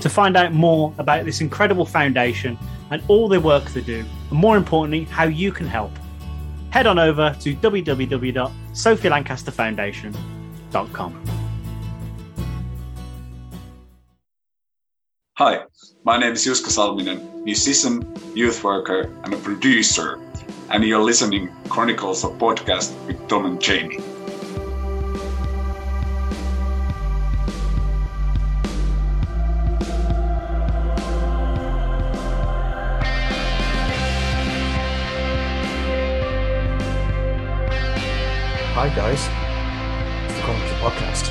To find out more about this incredible foundation and all the work they do, and more importantly, how you can help, head on over to www.sophielancasterfoundation.com. Hi, my name is Juska Salminen, musician, youth worker, and a producer, and you're listening Chronicles of Podcast with Tom and Jamie. Hi, guys. It's the Chronicles Podcast.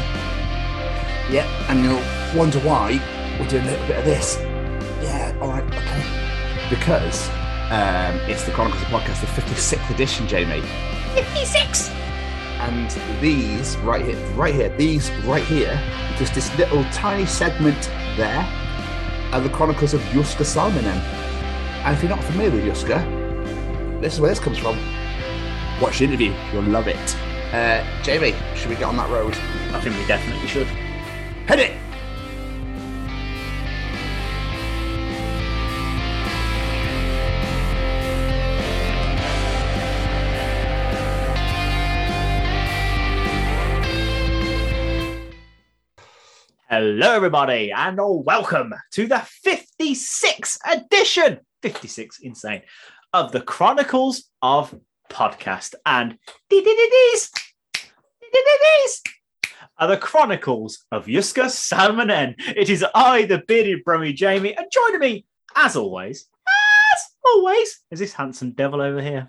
Yeah, and you'll wonder why we're doing a little bit of this. Yeah, all right, okay. Because um, it's the Chronicles of Podcast, the 56th edition, Jamie. 56! And these right here, right here, these right here, just this little tiny segment there, are the Chronicles of Juska Salminen. And if you're not familiar with Juska, this is where this comes from. Watch the interview, you'll love it. Uh, Jamie, should we get on that road? I think we definitely should. Hit it! Hello, everybody, and welcome to the 56th edition, 56, insane, of the Chronicles of Podcast. And these are the Chronicles of Juska Salminen. It is I, the bearded Brummy Jamie, and joining me, as always, as always, is this handsome devil over here.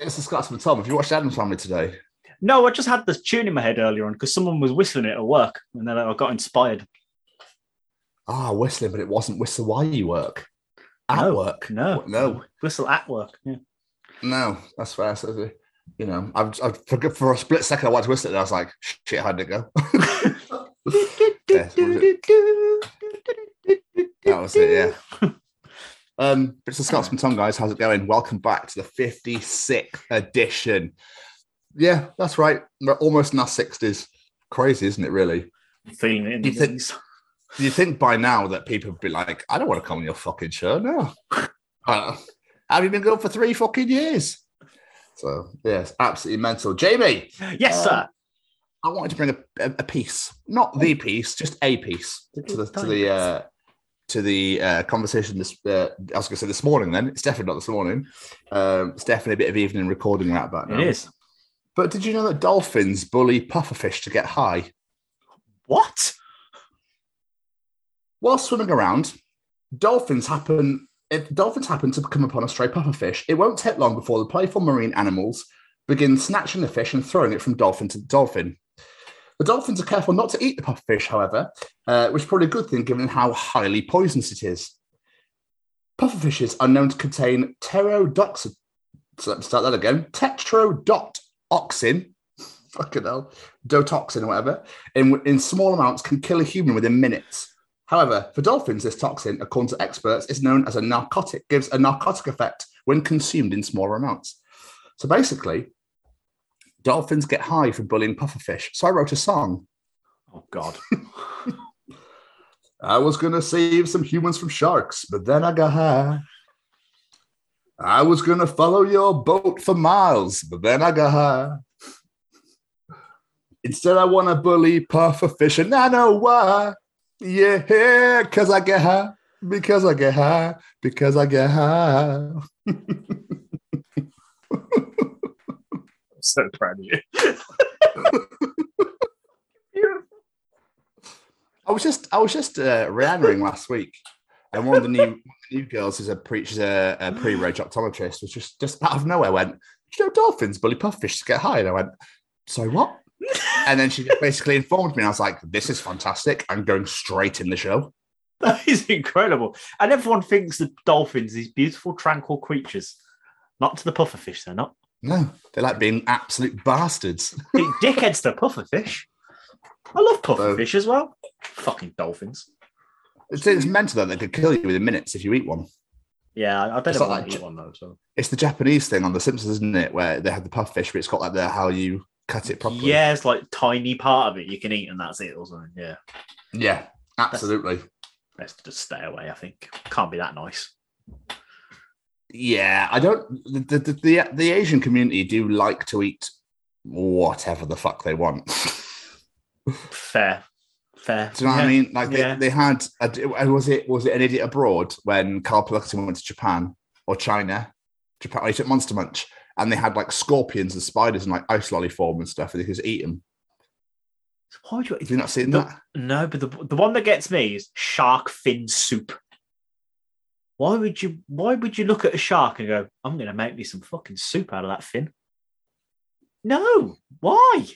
It's the Scotsman Tom. Have you watched Addams Family today? No, I just had this tune in my head earlier on because someone was whistling it at work, and then I got inspired. Ah, whistling, but it wasn't whistle while you work. At No, work. No, No. whistle at work. Yeah. No, that's fair. So, you know, I've, I've for, for a split second, I wanted to whistle and I was like, shit, how did it go? Yes, it? that was it, yeah. Um, but it's the Scotsman Tom, guys. How's it going? Welcome back to the 56th edition. Yeah, that's right. We're almost in our 60s. Crazy, isn't it, really? Feeling it in you think- Do you think by now that people would be like, I don't want to come on your fucking show? No. Have you been going for three fucking years? So, yes, absolutely mental. Jamie, Yes, sir. I wanted to bring a, a, a piece, not the piece, just a piece to the to the uh, to the uh, conversation. This uh, I was going to say this morning. Then it's definitely not this morning. Um, it's definitely a bit of evening recording right about now. It is. But did you know that dolphins bully pufferfish to get high What? while swimming around? Dolphins happen. If dolphins happen to come upon a stray pufferfish, it won't take long before the playful marine animals begin snatching the fish and throwing it from dolphin to dolphin. The dolphins are careful not to eat the pufferfish, however, uh, which is probably a good thing given how highly poisonous it is. Pufferfishes are known to contain pterodoxin. Let me start that again. Tetrodotoxin, fucking hell, dotoxin or whatever, in, in small amounts can kill a human within minutes. However, for dolphins, this toxin, according to experts, is known as a narcotic, gives a narcotic effect when consumed in smaller amounts. So basically, dolphins get high from bullying pufferfish. So I wrote a song. Oh God. I was gonna save some humans from sharks, but then I got high. I was gonna follow your boat for miles, but then I got high. Instead, I wanna bully pufferfish, and I know why. Yeah, cause I get high. Because I get high. Because I get high. so proud of you. I was just I was just uh, Rihannaing last week, and one of the new one of the new girls is a preaches a, a pre-reg optometrist was just just out of nowhere went, "Do you know dolphins bully puffish to get high?" And I went, "So what?" And then she basically informed me, and I was like, "This is fantastic! I'm going straight in the show." That is incredible. And everyone thinks the dolphins, these beautiful, tranquil creatures. Not to the pufferfish, they're not. No, they like being absolute bastards. Dickheads to pufferfish. I love So- pufferfish as well. Fucking dolphins. It's, it's mental that they could kill you within minutes if you eat one. Yeah, I I don't It's know like eat one though. So. It's the Japanese thing on The Simpsons, isn't it? Where they have the pufferfish, but it's got like the how you cut it properly. Yeah, it's like tiny part of it you can eat, and that's it or something. Yeah, yeah, absolutely. best to just stay away. I think can't be that nice. Yeah, I don't. The, the the the Asian community do like to eat whatever the fuck they want. Fair, fair. Do you know what I mean? Like they, Yeah. they had a, uh, was it was it an idiot abroad when Carl Pilkington went to Japan or China, Japan? He took Monster Munch and they had like scorpions and spiders and like ice lolly form and stuff, and they could just eat them. Why would you? Have you not seen The- that? No, but the the one that gets me is shark fin soup. Why would you? Why would you look at a shark and go, "I'm going to make me some fucking soup out of that fin"? No, why?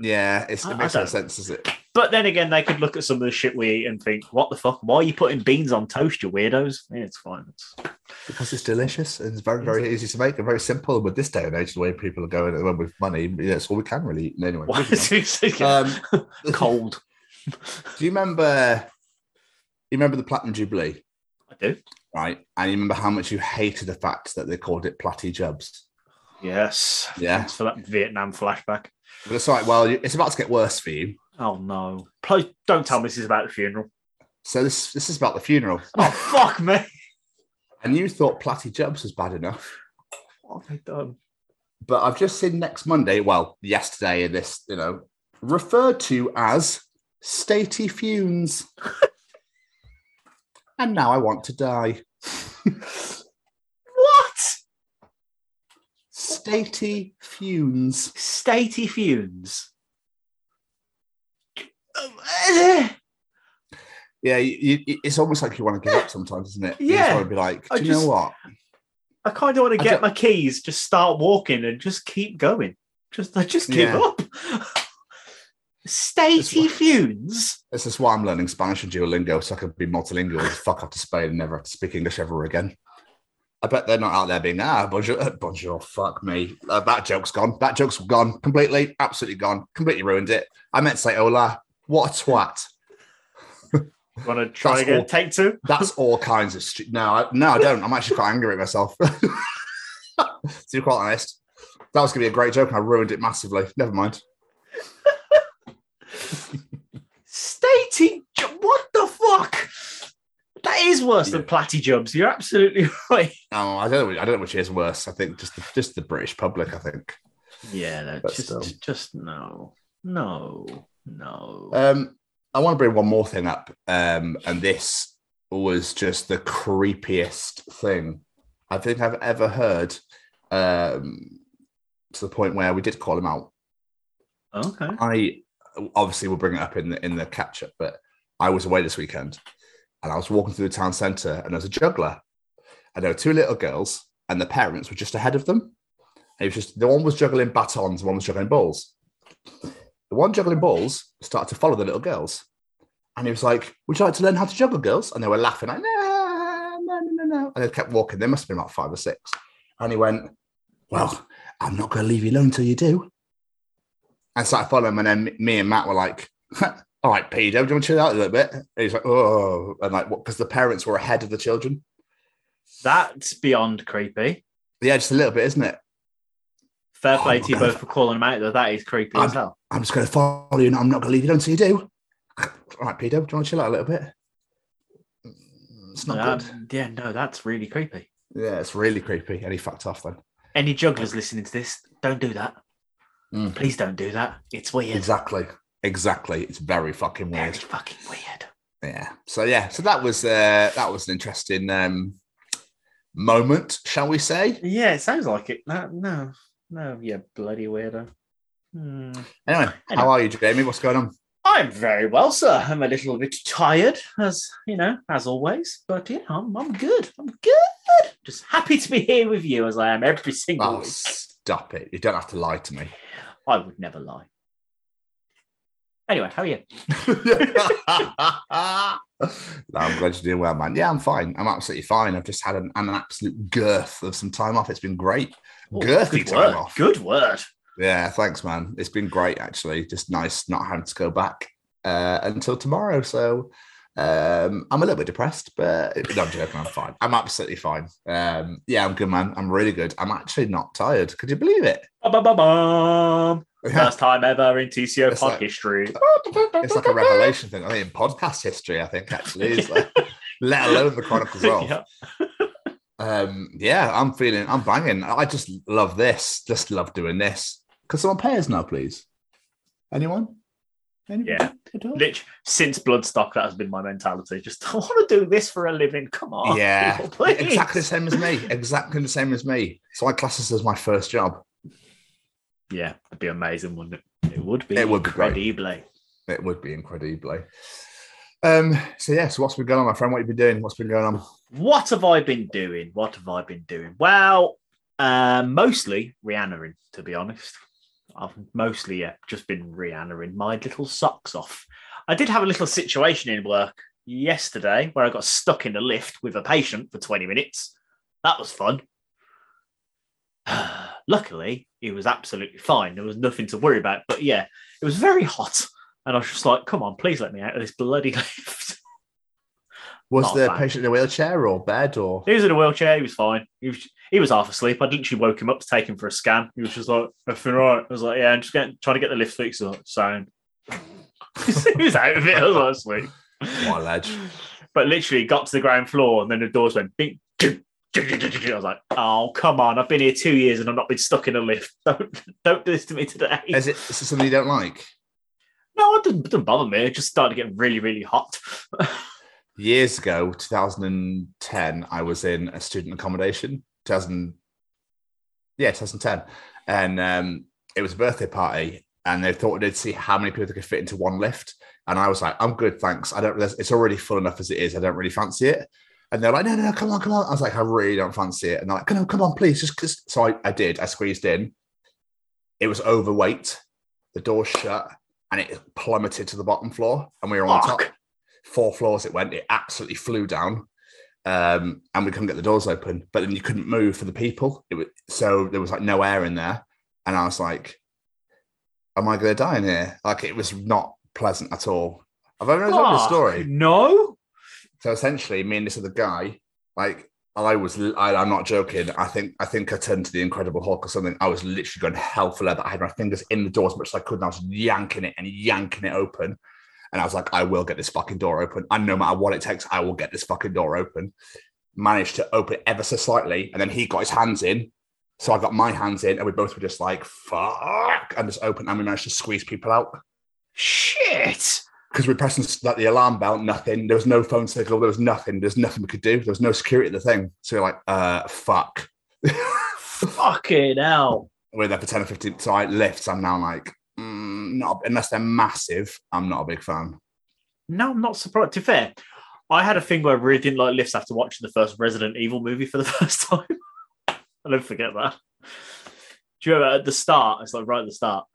Yeah, it makes no sense, does it? But then again, they could look at some of the shit we eat and think, "What the fuck? Why are you putting beans on toast, you weirdos?" Yeah, it's fine. It's, Because it's delicious and it's very, very easy to make and very simple. And with this day and age, the way people are going well, with money, it's all we can really eat. Anyway, why is it on. um, cold? do you remember? You remember the Platinum Jubilee, I do. right? And you remember how much you hated the fact that they called it Platty Jubs. Yes. Yeah. Thanks for that Vietnam flashback. But it's like, well, it's about to get worse for you. Oh no! Please don't tell me this is about the funeral. So this this is about the funeral, Oh fuck me! and you thought Platty Jubs was bad enough, What have they done? but I've just seen next Monday, well, yesterday, in this, you know, referred to as Statey Funes. and now I want to die. What? Statey Funes. Statey funes. Yeah, you, you, it's almost like you want to give up sometimes, isn't it? You just Yeah. want to be like, do I you just- know what? I kind of want to get my keys, just start walking, and just keep going. Just, I just give Yeah. up. Statey funes. This is why I'm learning Spanish and Duolingo so I can be multilingual and fuck off to Spain and never have to speak English ever again. I bet they're not out there being, ah, bonjour, bonjour, fuck me. Uh, that joke's gone. That joke's gone completely, absolutely gone, completely ruined it. I meant to say hola. What a twat. Want to try That's again? all. Take two. That's all kinds of stu- no, I, no, I don't. I'm actually quite angry at myself. to be quite honest, that was gonna be a great joke, and I ruined it massively. Never mind. Statey. What the fuck? That is worse than Yeah. platty jubs. You're absolutely right. Oh, I don't know. I don't know which is worse. I think just the, just the British public. I think. Yeah, no, But just, just no, no, no. Um, I want to bring one more thing up, um, and this was just the creepiest thing I think I've ever heard. Um, to the point where we did call him out. okay. I obviously will bring it up in the in the catch up, but I was away this weekend, and I was walking through the town centre, and there was a juggler, and there were two little girls, and the parents were just ahead of them. And it was just the one was juggling batons, one was juggling balls. The one juggling balls started to follow the little girls, and he was like, "Would you like to learn how to juggle, girls?" And they were laughing like, "No, no, no, no, no," and they kept walking. They must have been about five or six, and he went, "Well, I'm not going to leave you alone until you do." and started following him. And then me and Matt were like, "All right, Peter, do you want to chill out a little bit?" And he's like, "Oh," and like, what? Because the parents were ahead of the children. That's beyond creepy. Yeah, just a little bit, isn't it? Fair Oh, play I'm to you both for calling him out, though. That is creepy as hell. I'm just going to follow you, and I'm not going to leave you until you do. All right, Peter, do you want to chill out a little bit? It's not Um, good. yeah, no, that's really creepy. Yeah, it's really creepy. And he fucked off then. Any jugglers listening to this, don't do that. Mm. Please don't do that. It's weird. Exactly. Exactly. It's very fucking Very weird. fucking weird. yeah. So yeah, so that was uh, that was an interesting um, moment, shall we say? Yeah, it sounds like it. No, no, no, yeah, bloody weirdo. Hmm. Anyway, Anyway. how are you, Jamie? What's going on? I'm very well, sir. I'm a little bit tired, as you know, as always. But yeah, I'm, I'm good. I'm good. Just happy to be here with you, as I am every single Oh, week. stop it! You don't have to lie to me. I would never lie. Anyway, how are you? no, I'm glad you're doing well, man. Yeah, I'm fine. I'm absolutely fine. I've just had an, an absolute girth of some time off. It's been great. Girthy time word. off. Good word. Yeah, thanks, man. It's been great, actually. Just nice not having to go back uh, until tomorrow. So um, I'm a little bit depressed, but no, I'm joking. I'm fine. I'm absolutely fine. Um, yeah, I'm good, man. I'm really good. I'm actually not tired. Could you believe it? First time ever in TCO It's pod like- history. It's like a revelation thing. I think in podcast history, I think actually, is like, let alone the Chronicles of. Yeah. Um, yeah, I'm feeling, I'm banging. I just love this. Just love doing this. Could someone pay us now, please? Anyone? Anyone? Yeah. At all? Lich, since Bloodstock, that has been my mentality. Just, I want to do this for a living. Come on. Yeah, people, exactly the same as me. Exactly the same as me. So I class this as my first job. Yeah, it'd be amazing, wouldn't it? It would be. It would be great. incredibly. It would be incredibly. Um. So yeah. So what's been going on, my friend? What have you been doing? What's been going on? What have I been doing? What have I been doing? Well, uh, mostly Rihannaing, to be honest. I've mostly yeah, just been Rihannaing my little socks off. I did have a little situation in work yesterday where I got stuck in a lift with a patient for 20 minutes. That was fun. Luckily, it was absolutely fine. There was nothing to worry about. But yeah, it was very hot. And I was just like, come on, please let me out of this bloody lift. Was the patient in a wheelchair or bed or? He was in a wheelchair. He was fine. He was he was half asleep. I literally woke him up to take him for a scan. He was just like, "Everything right?" I was like, "Yeah, I'm just getting, trying to get the lift fixed." Like, Sound. he was out of it. I was like, asleep. What a ledge. But literally got to the ground floor, and then the doors went bing. I was like, "Oh, come on! I've been here two years and I've not been stuck in a lift. Don't don't do this to me today." Is it, is it something you don't like? No, it doesn't, it doesn't bother me. It just started to get really, really hot. Years ago, 2010, I was in a student accommodation. 2000, yeah, 2010, and um, it was a birthday party, and they thought they'd see how many people they could fit into one lift. And I was like, "I'm good, thanks. I don't. It's already full enough as it is. I don't really fancy it." And they're like, "No, no, no, come on, come on." I was like, "I really don't fancy it." And they're like, "Come on, come on, please, just." Cause. So I, I did. I squeezed in. It was overweight. The door shut, and it plummeted to the bottom floor, and we were on top Fuck. Four floors it went. It absolutely flew down. Um, and we couldn't get the doors open, but then you couldn't move for the people. It was, so there was like no air in there. And I was like, Am I gonna die in here? Like it was not pleasant at all. I've ever told this Fuck, story. No. So essentially, me and this other guy, like I was, I, I'm not joking. I think, I think I turned to the Incredible Hulk or something. I was literally going hell for leather. I had my fingers in the door as much as I could, and I was yanking it and yanking it open. And I was like, I will get this fucking door open. And no matter what it takes, I will get this fucking door open. Managed to open it ever so slightly, and then he got his hands in. So I got my hands in, and we both were just like, fuck, and just open, and we managed to squeeze people out Shit. because we're pressing like the alarm bell, nothing. There was no phone signal. There was nothing. There's nothing we could do. There was no security at the thing. So we're like, uh, fuck. Fucking hell. we're there for 10 or 15 so I lifts. I'm now like, mm, not unless they're massive, I'm not a big fan. No, I'm not surprised. To be fair, I had a thing where I really didn't like lifts after watching the first Resident Evil movie for the first time. I don't forget that. Do you remember at the start? It's like right at the start.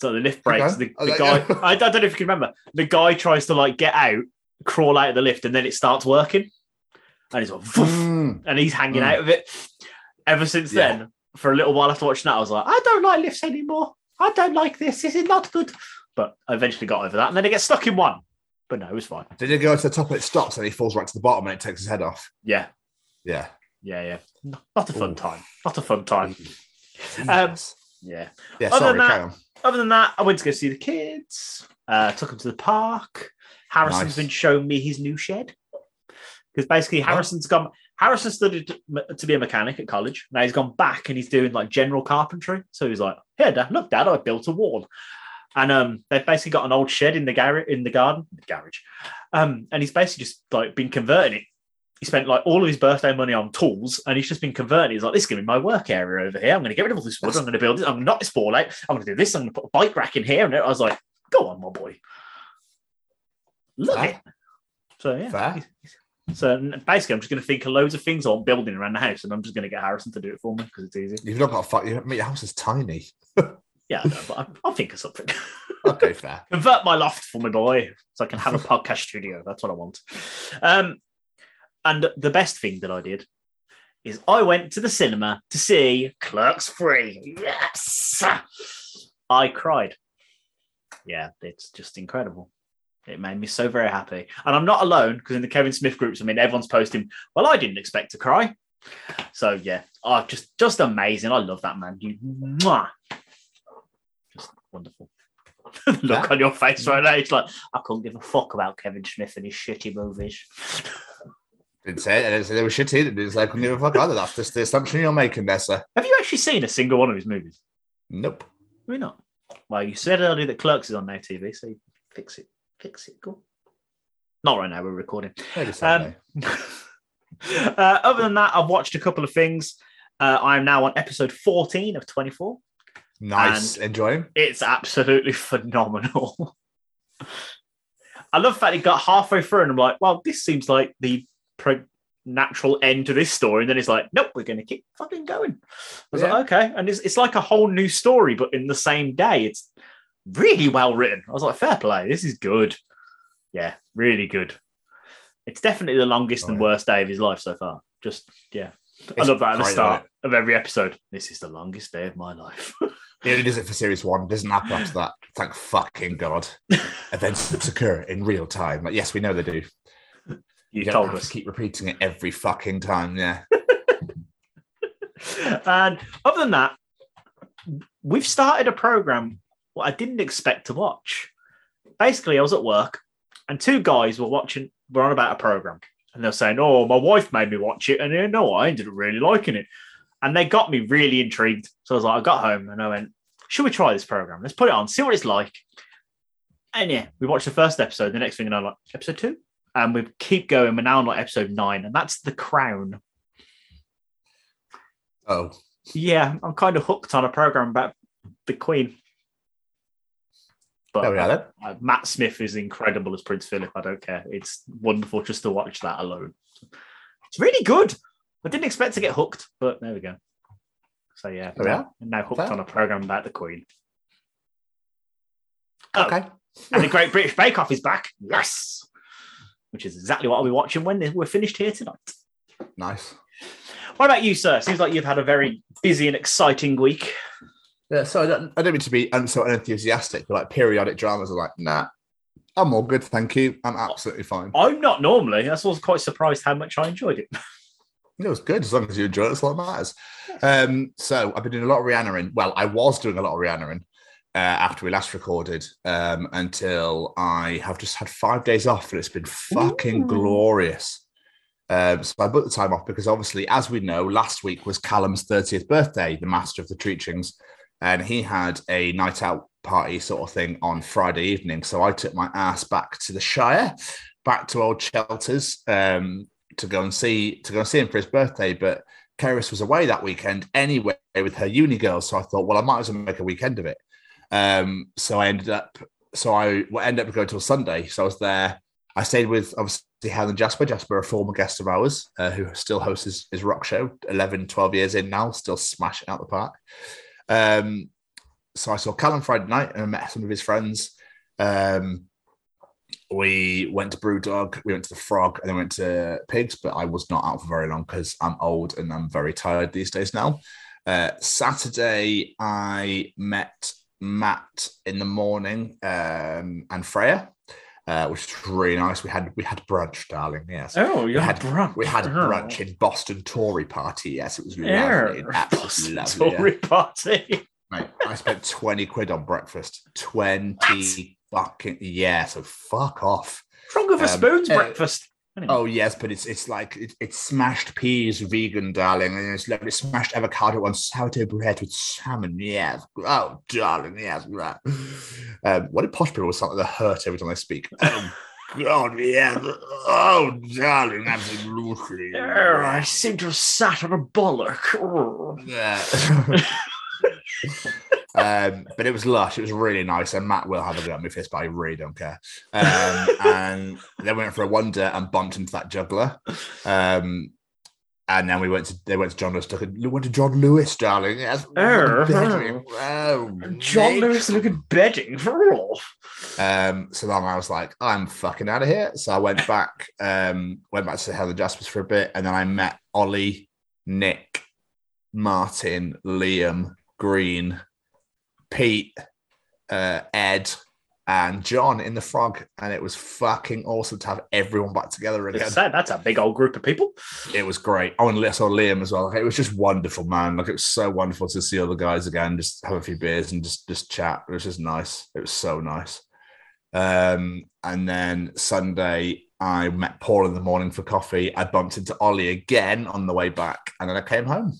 So the lift breaks. Okay. The, the guy. I, I don't know if you can remember. The guy tries to like get out, crawl out of the lift, and then it starts working. And he's like, Mm. and he's hanging Mm. out of it. Ever since Yeah. then, for a little while after watching that, I was like, I don't like lifts anymore. I don't like this. This is not good. But I eventually got over that, and then it gets stuck in one. But no, it was fine. Did it go to the top and it stops and he falls right to the bottom and it takes his head off? Yeah, Yeah. yeah, yeah. Not a fun Ooh. time. Not a fun time. Um, Yeah. yeah, other sorry, than that-. Other than that, I went to go see the kids. Uh, took them to the park. Harrison's Nice. been showing me his new shed because basically. Harrison's gone. Harrison studied to- be a mechanic at college. Now he's gone back and he's doing like general carpentry. So he's like, "Here, Dad, look, Dad, I built a wall." and um, they've basically got an old shed in the garage in the garden garage, um, and he's basically just like been converting it. He spent like all of his birthday money on tools, and he's just been converting. He's like, "This is going to be my work area over here. I'm going to get rid of all this wood. I'm going to build this. I'm knock this ball out. I'm going to do this. I'm going to put a bike rack in here." And I was like, "Go on, my boy, love Fair. it." So yeah. So basically, I'm just going to think of loads of things on building around the house, and I'm just going to get Harrison to do it for me because it's easy. You've not got a fuck. You, your house is tiny. Yeah, I know, but I- I'll think of something. Okay, fair. Convert my loft for my boy, so I can have a podcast studio. That's what I want. Um, and the best thing that I did is I went to the cinema to see Clerks Free. Yes, I cried. Yeah, it's just incredible. It made me so very happy, and I'm not alone because in the Kevin Smith groups, I mean, everyone's posting. Well, I didn't expect to cry. So yeah, oh, just just amazing. I love that man. You, mwah. just wonderful. Look Yeah. on your face right now. It's like I couldn't give a fuck about Kevin Smith and his shitty movies. Didn't say it. I didn't say they were shitty. Didn't say I couldn't give a fuck either. That's just the assumption you're making there, sir. Have you actually seen a single one of his movies? Nope. Why not? Well, you said earlier that Clerks is on Now TV, so you fix it. Fix it. Cool. Not right now. We're recording. Um, uh, other than that, I've watched a couple of things. Uh, I am now on episode 14 of 24. nice. Enjoying. It's absolutely phenomenal. I love the fact it got halfway through and I'm like, well, this seems like the pro- natural end to this story. And then it's like, nope, we're going to keep fucking going. I was Yeah. like, okay. And it's, it's like a whole new story, but in the same day. It's really well written. I was like, fair play. This is good. Yeah, really good. It's definitely the longest and Right. worst day of his life so far. Just, yeah. I love that at the start of every episode. This is the longest day of my life. He only does it for series one. Doesn't happen after that. Thank fucking God. Events that occur in real time. Like, yes, we know they do. you don't told us. to keep repeating it every fucking time. Yeah. and other than that, we've started a program what I didn't expect to watch. Basically, I was at work and two guys were watching, were on about a program. And they're saying, Oh, my wife made me watch it. And you know, I ended up really liking it. And they got me really intrigued. So I was like, I got home and I went, Should we try this program? Let's put it on, see what it's like. And yeah, we watched the first episode. The next thing, you know, like episode two. And we keep going. We're now on like episode nine, and that's The Crown. Oh, Yeah, I'm kind of hooked on a program about the Queen. But there we are then. uh, Matt Smith is incredible as Prince Philip. I don't care. It's wonderful just to watch that alone. It's really good. I didn't expect to get hooked, but there we go. So yeah, There we now. Now hooked Fair. on a program about the Queen. Oh, Okay. and the Great British Bake Off is back. Yes, which is exactly what I'll be watching when we're finished here tonight. Nice. What about you, sir? Seems like you've had a very busy and exciting week. Yeah, so I don't, I don't mean to be un, so unenthusiastic, but like periodic dramas are like, nah, I'm all good, thank you. I'm absolutely fine. I'm not normally. That's I was quite surprised how much I enjoyed it. It was good as long as you enjoy it. That's all that matters. Um, so I've been doing a lot of Rihanna in. Well, I was doing a lot of Rihanna in uh, after we last recorded um, until I have just had five days off, and it's been fucking Ooh. glorious. Um, so I booked the time off because obviously, as we know, last week was Callum's 30th birthday, the master of the Treachings, and he had a night out party sort of thing on Friday evening. So I took my ass back to the Shire, back to old Shelters, um, to go and see to go and see him for his birthday. But Keris was away that weekend anyway with her uni girls, so I thought, well, I might as well make a weekend of it. Um, so I ended up, so I ended up going till Sunday. So I was there. I stayed with obviously Helen Jasper. Jasper, a former guest of ours, uh, who still hosts his, his rock show, 11, 12 years in now, still smashing out the park. Um, so I saw Callum Friday night and I met some of his friends. Um, we went to Brewdog, we went to the Frog, and then went to Pigs, but I was not out for very long because I'm old and I'm very tired these days now. Uh, Saturday, I met Matt in the morning um, and Freya, uh, which was really nice. We had we had brunch, darling. Yes, Oh, we had brunch. we had Oh. brunch in Boston Tory Party. Yes, it was lovely, absolutely Boston lovely. yeah. Tory party. Mate, I spent 20 quid on breakfast. 20 fucking yeah, so fuck off. What's wrong with a Um, spoon's uh, breakfast? Anyway. Oh yes, but it's it's like it, it's smashed peas, vegan, darling, and it's like it's smashed avocado on sourdough bread with salmon. Yes, oh darling, yes. right. Um, what did posh people sound like? They're hurt every time they speak. Oh God, yeah. Oh darling, absolutely. I seem to have sat on a bollock. Yeah. um, but it was lush. It was really nice. And Matt will have a go at me for this, but I really don't care. Um, and then we went for a wonder and bumped into that juggler. Um, and then we went to they went to John Lewis. Took a, went to John Lewis, darling. Yes. Oh, John mate. Lewis looking bedding. Um, so then I was like, I'm fucking out of here. So I went back, um, went back to the Helen Jaspers for a bit, and then I met Ollie, Nick, Martin, Liam, Green, Pete, uh, Ed, and John in the frog. And it was fucking awesome to have everyone back together again. It's. That's a big old group of people. It was great. Oh, and I saw Liam as well. Like, it was just wonderful, man. Like it was so wonderful to see all the guys again, just have a few beers and just just chat. It was just nice. It was so nice. Um, and then Sunday, I met Paul in the morning for coffee. I bumped into Ollie again on the way back, and then I came home.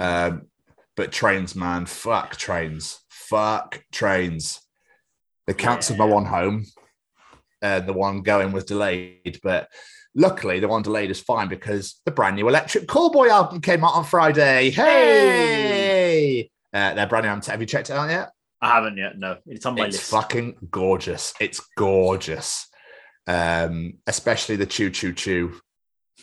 Um, but trains, man, fuck trains, fuck trains. They cancelled my one home. Uh, the one going was delayed, but luckily the one delayed is fine because the brand new Electric Callboy album came out on Friday. Hey, Uh, their brand new album. Have you checked it out yet? I haven't yet. No, it's on my it's list. fucking gorgeous. It's gorgeous. Um, especially the choo choo choo.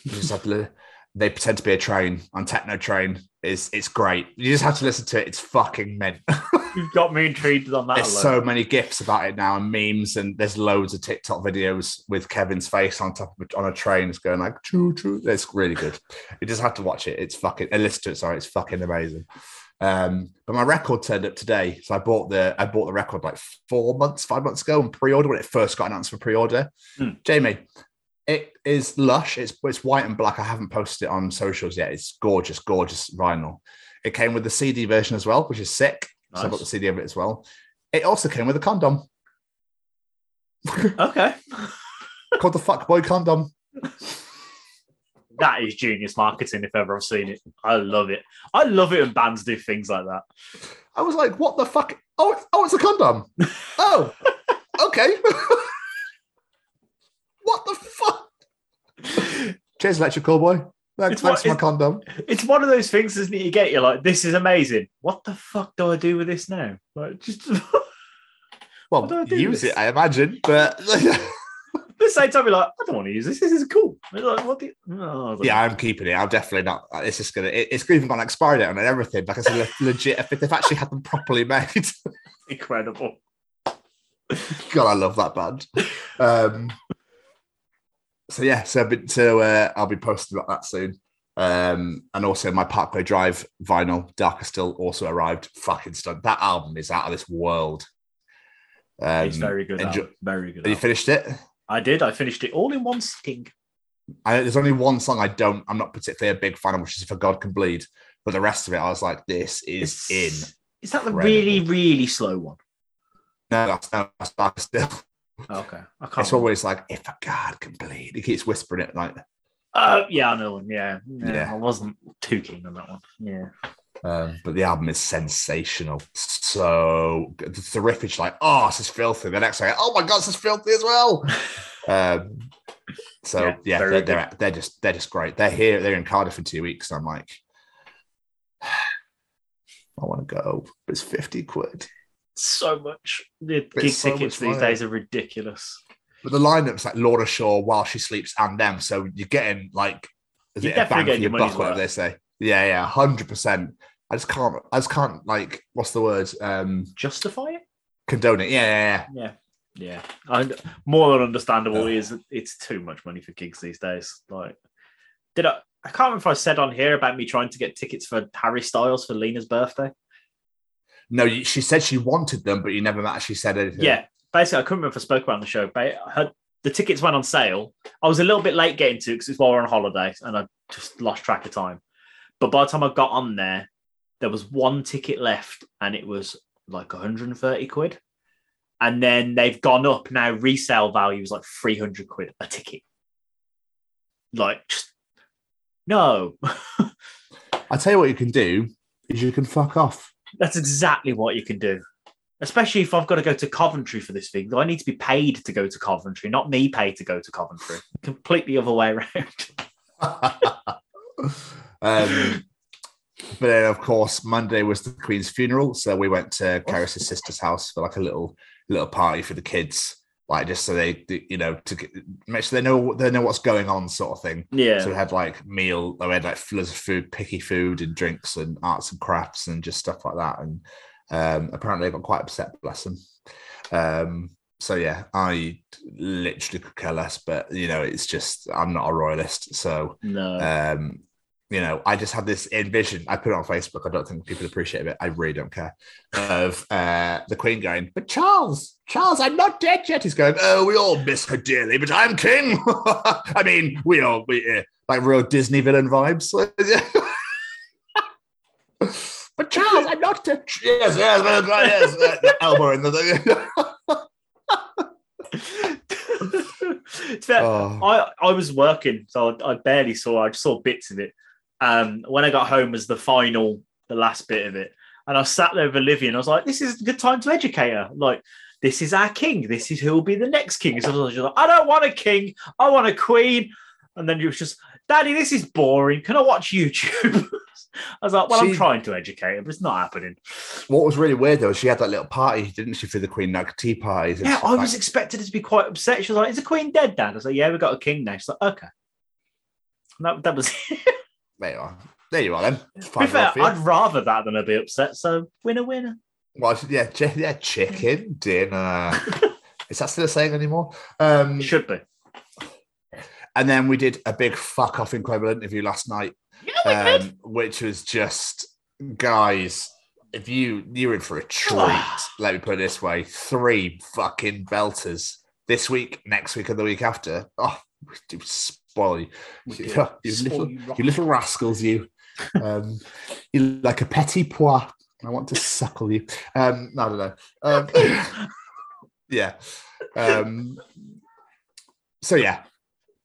You just have to li- they pretend to be a train on Tekkno Train. It's it's great. You just have to listen to it. It's fucking mint. You've got me intrigued on that. There's alone. so many gifs about it now and memes, and there's loads of TikTok videos with Kevin's face on top of a, on a train. It's going like choo choo. It's really good. You just have to watch it. It's fucking and listen to it. Sorry, it's fucking amazing. Um, but my record turned up today, so I bought the I bought the record like four months, five months ago, and pre-order when it first got announced for pre-order. Hmm. Jamie, it is lush. It's it's white and black. I haven't posted it on socials yet. It's gorgeous, gorgeous vinyl. It came with the CD version as well, which is sick. So I Nice. got the CD of it as well. It also came with a condom Okay. called the Fuckboy condom. That is genius marketing if ever I've seen it. I love it. I love it when bands do things like that. I was like, what the fuck? Oh, oh, it's a condom. oh, okay. what the fuck? Cheers, Electric Callboy. Thanks, thanks for my condom. It's one of those things, isn't it? You get you're like, this is amazing. What the fuck do I do with this now? Like just Well, do I do use it, I imagine, but the same time, you're like, I don't want to use this. This is cool. Like, what the? Oh, don't yeah, know. I'm keeping it. I'm definitely not. It's just gonna. It, it's even got an expiry date on it and everything. Like I said, legit. If they've actually had them properly made, incredible. God, I love that band. Um, so yeah, so, so uh, I'll be posting about that soon. Um, and also my Parkway Drive vinyl, Darker Still, also arrived. Fucking stunned. That album is out of this world. Um, it's very good. enjoy- Very good. You finished it? I did. I finished it all in one sitting. I, there's only one song I don't. I'm not particularly a big fan of, which is "For God Can Bleed." But the rest of it, I was like, "This is in." Is that the Incredible. really, really slow one? No, that's no, that's Darker Still. Okay, I can't. It's always like, "If a God can bleed," he keeps whispering it like. Oh, yeah, I know one. Yeah. yeah, Yeah. I wasn't too keen on that one. Yeah. Um, but the album is sensational. So. It's terrific. Like, oh, this is filthy. The next day, oh my god, this is filthy as well. um, so Yeah, yeah, they're, they're they're just they're just great. They're here. They're in Cardiff in two weeks. And I'm like, I want to go, but it's fifty quid. So much. The gig so tickets these days are ridiculous. But the lineup's like Lorna Shore, While She Sleeps, and them. So you're getting like, is You're it a bang for your your buck, whatever they say? Yeah, yeah, hundred percent. I just can't. I just can't like. What's the word? Um, Justify it? condone it. Yeah, yeah, yeah. Yeah. Yeah. And more than understandable Yeah. is it's too much money for gigs these days. Like, did I? I can't remember if I said on here about me trying to get tickets for Harry Styles for Lena's birthday. No, you- she said she wanted them, but you never actually said anything. Yeah, basically, I couldn't remember if I spoke about on the show, but had, the tickets went on sale. I was a little bit late getting to because it's while we we're on holiday and I just lost track of time. But by the time I got on there, there was one ticket left and it was like 130 quid. And then they've gone up now, resale value is like 300 quid a ticket. Like, just, no. I tell you what you can do is you can fuck off. That's exactly what you can do. Especially if I've got to go to Coventry for this thing. I need to be paid to go to Coventry, not me paid to go to Coventry. Completely other way around. um, but then, of course, Monday was the Queen's funeral, so we went to Karis's sister's house for like a little little party for the kids, like just so they, you know, to get, make sure they know they know what's going on, sort of thing. Yeah. So we had like meal, we had like loads of food, picky food and drinks and arts and crafts and just stuff like that. And um, apparently, they got quite upset, bless them. Um, so yeah, I literally could care less, but you know, it's just I'm not a royalist, so no. um, you know, I just had this envision. I put it on Facebook. I don't think people appreciate it. I really don't care. Of uh, the Queen going, but Charles, Charles, I'm not dead yet. He's going, oh, we all miss her dearly, but I'm king. I mean, we all we, uh, like real Disney villain vibes. but Charles, I'm not dead. Yes, yes, yes, yes, yes. The elbow in the It's fair. Oh. I, I was working, so I, I barely saw. I just saw bits of it. Um, when I got home was the final, the last bit of it, and I sat there with Olivia, and I was like, "This is a good time to educate her. Like, this is our king. This is who will be the next king." So I was like, "I don't want a king. I want a queen." And then you was just, "Daddy, this is boring. Can I watch YouTube?" I was like, "Well, I'm trying to educate her, but it's not happening." What was really weird though, she had that little party, didn't she, for the Queen, like tea parties? Yeah, I like- was expecting her to be quite upset. She was like, "Is the queen dead, Dad?" I was like, "Yeah, we've got a king now." She's like, "Okay." And That, that was There you are. There you are then. To be fair. I'd rather that than her be upset. So winner, winner. Well, yeah, chi- yeah, chicken dinner. Is that still a saying anymore? Um, It should be. and then we did a big fuck off incredible interview last night, Yeah, um, which was just guys. If you you're in for a treat, let me put it this way: three fucking belters this week, next week, and the week after. Oh, we spoil you, you, you Spoil little, you you little rascals, you. Um, you like a petit pois. I want to suckle you. Um, I don't know. Um, yeah. Um, so yeah,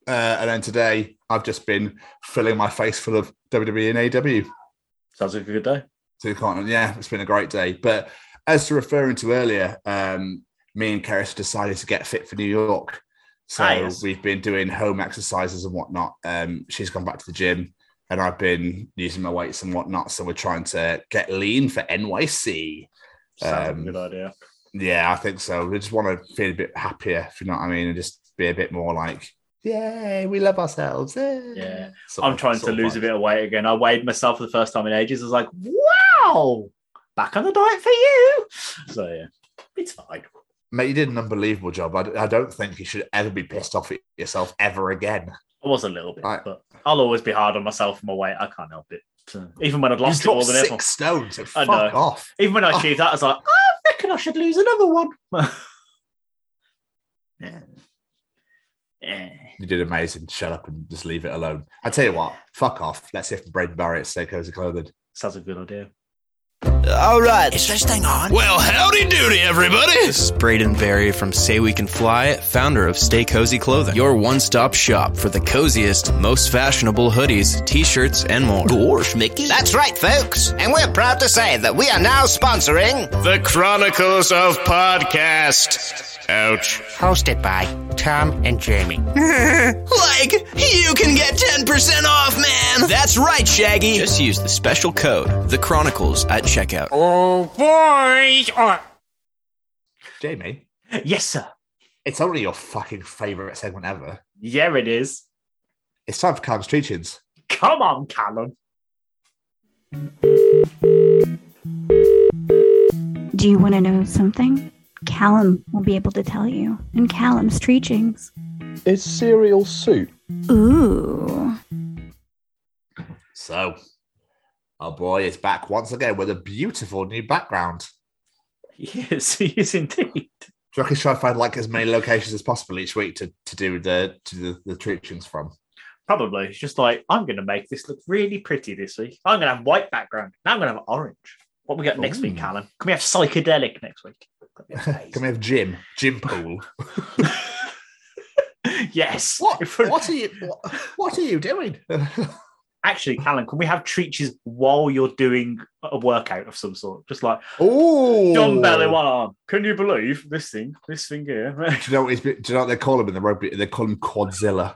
uh, and then today I've just been filling my face full of WWE and AEW. Sounds like a good day. So can't, yeah, it's been a great day. But as to referring to earlier, um, me and Keris decided to get fit for New York. So Ah, yes. we've been doing home exercises and whatnot. Um, she's gone back to the gym, and I've been using my weights and whatnot. So we're trying to get lean for NYC. Um, a good idea. Yeah, I think so. We just want to feel a bit happier, if you know what I mean, and just be a bit more like, yay, we love ourselves. eh." Yeah. I'm of- trying to lose a bit of weight again. I weighed myself for the first time in ages. I was like, wow, back on the diet for you. So yeah, it's fine. Mate, you did an unbelievable job. I, I don't think you should ever be pissed off at yourself ever again. I was a little bit, Right. but I'll always be hard on myself for my weight. I can't help it. So, even when I'd lost it more dropped than six stones. So I fuck know. off. Even when I Oh. achieved that, I was like, ah, I reckon I should lose another one. yeah. Yeah. You did amazing. Shut up and just leave it alone. I tell you what, fuck off. Let's hear from Braden Barry at Stay Cozy Clothing. Sounds a good idea. All right. Is this thing on? Well, howdy doody, everybody. This is Braden Berry from Say We Can Fly, founder of Stay Cozy Clothing, your one stop shop for the coziest, most fashionable hoodies, t shirts, and more. Gosh, Mickey. That's right, folks. And we're proud to say that we are now sponsoring, The Chronicles of Podcast. Ouch. hosted by Tom and Jamie. like, you can get 10% off, man. That's right, Shaggy. Just use the special code, The Chronicles, at checkout. Oh, boys. Oh, Jamie, Yes, sir. it's only your fucking favourite segment ever. Yeah, it is. It's time for Callum's Treachings. Come on, Callum. Do you want to know something? Callum will be able to tell you in Callum's Treachings. Is cereal soup? Ooh. So, our boy is back once again with a beautiful new background. Yes, he is indeed. Do you reckon he's trying to find like as many locations as possible each week to, to do the to the, the teachings from? Probably. It's just like, I'm going to make this look really pretty this week. I'm going to have white background. Now I'm going to have orange. What we got next week, Callum? Can we have psychedelic next week? Can we have Jim? Jim Pool. yes. What? What are you? What, what are you doing? Actually, Callum, can we have treaches while you're doing a workout of some sort? Just like Oh, dumbbell in one arm. Can you believe this thing? This thing here. Do you know what? Do you know what they call him in the rugby? They call him Quadzilla.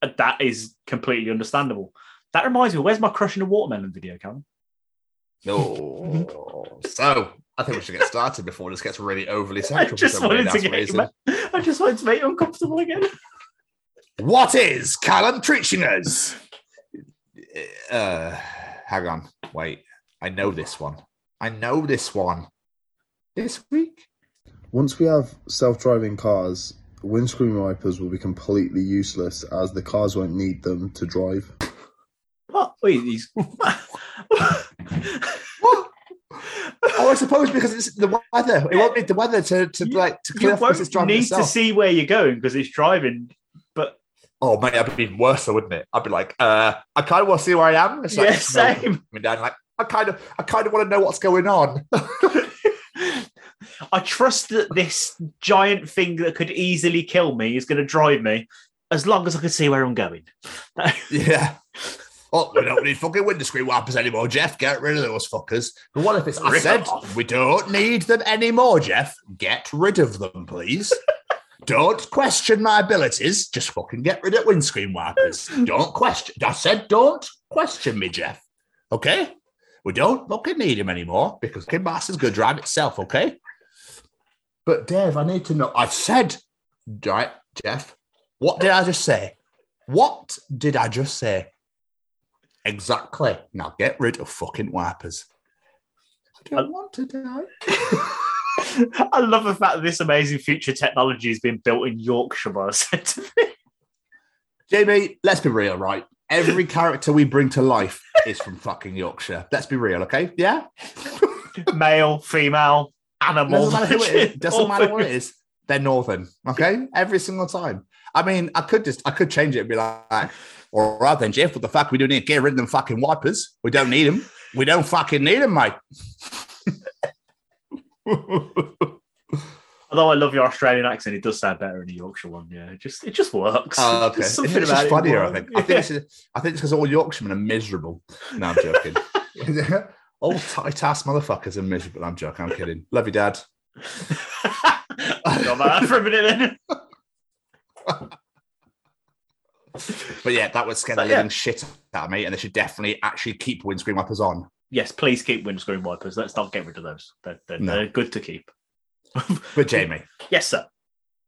that is completely understandable. That reminds me, where's my crushing a watermelon video, Callum? Oh, so I think we should get started before this gets really overly sexual. for just some wanted to get reason. I just wanted to make you uncomfortable again. What is Callum treating us? Uh, hang on, wait. I know this one. I know this one. This week? Once we have self-driving cars, windscreen wipers will be completely useless as the cars won't need them to drive. What? Wait, he's Oh, I suppose because it's the weather. It won't need the weather to, to like to clear you off because it's driving need itself. to see where you're going because it's driving. But Oh mate, that'd be even worse, though, wouldn't it? I'd be like, uh, I kind of want to see where I am. It's like, Yeah, no, same. coming down, like, I kind of, I kind of want to know what's going on. I trust that this giant thing that could easily kill me is going to drive me as long as I can see where I'm going. yeah. Oh, we don't need fucking windscreen wipers anymore, Jeff. Get rid of those fuckers. But what if it's? I said we don't need them anymore, Jeff. Get rid of them, please. don't question my abilities. Just fucking get rid of windscreen wipers. Don't question. I said don't question me, Jeff. Okay. We don't fucking need him anymore because Kim Master's going to drive itself. Okay. But Dave, I need to know. I said, right, Jeff. What did I just say? What did I just say? Exactly. Now get rid of fucking wipers. I don't want to die. I love the fact that this amazing future technology has been built in Yorkshire by a set of Jamie, let's be real, right? Every character we bring to life is from fucking Yorkshire. Let's be real, okay? Yeah? male, female, animal. Doesn't matter who it is. Doesn't matter what it is. They're northern, okay? Every single time. I mean, I could just, I could change it and be like, all right then, Jeff, what the fuck? We do need to get rid of them fucking wipers. We don't need them. We don't fucking need them, mate. Although I love your Australian accent, it does sound better in the Yorkshire one. Yeah, it just it just works. Oh, okay. There's It's something just about it funnier, I think. I think it's, I think it's because all Yorkshiremen are miserable. No, I'm joking. all tight ass motherfuckers are miserable. I'm joking. I'm kidding. Love you, Dad. I got that for a minute then. But yeah, that would scare So, the yeah. living shit out of me, and they should definitely actually keep windscreen wipers on. Yes, please keep windscreen wipers. Let's not get rid of those. They're, they're, No. they're good to keep. But Jamie, Yes, sir.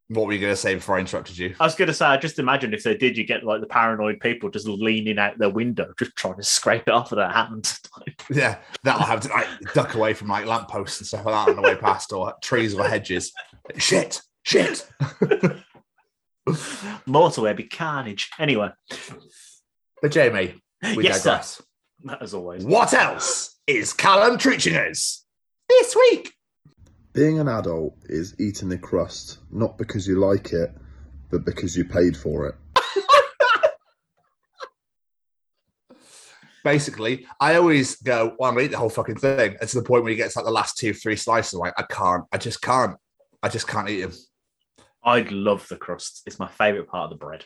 what were you going to say before I interrupted you? I was going to say, I just imagine if they did, you get like the paranoid people just leaning out their window, just trying to scrape it off with their hand. Yeah, that'll have to like duck away from like lampposts and stuff like that on the way past, or trees or hedges. Shit, shit. Motorway be carnage. Anyway, But Jamie, we yes, digress. sir. As always. What else is Callum treating us this week? Being an adult is eating the crust, not because you like it, but because you paid for it. Basically, I always go, well, I'm gonna eat the whole fucking thing. And to the point where you get like the last two, three slices, like, I can't, I just can't, I just can't eat them. I love the crust. It's my favourite part of the bread.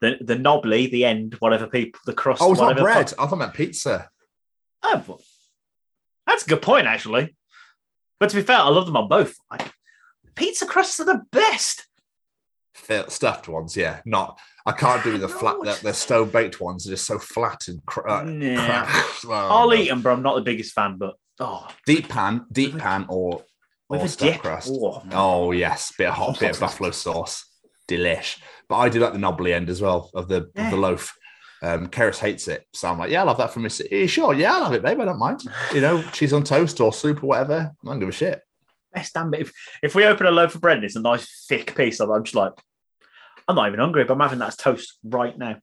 The the knobbly, the end, whatever people, the crust. Oh, it's not bread. I thought meant pizza. Oh, that's a good point, actually. But to be fair, I love them on both. I, pizza crusts are the best. Stuffed ones, yeah. Not, I can't do the flat, the, the stone baked ones. They're just so flat and cr- uh, Nah. crap. Oh, I'll no. eat them, but I'm not the biggest fan. But oh, Deep pan, deep pan, or With or a stuffed dip. crust. Oh. Oh yes, bit of hot, bit of buffalo sauce, delish. But I do like the knobbly end as well of the of the loaf. Um, Keris hates it, so I'm like, yeah, I love that from. Are you sure? Yeah, I love it, babe. I don't mind. You know, cheese on toast or soup or whatever. I don't give a shit. best damn bit. If, if we open a loaf of bread and it's a nice thick piece, I'm I'm just like, I'm not even hungry, but I'm having that as toast right now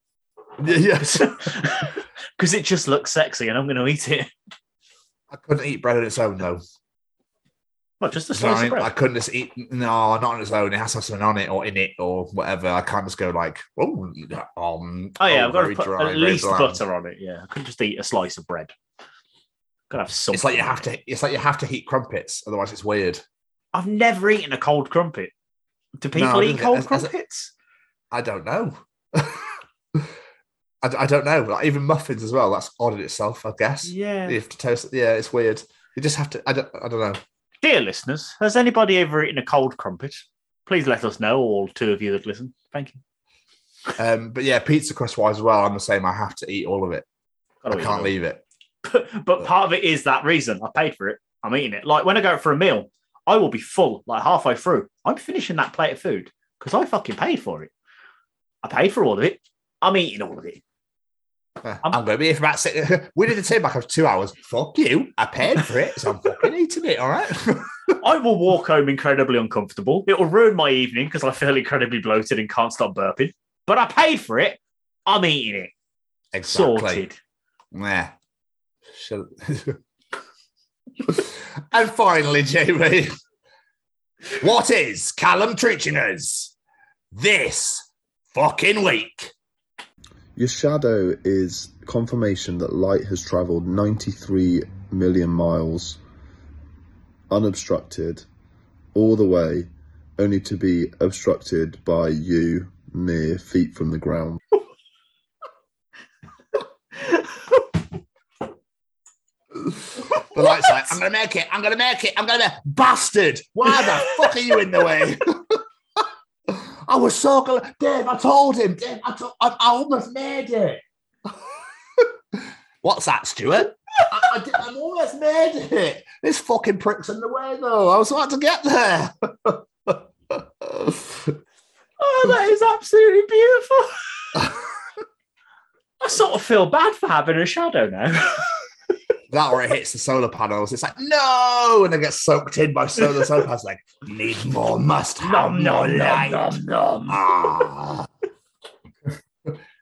Yes, because it just looks sexy, and I'm going to eat it. I couldn't eat bread on its own though. Not just a slice I? I couldn't just eat. No, not on its own. It has to have something on it or in it or whatever. I can't just go like, oh, um, Oh yeah, I've got very to put dry, at least bland. butter on it. Yeah, I couldn't just eat a slice of bread. Got to have something. It's like you have to. It's like you have to heat crumpets, otherwise it's weird. I've never eaten a cold crumpet. Do people I eat cold as- crumpets? I don't know. I, I don't know. Like, even muffins as well. That's odd in itself, I guess. Yeah. You have to toast. Yeah, it's weird. You just have to. I don't. I don't know. Dear listeners, has anybody ever eaten a cold crumpet? Please let us know, all two of you that listen. Thank you. Um, but yeah, pizza crust wise as well. I'm the same. I have to eat all of it. Gotta I can't it. leave it. But part of it is that reason. I paid for it. I'm eating it. Like when I go out for a meal, I will be full like halfway through. I'm finishing that plate of food because I fucking paid for it. I paid for all of it. I'm eating all of it. Uh, I'm, going to be here for about six. We did a take back of two hours. Fuck you. I paid for it, so I'm fucking eating it. All right. I will walk home incredibly uncomfortable. It will ruin my evening because I feel incredibly bloated and can't stop burping. But I paid for it. I'm eating it. Exactly. Sorted. Yeah. And finally, Jamie, what is Callum teaching us this fucking week? Your shadow is confirmation that light has travelled 93 million miles unobstructed all the way, only to be obstructed by you mere feet from the ground. The light's like, I'm gonna make it, I'm gonna make it, I'm gonna bastard. Why the fuck are you in the way? I was so glad. Dave, I told him. Dave, I, told, I, I almost made it. What's that, Stuart? I, I, did- I almost made it. This fucking prick's in the way, though. I was about to get there. Oh, that is absolutely beautiful. I sort of feel bad for having a shadow now. That or it hits the solar panels. It's like, no! And it gets soaked in by solar solar panels. Like, need more, must have Nom, more nom, nom, light. nom, nom. Ah.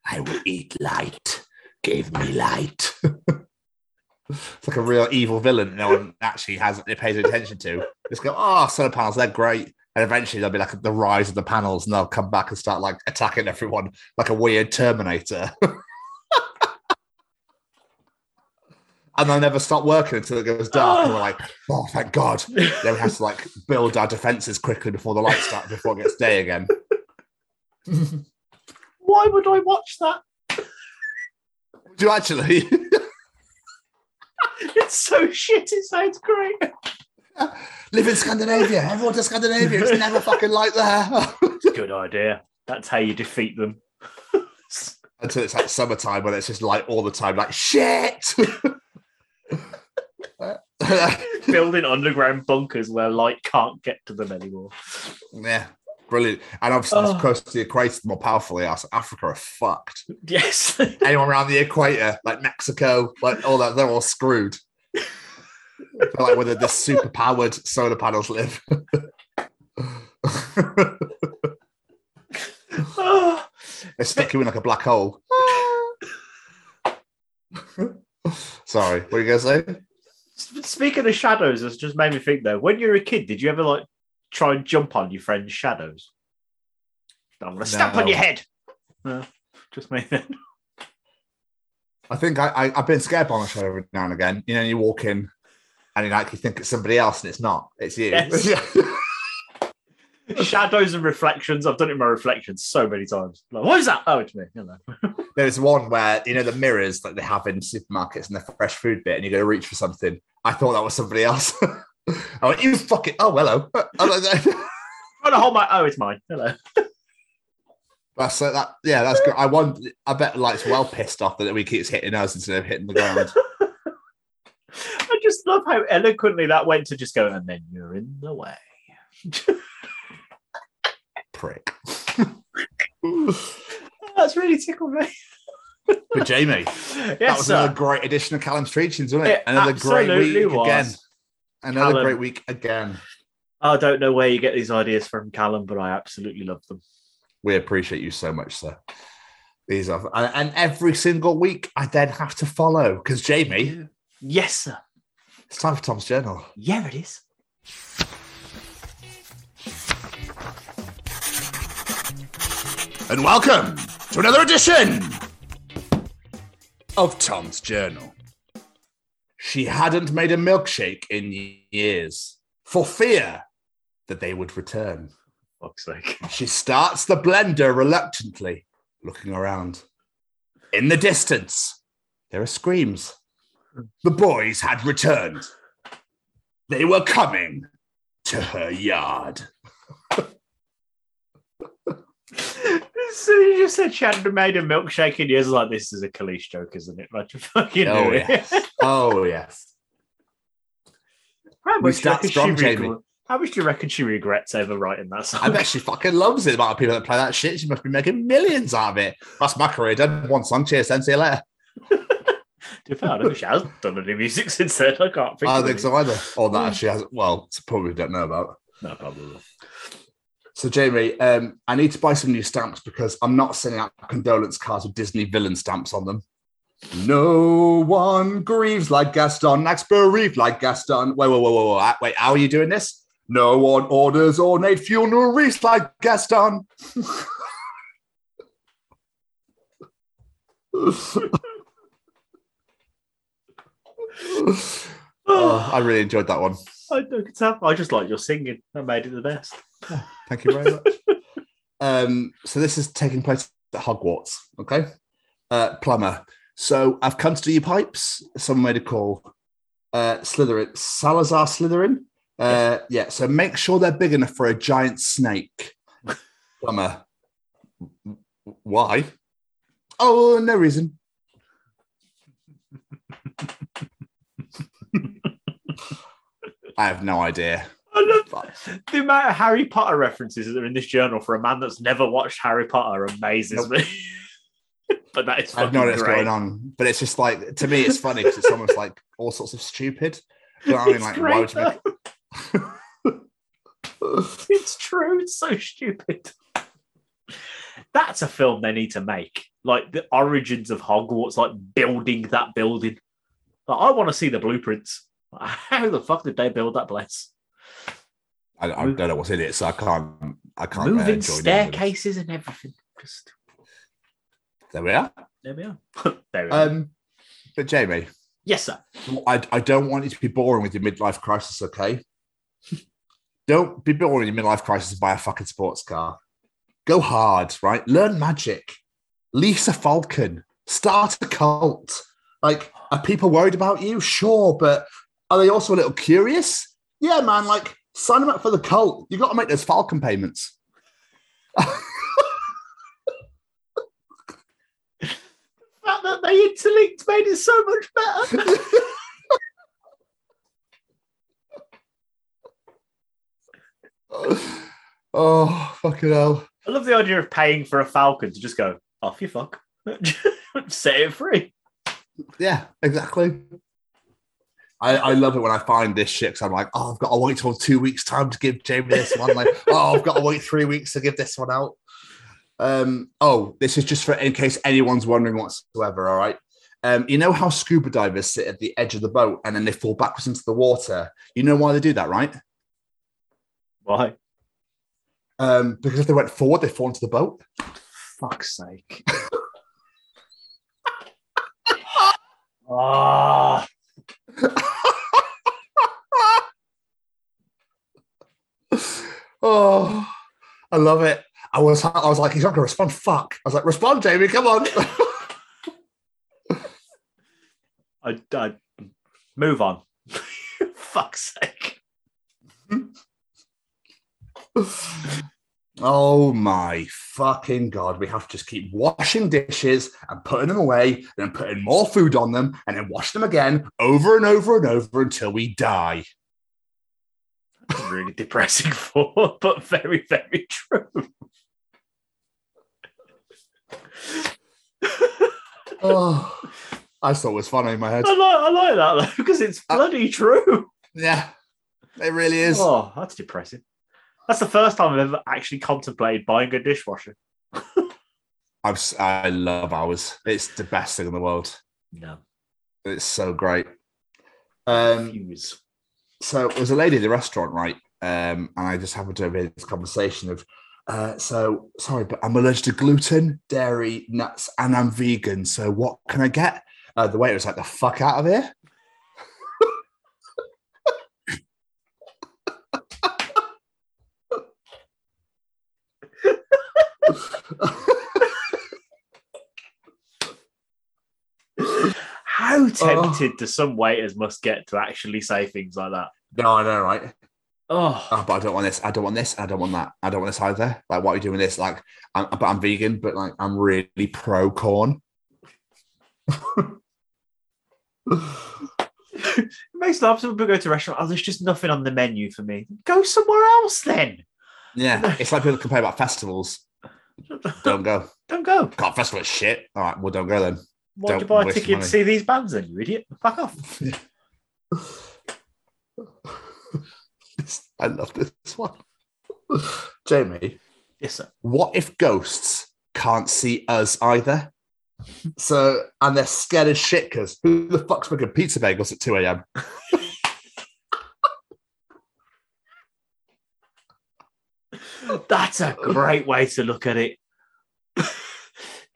I will eat light. Give me light. it's like a real evil villain no one actually has it pays attention to. Just go, oh, solar panels, they're great. And eventually there'll be like the rise of the panels and they'll come back and start like attacking everyone like a weird Terminator. and they'll never stop working until it goes dark. And we're like, oh, thank God. Then we have to like build our defenses quickly before the lights start, before it gets day again. Why would I watch that? Do you actually? It's so shit. It sounds great. Live in Scandinavia. Everyone to Scandinavia. It's never fucking like there. Good idea. That's how you defeat them. Until it's like summertime when it's just light all the time, like shit. Building underground bunkers where light can't get to them anymore. yeah, brilliant. And obviously, Oh. close to the equator, the more powerful they are. So Africa are fucked. Yes. Anyone around the equator, like Mexico, like all that, they're all screwed. They're like where the, the super powered solar panels live. They stuck you in like a black hole. Sorry, what are you gonna say? Speaking of shadows, it's just made me think though. When you were a kid, did you ever like try and jump on your friend's shadows? I'm gonna stamp on your head. No, just me then. I think I, I I've been scared by my shadow every now and again. You know, you walk in and you like you think it's somebody else and it's not. It's you. Yes. Shadows and reflections. I've done it in my reflections so many times. Like, what is that? Oh, it's me. Hello. There's one where you know the mirrors that they have in supermarkets and the fresh food bit, and you go to reach for something. I thought that was somebody else. I went, you fucking oh hello. I'm Trying to hold my. Oh, it's mine. Hello. That's uh, that. Yeah, that's good. I want. I bet the Light's well pissed off that we keeps hitting us instead of hitting the ground. I just love how eloquently that went to just go, and then you're in the way. Prick. That's really tickled me. But Jamie, that was sir. another great edition of Callum's Treachings, wasn't it? It another great week was. again. Another Callum. great week again. I don't know where you get these ideas from, Callum, but I absolutely love them. We appreciate you so much, sir. These are, and every single week I then have to follow because Jamie, Yes, sir. it's time for Tom's journal. Yeah, it is. And welcome to another edition of Tom's Journal. She hadn't made a milkshake in years for fear that they would return. Fuck's sake. She starts the blender reluctantly, looking around. In the distance, there are screams. The boys had returned. They were coming to her yard. So you just said she hadn't made a milkshake in years. Like this is a Kelis joke, isn't it? Like you fucking Oh, yes. Oh, yes. How much, do you start reckon she strong, Jamie. how much do you reckon she regrets over writing that song? I bet she fucking loves it. The amount of people that play that shit. She must be making millions out of it. That's my career. Done one song. Cheers. Then see you later. To be fair, I don't think she has done any music since then. I can't think. I don't think so either. Or that hmm. she has. Well, it's probably don't know about. No, probably. So, Jamie, um, I need to buy some new stamps because I'm not sending out condolence cards with Disney villain stamps on them. No one grieves like Gaston, acts bereaved like Gaston. Wait, wait, wait, wait, wait. Wait, how are you doing this? No one orders ornate funeral wreaths like Gaston. oh, I really enjoyed that one. I. I just like your singing. That made it the best. Thank you very much. um, so this is taking place at Hogwarts. Okay, uh, plumber. So I've come to do your pipes. Someone made a call. Uh, Slytherin, Salazar Slytherin. Uh, yeah. So make sure they're big enough for a giant snake. plumber. Why? Oh, no reason. I have no idea. I love the amount of Harry Potter references that are in this journal for a man that's never watched Harry Potter amazes me. but that is I have no idea fucking what's great. going on, but it's just like to me, it's funny because it's almost like all sorts of stupid. You know I mean? It's Like, why would you make? it's true. It's so stupid. That's a film they need to make. Like the origins of Hogwarts, like building that building. Like, I want to see the blueprints. How the fuck did they build that place? I, I don't know what's in it, so I can't. I can't. uh, Moving join in with it. staircases and everything. Just There we are. there we are. there we are. Um, but Jamie, yes, sir. I, I don't want you to be boring with your midlife crisis. Okay, don't be boring in your midlife crisis Buy a fucking sports car. Go hard, right? Learn magic. Lisa falcon. Start a cult. Like, are people worried about you? Sure, but are they also a little curious? Yeah, man. Like, sign him up for the cult. You've got to make those falcon payments. The fact that they interlinked made it so much better. oh, fucking hell. I love the idea of paying for a falcon to just go off you fuck, set it free. Yeah, exactly. I, I love it when I find this shit because I'm like, oh, I've got to wait till two weeks' time to give Jamie this one. Like, oh, I've got to wait three weeks to give this one out. Um, oh, this is just for in case anyone's wondering whatsoever. All right. Um, you know how scuba divers sit at the edge of the boat and then they fall backwards into the water? You know why they do that, right? Why? Um, because if they went forward, they fall into the boat. Fuck's sake. Ah, Oh, Oh. I love it. I was, I was like, he's not going to respond. Fuck. I was like, respond, Jamie. Come on. I, I move on. Fuck's sake. Oh my fucking god! We have to just keep washing dishes and putting them away, and then putting more food on them, and then wash them again over and over and over until we die. Really depressing for, but very, very true. Oh, I thought it was funny in my head. I like, I like that though because it's bloody true. Yeah, it really is. Oh, that's depressing. That's the first time I've ever actually contemplated buying a dishwasher. S- I love ours. It's the best thing in the world. No. It's so great. Um, Fuse. So there's a lady at the restaurant, right? Um, and I just happened to have this conversation of, uh, so sorry, but I'm allergic to gluten, dairy, nuts, and I'm vegan. So what can I get? Uh, the waiter was like, the fuck out of here. Tempted oh. to some waiters must get to actually say things like that. No, I know, right? Oh, Oh, but I don't want this. I don't want this. I don't want that. I don't want this either. Like, why are you doing this? Like, I'm, but I'm vegan, but like, I'm really pro corn. it makes laugh. Some people go to a restaurant. Oh, there's just nothing on the menu for me. Go somewhere else then. Yeah, it's like people complain about festivals. Don't go. Don't go. God, festival is shit. All right, well, don't go then. Why'd you buy a ticket money. to see these bands then, you idiot? Fuck off. I love this one. Jamie, yes, sir. what if ghosts can't see us either? So, and they're scared as shit because who the fuck's making pizza bagels at 2 a.m.? That's a great way to look at it.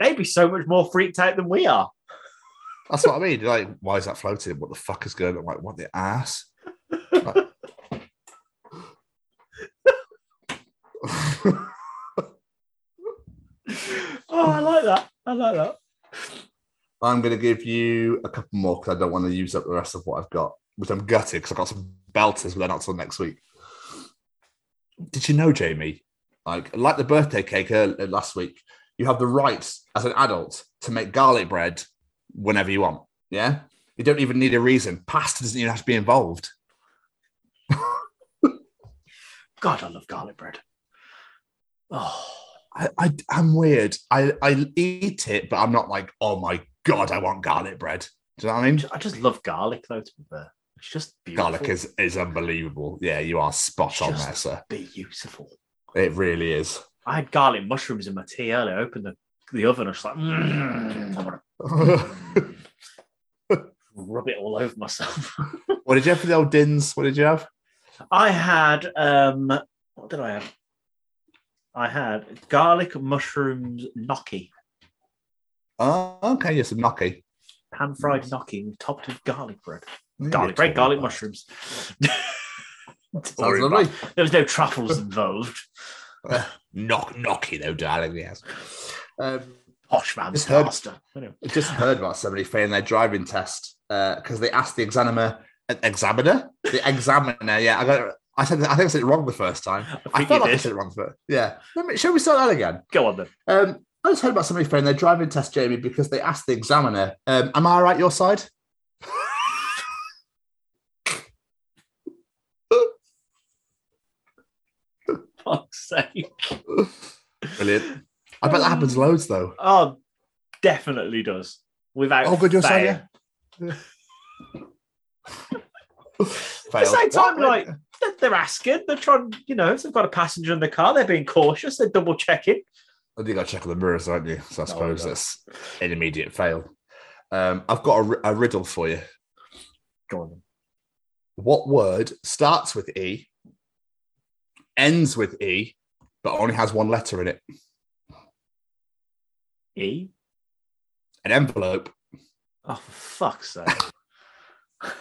They'd be so much more freaked out than we are. That's what I mean. Like, why is that floating? What the fuck is going on? Like, what the ass? Like- Oh, I like that. I like that. I'm going to give you a couple more because I don't want to use up the rest of what I've got, which I'm gutted because I've got some belters, but they're not till next week. Did you know, Jamie? Like, like the birthday cake earlier, last week, you have the right as an adult to make garlic bread whenever you want. Yeah, you don't even need a reason. Pasta doesn't even have to be involved. God, I love garlic bread. Oh, I, I I'm weird. I I eat it, but I'm not like, oh my god, I want garlic bread. Do you know what I mean? I just love garlic though. To be fair, it's just beautiful. Garlic is is unbelievable. Yeah, you are spot on there, sir. beautiful. It really is. I had garlic mushrooms in my tea earlier. I opened the, the oven. I was like, mm, rub it all over myself. what did you have for the old dins? What did you have? I had um, what did I have? I had garlic mushrooms gnocchi, Oh, okay, yes, gnocchi. pan fried gnocchi topped with garlic bread. Garlic bread, garlic about- mushrooms. Sounds Sorry, lovely. There was no truffles involved. Knock, gnocchi though, darling. Yes. Um, Posh man's Just heard- master. Anyway. I just heard about somebody failing their driving test Uh, because they asked the examiner, uh, examiner, the examiner. Yeah, I got. I said. I think I said it wrong the first time. I, think felt you like I did. said it wrong first. Yeah. Let me, shall we start that again? Go on then. Um, I just heard about somebody failing their driving test, Jamie, because they asked the examiner, um, "Am I right your side?" Fuck's sake. Brilliant. I bet that happens loads though. Oh, definitely does. Without Oh, good, your fail. side, yeah. At the same time, like they're- asking, they're trying, you know, if they've got a passenger in the car, they're being cautious, they're double checking. I think I check on the mirrors, aren't you? So I suppose no. that's an immediate fail. Um, I've got a, a riddle for you. Go on. then. What word starts with E, ends with E, but only has one letter in it? E. An envelope. Oh, for fuck's sake.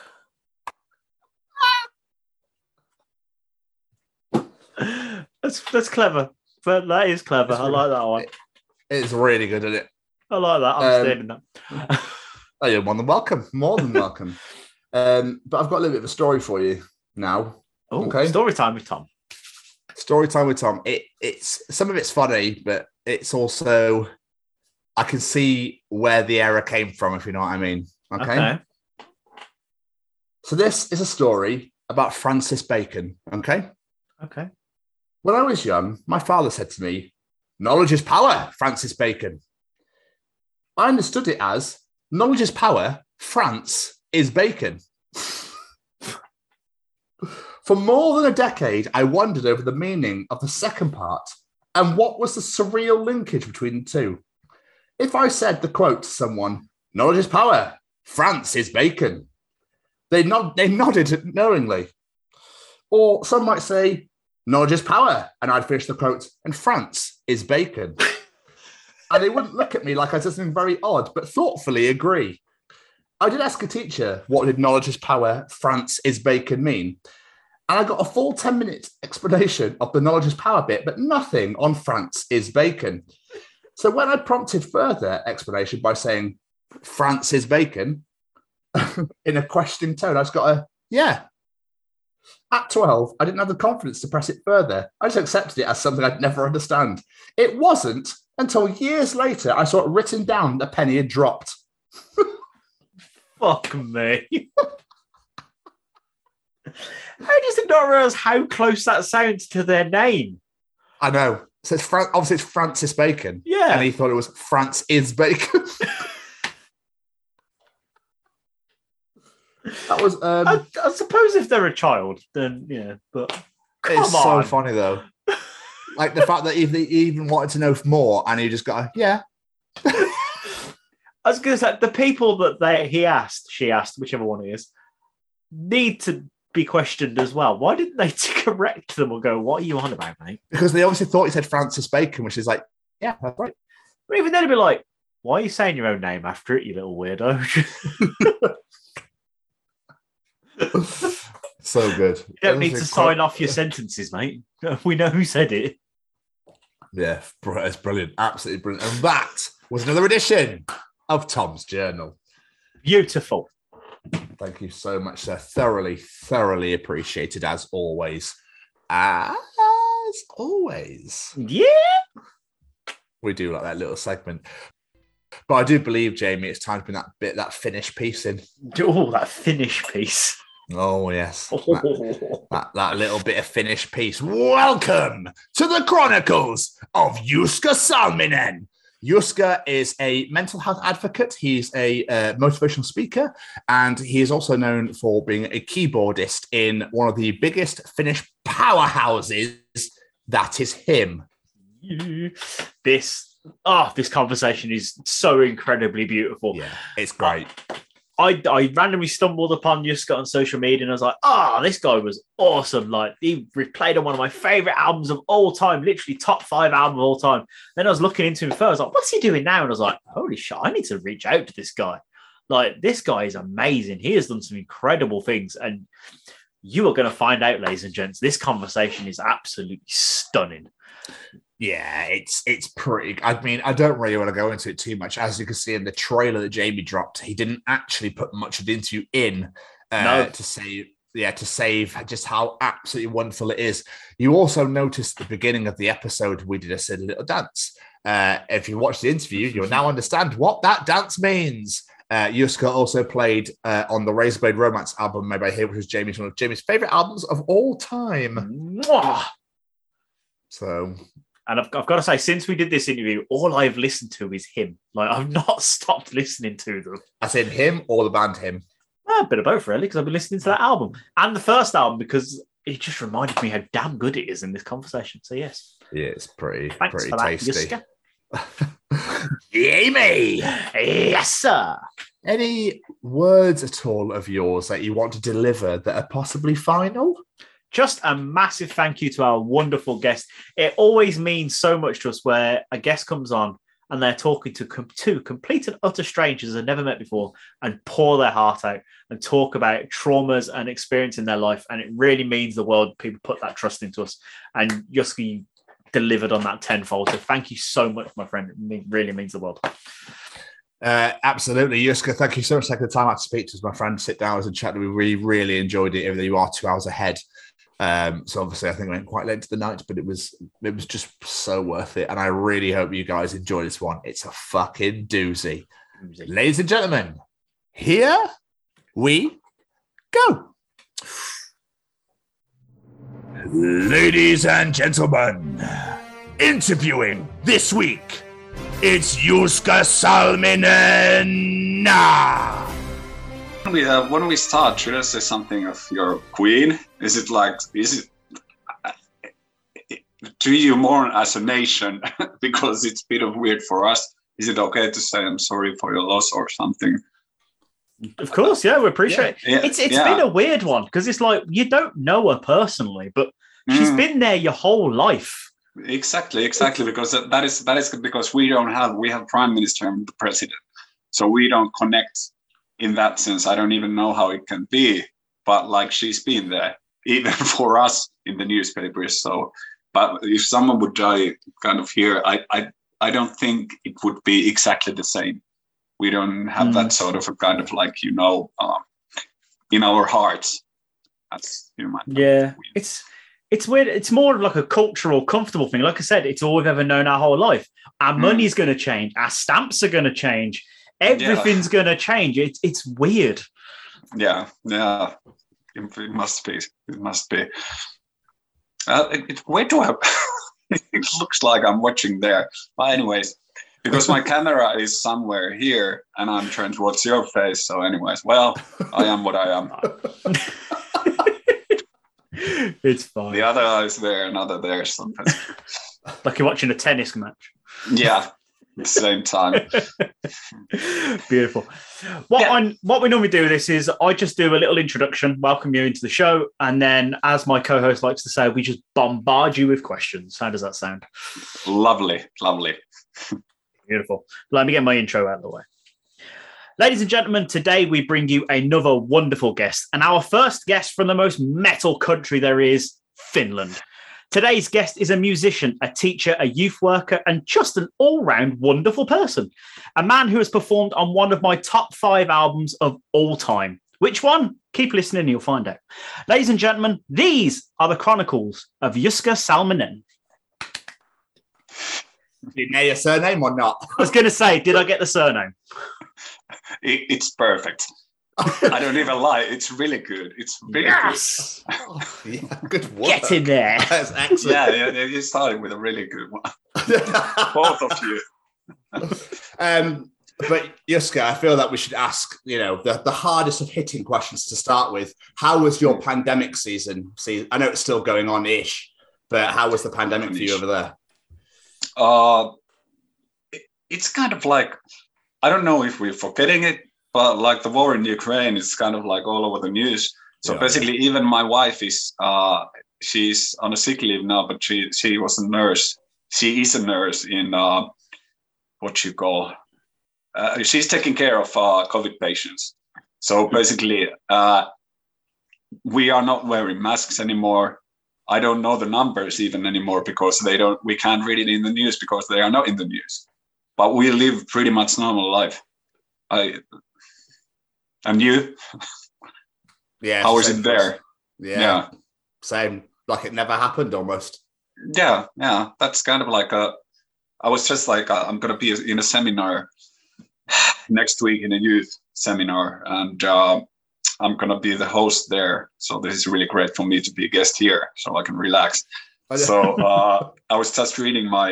that's that's clever. But that is clever. I like that one. It's really good, isn't it? I like that. I'm Um, stealing that. Oh, you're more than welcome. More than welcome. um, but I've got a little bit of a story for you now. Oh, okay. story time with Tom. Story time with Tom. It it's some of it's funny, but it's also I can see where the error came from, if you know what I mean. Okay. Okay. So this is a story about Francis Bacon. Okay. Okay. When I was young, my father said to me, Knowledge is power, Francis Bacon. I understood it as knowledge is power, France is bacon. For more than a decade, I wondered over the meaning of the second part and what was the surreal linkage between the two. If I said the quote to someone, knowledge is power, France is bacon, they, nod- they nodded knowingly. Or some might say, knowledge is power, and I'd finish the quote, and France is bacon. and they wouldn't look at me like I said something very odd, but thoughtfully agree. I did ask a teacher, what did knowledge is power, France is bacon mean? And I got a full 10 minute explanation of the knowledge is power bit, but nothing on France is bacon. So when I prompted further explanation by saying France is bacon, in a questioning tone. I just got a yeah. At 12, I didn't have the confidence to press it further. I just accepted it as something I'd never understand. It wasn't until years later I saw it written down that Penny had dropped. Fuck me. How does it not realize how close that sounds to their name? I know. So it's Fran- obviously it's Francis Bacon. Yeah. And he thought it was France is Bacon. that was um I, I suppose if they're a child, then yeah, but it's on. so funny though. like the fact that he, he even wanted to know more and he just got a, yeah. I was going to say the people that they he asked, she asked, whichever one it is, need to be questioned as well. Why didn't they correct them or go, "What are you on about, mate?" Because they obviously thought he said Francis Bacon, which is like, yeah, that's right. Or even then, it'd be like, "Why are you saying your own name after it, you little weirdo?" So good. you don't need to sign off your sentences, mate. We know who said it. Yeah, it's brilliant. Absolutely brilliant. And that was another edition of Tom's Journal. Beautiful. Thank you so much, sir. Thoroughly, thoroughly appreciated as always. As always. Yeah. We do like that little segment. But I do believe, Jamie, it's time to bring that bit, that finish piece in. Oh, that finish piece. Oh, yes. That, that, that little bit of finish piece. Welcome to the Chronicles of Juska Salminen. Juska is a mental health advocate. He's a uh, motivational speaker, and he is also known for being a keyboardist in one of the biggest Finnish powerhouses. That is HIM. This oh, this conversation is so incredibly beautiful. Yeah, it's great. I, I randomly stumbled upon Juska on social media and I was like, oh, this guy was awesome. Like, he replayed on one of my favorite albums of all time, literally top five album of all time. Then I was looking into him first, I was like, what's he doing now? And I was like, holy shit, I need to reach out to this guy. Like, this guy is amazing. He has done some incredible things. And you are going to find out, ladies and gents, this conversation is absolutely stunning. Yeah, it's it's pretty. I mean, I don't really want to go into it too much. As you can see in the trailer that Jamie dropped, he didn't actually put much of the interview in uh, No. to say yeah to save just how absolutely wonderful it is. You also noticed the beginning of the episode we did a silly little dance. Uh, if you watch the interview, you'll now understand what that dance means. Uh, Juska also played uh, on the Razorblade Romance album made by HIM, which was Jamie's one of Jamie's favorite albums of all time. Mwah! So And I've, I've got to say, since we did this interview, all I've listened to is HIM. Like, I've not stopped listening to them. I in him or the band HIM. Ah, a bit of both, really, because I've been listening to that album and the first album because it just reminded me how damn good it is in this conversation. So, yes. Yeah, it's pretty Thanks pretty tasty. Jamie, Yes, sir. any words at all of yours that you want to deliver that are possibly final? Just a massive thank you to our wonderful guest. It always means so much to us where a guest comes on and they're talking to com- two complete and utter strangers they've never met before and pour their heart out and talk about traumas and experience in their life. And it really means the world. People put that trust into us. And Yuski delivered on that tenfold. So thank you so much, my friend. It really means the world. Uh, absolutely, Juska. Thank you so much for taking the time out to speak to us, my friend. Sit down and chat. We really, really enjoyed it. Even though you are two hours ahead, um, so obviously I think it went quite late to the night, but it was it was just so worth it. And I really hope you guys enjoy this one. It's a fucking doozy, ladies and gentlemen. Here we go. Ladies and gentlemen, interviewing this week, it's Juska Salminen. When we, uh, when we start, should I say something of your queen? Is it like, is it, treat you more as a nation because it's a bit of weird for us? Is it okay to say I'm sorry for your loss or something? Of course, yeah, we appreciate Yeah, it. It's it's yeah. been a weird one because it's like you don't know her personally, but she's Mm. been there your whole life. Exactly, exactly. Because that, that is that is because we don't have we have prime minister and the president, so we don't connect in that sense. I don't even know how it can be, but like she's been there even for us in the newspapers. So, but if someone would die kind of here, I I I don't think it would be exactly the same. We don't have that sort of a kind of like you know um, in our hearts. That's you know, my Yeah, it's it's weird. It's more of like a cultural, comfortable thing. Like I said, it's all we've ever known our whole life. Our Mm. money's going to change. Our stamps are going to change. Everything's going to change. It's it's weird. yeah, yeah. It, it must be. It must be. Uh, it, it, where do I? it looks like I'm watching there. But anyways, because my camera is somewhere here, and I'm trying towards your face. So, anyways, well, I am what I am. It's fine. The other eye is there, another there. something. Like you're watching a tennis match. yeah, the same time. Beautiful. What I what we normally do with this is I just do a little introduction, welcome you into the show, and then, as my co-host likes to say, we just bombard you with questions. How does that sound? Lovely, lovely. Beautiful. Let me get my intro out of the way. Ladies and gentlemen, today we bring you another wonderful guest, and our first guest from the most metal country there is, Finland. Today's guest is a musician, a teacher, a youth worker, and just an all round wonderful person. A man who has performed on one of my top five albums of all time. Which one? Keep listening, you'll find out. Ladies and gentlemen, these are the chronicles of Juska Salminen. Did you know your surname or not? I was going to say, did I get the surname? It's perfect. I don't even lie. It's really good. It's really Yes! yeah, good work. Get in there. That's excellent. Yeah, yeah, yeah, you started with a really good one. Both of you. um, but Juska, I feel that we should ask, you know, the, the hardest of hitting questions to start with. How was your pandemic season? See, I know it's still going on ish, but how was the pandemic for you over there? Uh, it- it's kind of like I don't know if we're forgetting it, but like the war in Ukraine is kind of like all over the news. So Yeah. basically, even my wife is uh, she's on a sick leave now, but she she was a nurse. She is a nurse in uh, what you call. Uh, she's taking care of uh, COVID patients. So basically, uh, we are not wearing masks anymore. I don't know the numbers even anymore because they don't. We can't read it in the news because they are not in the news. But we live pretty much normal life. I and you, Yeah. how was is it same for us. there? Yeah, Yeah. Same. Like it never happened almost. yeah yeah that's kind of like a i was just like uh, i'm gonna be in a seminar next week in a youth seminar and uh, i'm gonna be the host there so this is really great for me to be a guest here so i can relax so uh, i was just reading my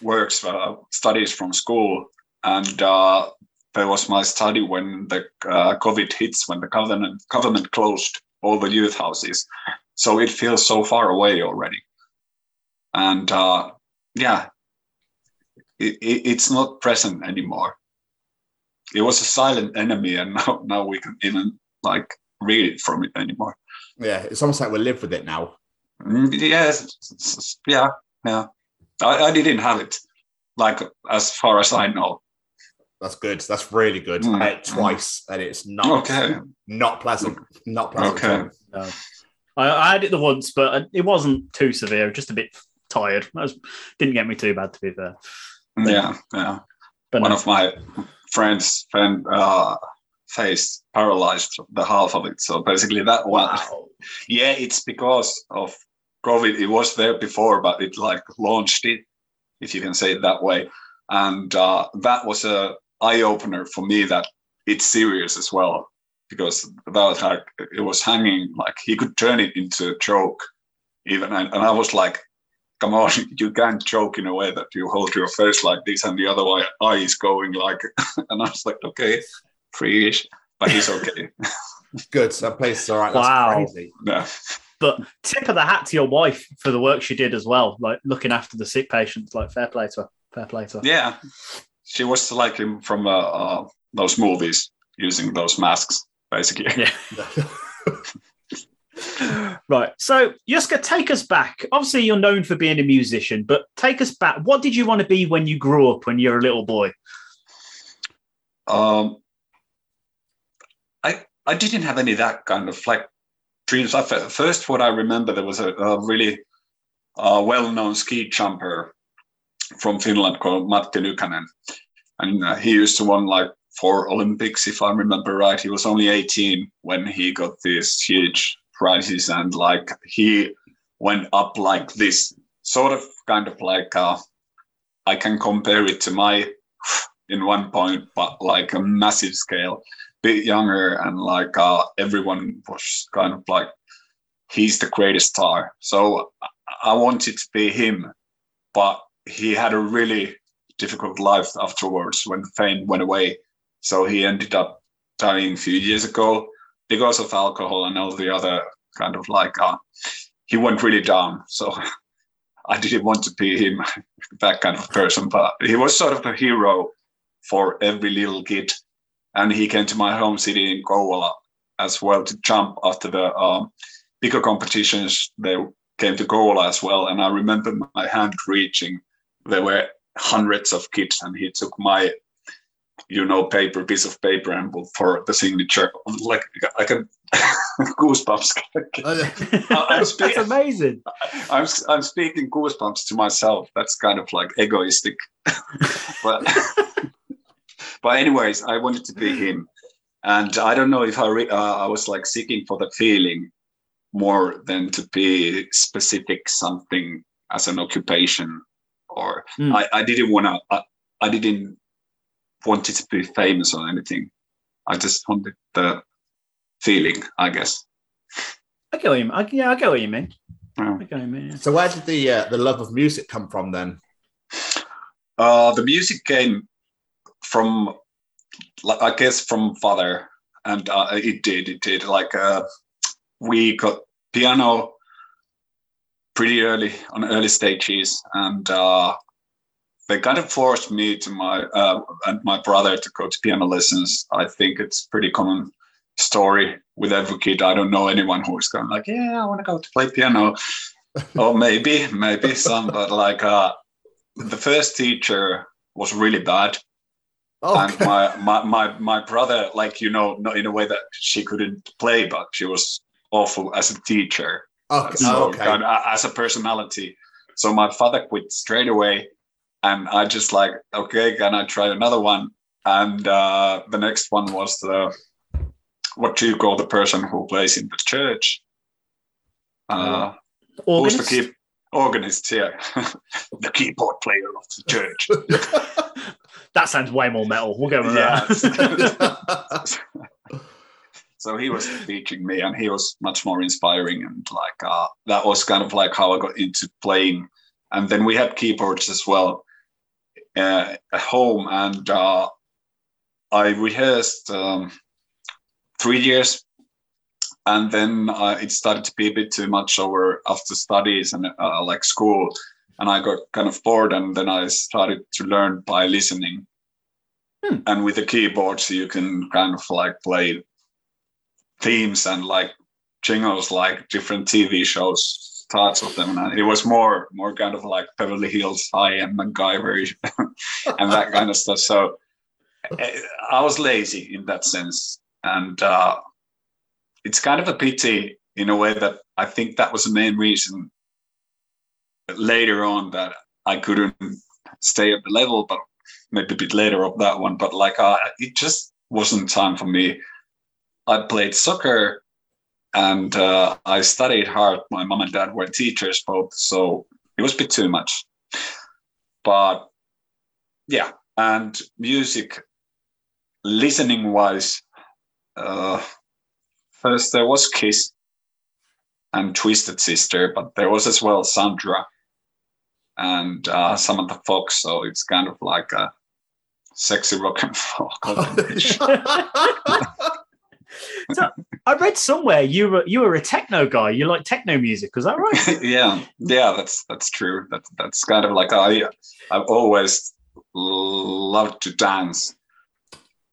works uh, studies from school and uh, there was my study when the uh, covid hits when the government government closed all the youth houses so it feels so far away already and uh, yeah, it, it, it's not present anymore. It was a silent enemy, and now now we can even like read it from it anymore. Yeah, it's almost like we live with it now. Mm, Yes, yeah, yeah. I, I didn't have it, like as far as I know. That's good. That's really good. Mm. I had it twice, and it's not Okay. not pleasant. Not pleasant. Okay. No. I, I had it the once, but it wasn't too severe. Just a bit tired. That was, didn't get me too bad, to be fair. Yeah, yeah. But One no. of my friends friend uh, faced paralyzed the half of it. So basically, that one. Wow. Yeah, it's because of COVID. It was there before, but it like launched it, if you can say it that way. And uh, that was a eye opener for me that it's serious as well, because that was like it was hanging like he could turn it into a joke, even. And, and I was like, come on, you can't joke in a way that you hold your face like this and the other eye, eye is going like. and I was like, okay, free-ish, but he's okay. Good. That place is all right. That's Wow. crazy. yeah. But tip of the hat to your wife for the work she did as well, like looking after the sick patients. Like fair play to her. Fair play to her. Yeah, she was like him from uh, uh, those movies using those masks, basically. Yeah. Right. So, Juska, take us back. Obviously, you're known for being a musician, but take us back. What did you want to be when you grew up, when you were a little boy? Um, I I didn't have any that kind of like dreams. I, first, what I remember there was a, a really uh, well-known ski jumper from Finland called Matti Nykänen, and uh, he used to win like four Olympics, if I remember right. He was only 18 when he got these huge prizes, and like he went up like this, sort of kind of like uh, I can compare it to my in one point, but like a massive scale, bit younger, and like uh, everyone was kind of like he's the greatest star. So I wanted to be him, but he had a really difficult life afterwards when fame went away. So he ended up dying a few years ago because of alcohol and all the other kind of like uh, he went really down. So I didn't want to be him, that kind of person. But he was sort of a hero for every little kid, and he came to my home city in Kouvola as well to jump after the um, bigger competitions. They came to Kouvola as well, and I remember my hand reaching. There were hundreds of kids, and he took my you know, paper, piece of paper, and for the signature. Like I can goosebumps. I'm That's amazing. I'm I'm speaking goosebumps to myself. That's kind of like egoistic, but but anyways, I wanted to be him, and I don't know if I re- uh, I was like seeking for the feeling more than to be specific something as an occupation, or mm. I, I didn't want to. I, I didn't want it to be famous or anything. I just wanted the feeling, I guess. I get what you mean. I, yeah, I get what you mean. Yeah. I get what you mean. yeah. So where did the uh, the love of music come from then? Uh, the music came from, like, I guess, from father, and uh, it did. It did. Like uh, we got piano pretty early on early stages, and uh, they kind of forced me to my uh, and my brother to go to piano lessons. I think it's pretty common story with every kid. I don't know anyone who is going like, yeah, I want to go to play piano. or maybe, maybe some, but like uh, the first teacher was really bad. Okay. And my, my my my brother, like you know, not in a way that she couldn't play, but she was awful as a teacher. Okay. So okay. kind of, as a personality. So my father quit straight away and I just like, okay, can I try another one? And uh, the next one was the what do you call the person who plays in the church? Uh, who's the key organist? Yeah, the keyboard player of the church. that sounds way more metal. We'll go with that. so he was teaching me, and he was much more inspiring, and like uh, that was kind of like how I got into playing. And then we had keyboards as well uh, at home, and uh, I rehearsed um, three years, and then uh, it started to be a bit too much over after studies and uh, like school, and I got kind of bored, and then I started to learn by listening. Hmm. And with the keyboards, you can kind of like play themes and like jingles, like different TV shows thoughts of them. And it was more more kind of like Beverly Hills High and MacGyver and that kind of stuff. So eh, I was lazy in that sense, and uh, it's kind of a pity in a way that I think that was the main reason later on that I couldn't stay at the level, but maybe a bit later of that one. But like, uh, it just wasn't time for me. I played soccer and uh, I studied hard. My mom and dad were teachers both, so it was a bit too much. But yeah, and music, listening wise, uh, first there was Kiss and Twisted Sister, but there was as well Sandra and uh, the Fox. So it's kind of like a sexy rock and roll. so I read somewhere you were you were a techno guy. You like techno music, was that right? yeah, yeah, that's that's true. That that's kind of like I I've always loved to dance,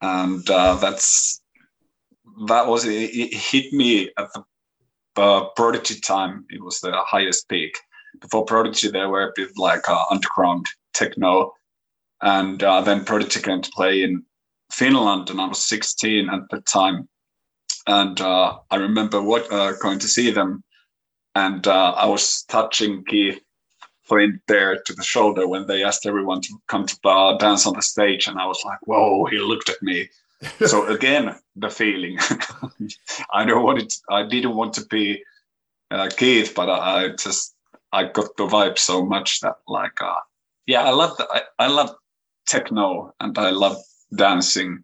and uh, that's that was it, it hit me at the uh, Prodigy time. It was the highest peak. Before Prodigy, there were a bit like uh, underground techno, and uh, then Prodigy came to play in Finland, and I was 16 at the time and uh, I remember what uh, going to see them, and uh, I was touching Keith flint there to the shoulder when they asked everyone to come to uh, dance on the stage, and I was like, "Whoa!" He looked at me. so again, the feeling. I don't want it. I didn't want to be uh, Keith, but I, I just I got the vibe so much that like, uh, yeah, I love I, I love techno and I love dancing,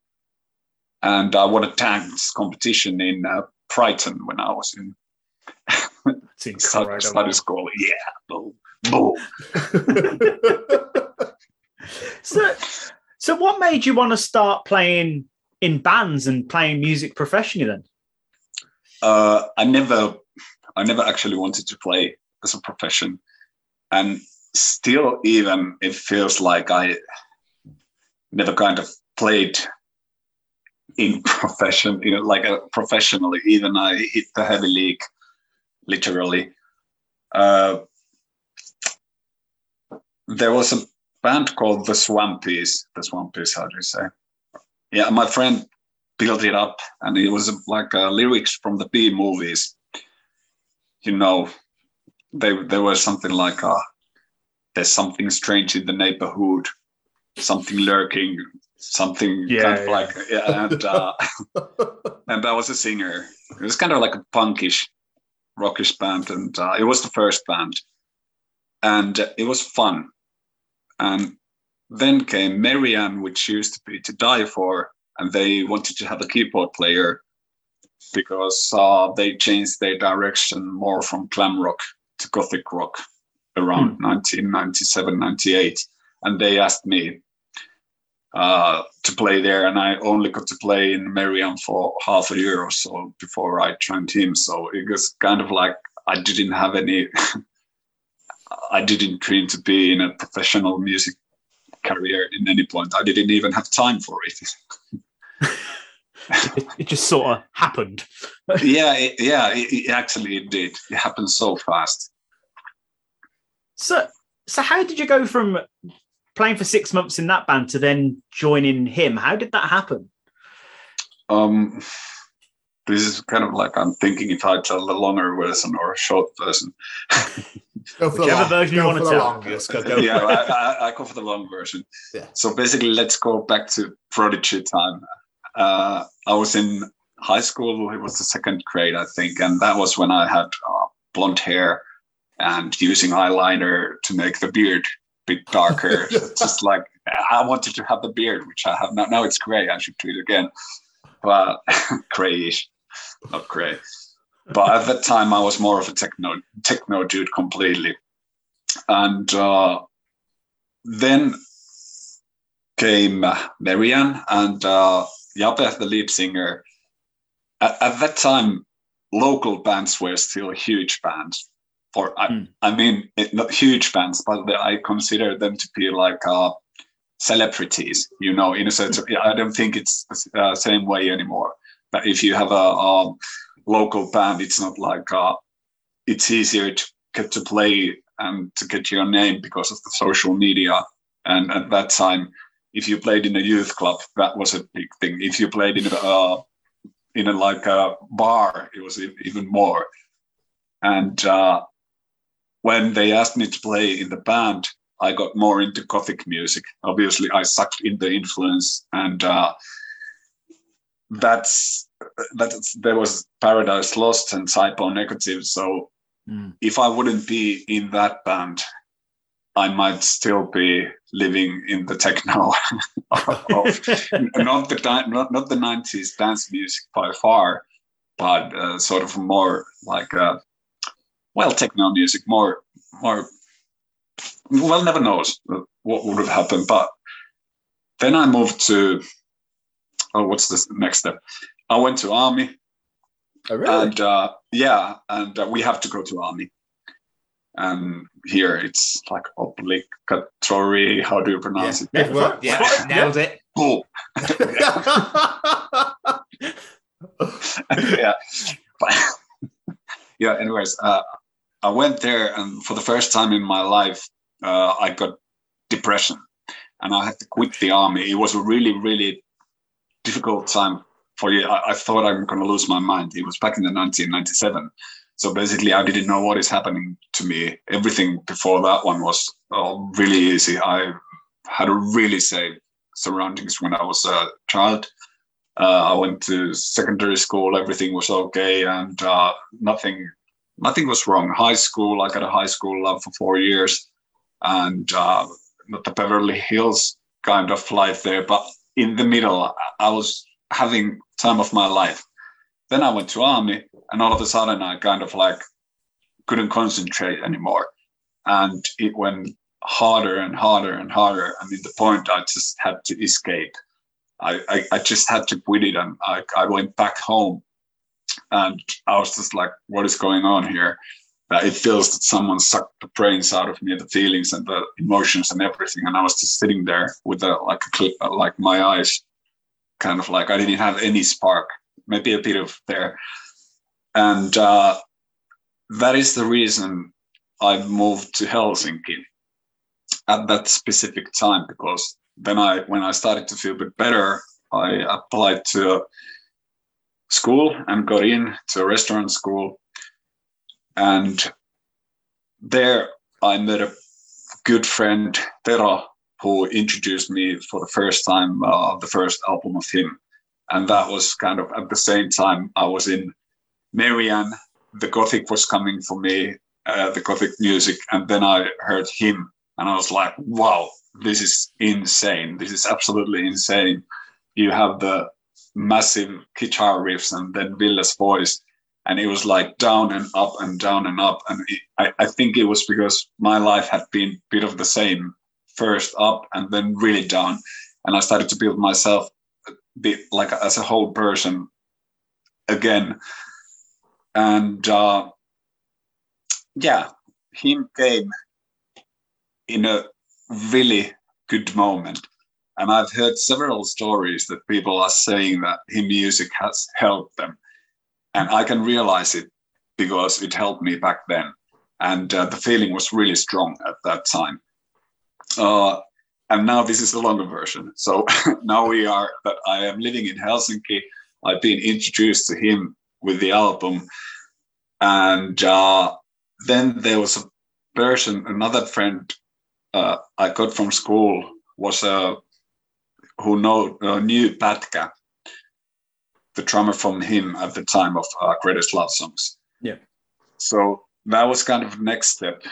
and I won a dance competition in uh, Brighton when I was in study school. Yeah, boom, boom. so, so what made you want to start playing in bands and playing music professionally then? Uh, I never, I never actually wanted to play as a profession, and still, even it feels like I never kind of played in profession, you know, like a professionally. Even I hit the heavy league, literally. Uh, there was a band called the Swampies. The Swampies, how do you say? Yeah, my friend built it up, and it was like uh, lyrics from the B movies. You know, they there was something like uh, "There's something strange in the neighborhood, something lurking, something Yeah, kind of yeah. like yeah." And uh, and I was a singer. It was kind of like a punkish, rockish band, and uh, it was the first band, and it was fun. And then came Marianne, which used to be To/Die/For, and they wanted to have a keyboard player because uh, they changed their direction more from glam rock to gothic rock around 1997, 98. And they asked me uh, to play there, and I only got to play in Marianne for half a year or so before I joined HIM. So it was kind of like I didn't have any. I didn't dream to be in a professional music career in any point. I didn't even have time for it. It, it just sort of happened. yeah, it, yeah, it, it actually it did. It happened so fast. So, so how did you go from playing for six months in that band to then joining HIM? How did that happen? Um, this is kind of like I'm thinking if I tell the longer version or a short version. Go for the Whichever long- version you go want to tell. longest. Go, go yeah. I, I, I go for the long version. Yeah. So basically, let's go back to Prodigy time. Uh, I was in high school. It was the second grade, I think, and that was when I had uh, blonde hair and using eyeliner to make the beard a bit darker. Just like I wanted to have the beard, which I have now. Now it's gray. I should do it again, but grayish, not gray. But at that time, I was more of a techno techno dude completely, and uh, then came Marianne and uh, Jape, the lead singer. At, at that time, local bands were still huge bands. For I, I mean, it, not huge bands, but I consider them to be like uh, celebrities. You know, in a sense, of, I don't think it's the uh, same way anymore. But if you have a, a local band, it's not like uh, it's easier to get to play and to get your name because of the social media. And at that time, if you played in a youth club, that was a big thing. If you played in a uh, in a like a bar, it was even more. And uh, when they asked me to play in the band, I got more into gothic music. Obviously, I sucked in the influence, and uh, that's that's there was Paradise Lost and Type O Negative. So if I wouldn't be in that band, I might still be living in the techno of not the not, not the 90s dance music by far, but uh, sort of more like uh, well techno music, more more well never knows what would have happened. But then I moved to oh what's the next step? I went to army. Oh, really? And uh, yeah, and uh, we have to go to army. And here it's like obligatory. How do you pronounce it? Good work. Yeah, nailed it. Cool. yeah. But- yeah. Anyways, uh, I went there, and for the first time in my life, uh, I got depression, and I had to quit the army. It was a really, really difficult time for you. I, I thought I'm going to lose my mind. It was back in the 1997, So basically, I didn't know what is happening to me. Everything before that one was uh, really easy. I had a really safe surroundings when I was a child. Uh, I went to secondary school. Everything was okay, and uh, nothing, nothing was wrong. High school, I got a high school love for four years, and uh, the Beverly Hills kind of life there. But in the middle, I was having time of my life. Then I went to army, and all of a sudden, I kind of like couldn't concentrate anymore, and it went harder and harder and harder. I mean, the point I just had to escape. I, I, I just had to quit it, and I, I went back home, and I was just like, "What is going on here?" Uh, it feels that someone sucked the brains out of me, the feelings and the emotions and everything, and I was just sitting there with a, like a clip, like my eyes, kind of like I didn't have any spark, maybe a bit of there, and uh, that is the reason I moved to Helsinki at that specific time because then I when I started to feel a bit better, I applied to school and got in to a restaurant school. And there I met a good friend, Tero, who introduced me for the first time uh, the first album of HIM. And that was kind of at the same time I was in Marianne. The Gothic was coming for me, uh, the Gothic music. And then I heard HIM and I was like, wow, this is insane. This is absolutely insane. You have the massive guitar riffs and then Ville's voice. And it was like down and up and down and up. And it, I, I think it was because my life had been a bit of the same first up and then really down. And I started to build myself bit like as a whole person again. And uh, yeah, HIM came in a really good moment. And I've heard several stories that people are saying that HIM music has helped them. And I can realize it because it helped me back then. And uh, the feeling was really strong at that time. Uh, and now this is the longer version. So now we are that I am living in Helsinki. I've been introduced to HIM with the album. And uh, then there was a person, another friend uh, I got from school was uh, who know, uh, knew Pätkä, the drummer from HIM at the time of uh, Greatest Love Songs. Yeah. So that was kind of the next step.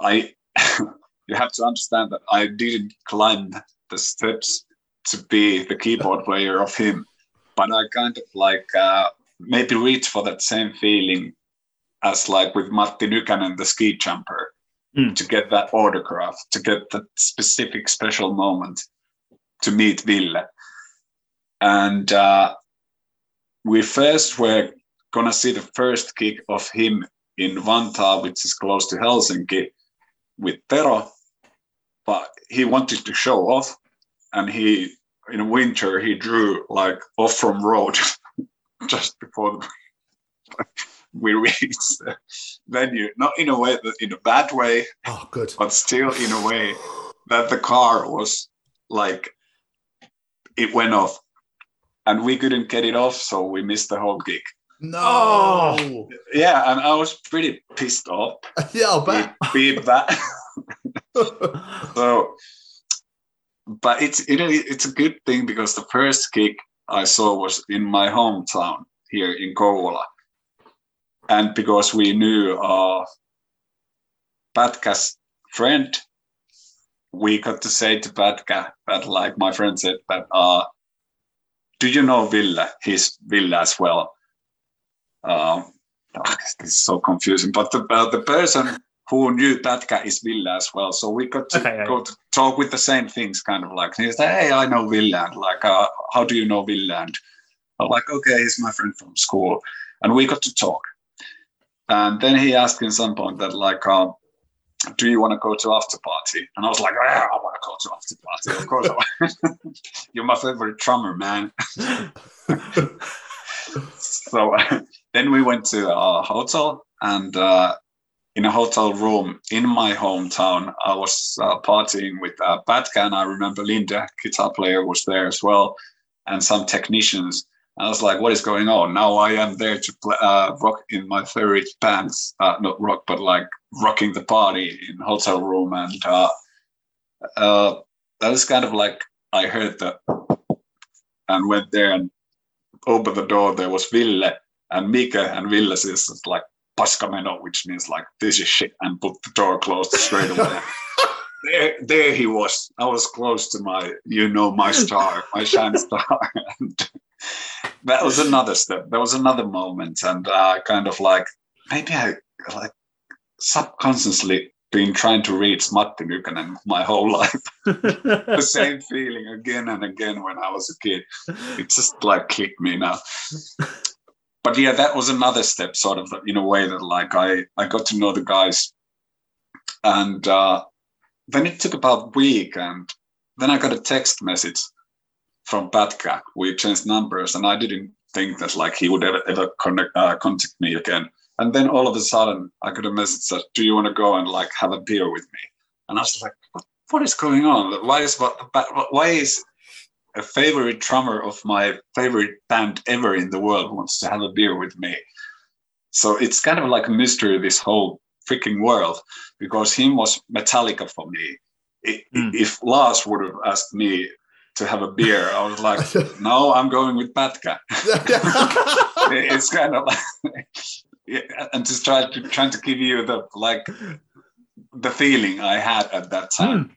I you have to understand that I didn't climb the steps to be the keyboard player of HIM, but I kind of like uh, maybe reach for that same feeling as like with Matti Nykänen, the ski jumper Mm. to get that autograph, to get that specific special moment to meet Ville. And uh, we first were gonna see the first gig of HIM in Vantaa, which is close to Helsinki, with Tero. But he wanted to show off, and he in winter he drew like off from road just before we reached the venue, not in a way that in a bad way, Oh, good. but still in a way that the car was like it went off. And we couldn't get it off, so we missed the whole gig. No. Yeah, and I was pretty pissed off. Yeah, I'll bet. Beep, beep that. so, but it's it, it's a good thing because the first gig I saw was in my hometown here in Kouvola, and because we knew uh, Pätkä's friend, we got to say to Pätkä that, like my friend said, that uh, do you know Ville? He's Ville as well. Um, this is so confusing, but the uh, the person who knew Pätkä is Ville as well. So we got to Okay, go to talk with the same things, kind of like he said, "Hey, I know Ville. And like, uh, how do you know Ville? And I'm like, "Okay, he's my friend from school," and we got to talk. And then he asked in some point that like, uh, "Do you want to go to after party?" And I was like, "Yeah, I want to go to after party. Of course, I want. you're my favorite drummer, man." so then we went to our hotel and uh, in a hotel room in my hometown i was uh, partying with uh, Pätkä and i remember Linde guitar player was there as well and some technicians I was like, what is going on? Now I am there to play, uh, rock in my favorite bands, uh, not rock, but like rocking the party in hotel room. And uh, uh, that was kind of like, I heard that and went there and opened the door. There was Ville and Mika and Ville says like, paskameno, which means like, this is shit, and put the door closed straight away. there, there he was. I was close to my, you know, my star, my shining star. and that was another step. There was another moment, and uh, kind of like maybe I like subconsciously been trying to reach Matti Nykänen my whole life. the same feeling again and again when I was a kid. It just like clicked me now. But yeah, that was another step, sort of in a way that like I I got to know the guys, and uh, then it took about a week, and then I got a text message from Pätkä. We changed numbers, and I didn't think that like he would ever ever connect, uh, contact me again. And then all of a sudden, I got a message that, "Do you want to go and like have a beer with me?" And I was like, "What, what is going on? Why is what? Why is a favorite drummer of my favorite band ever in the world wants to have a beer with me?" So it's kind of like a mystery. This whole freaking world, because HIM was Metallica for me. Hmm. If Lars would have asked me to have a beer, I was like, "No, I'm going with Pätkä." it's kind of like, yeah, and just try to trying to give you the like the feeling I had at that time.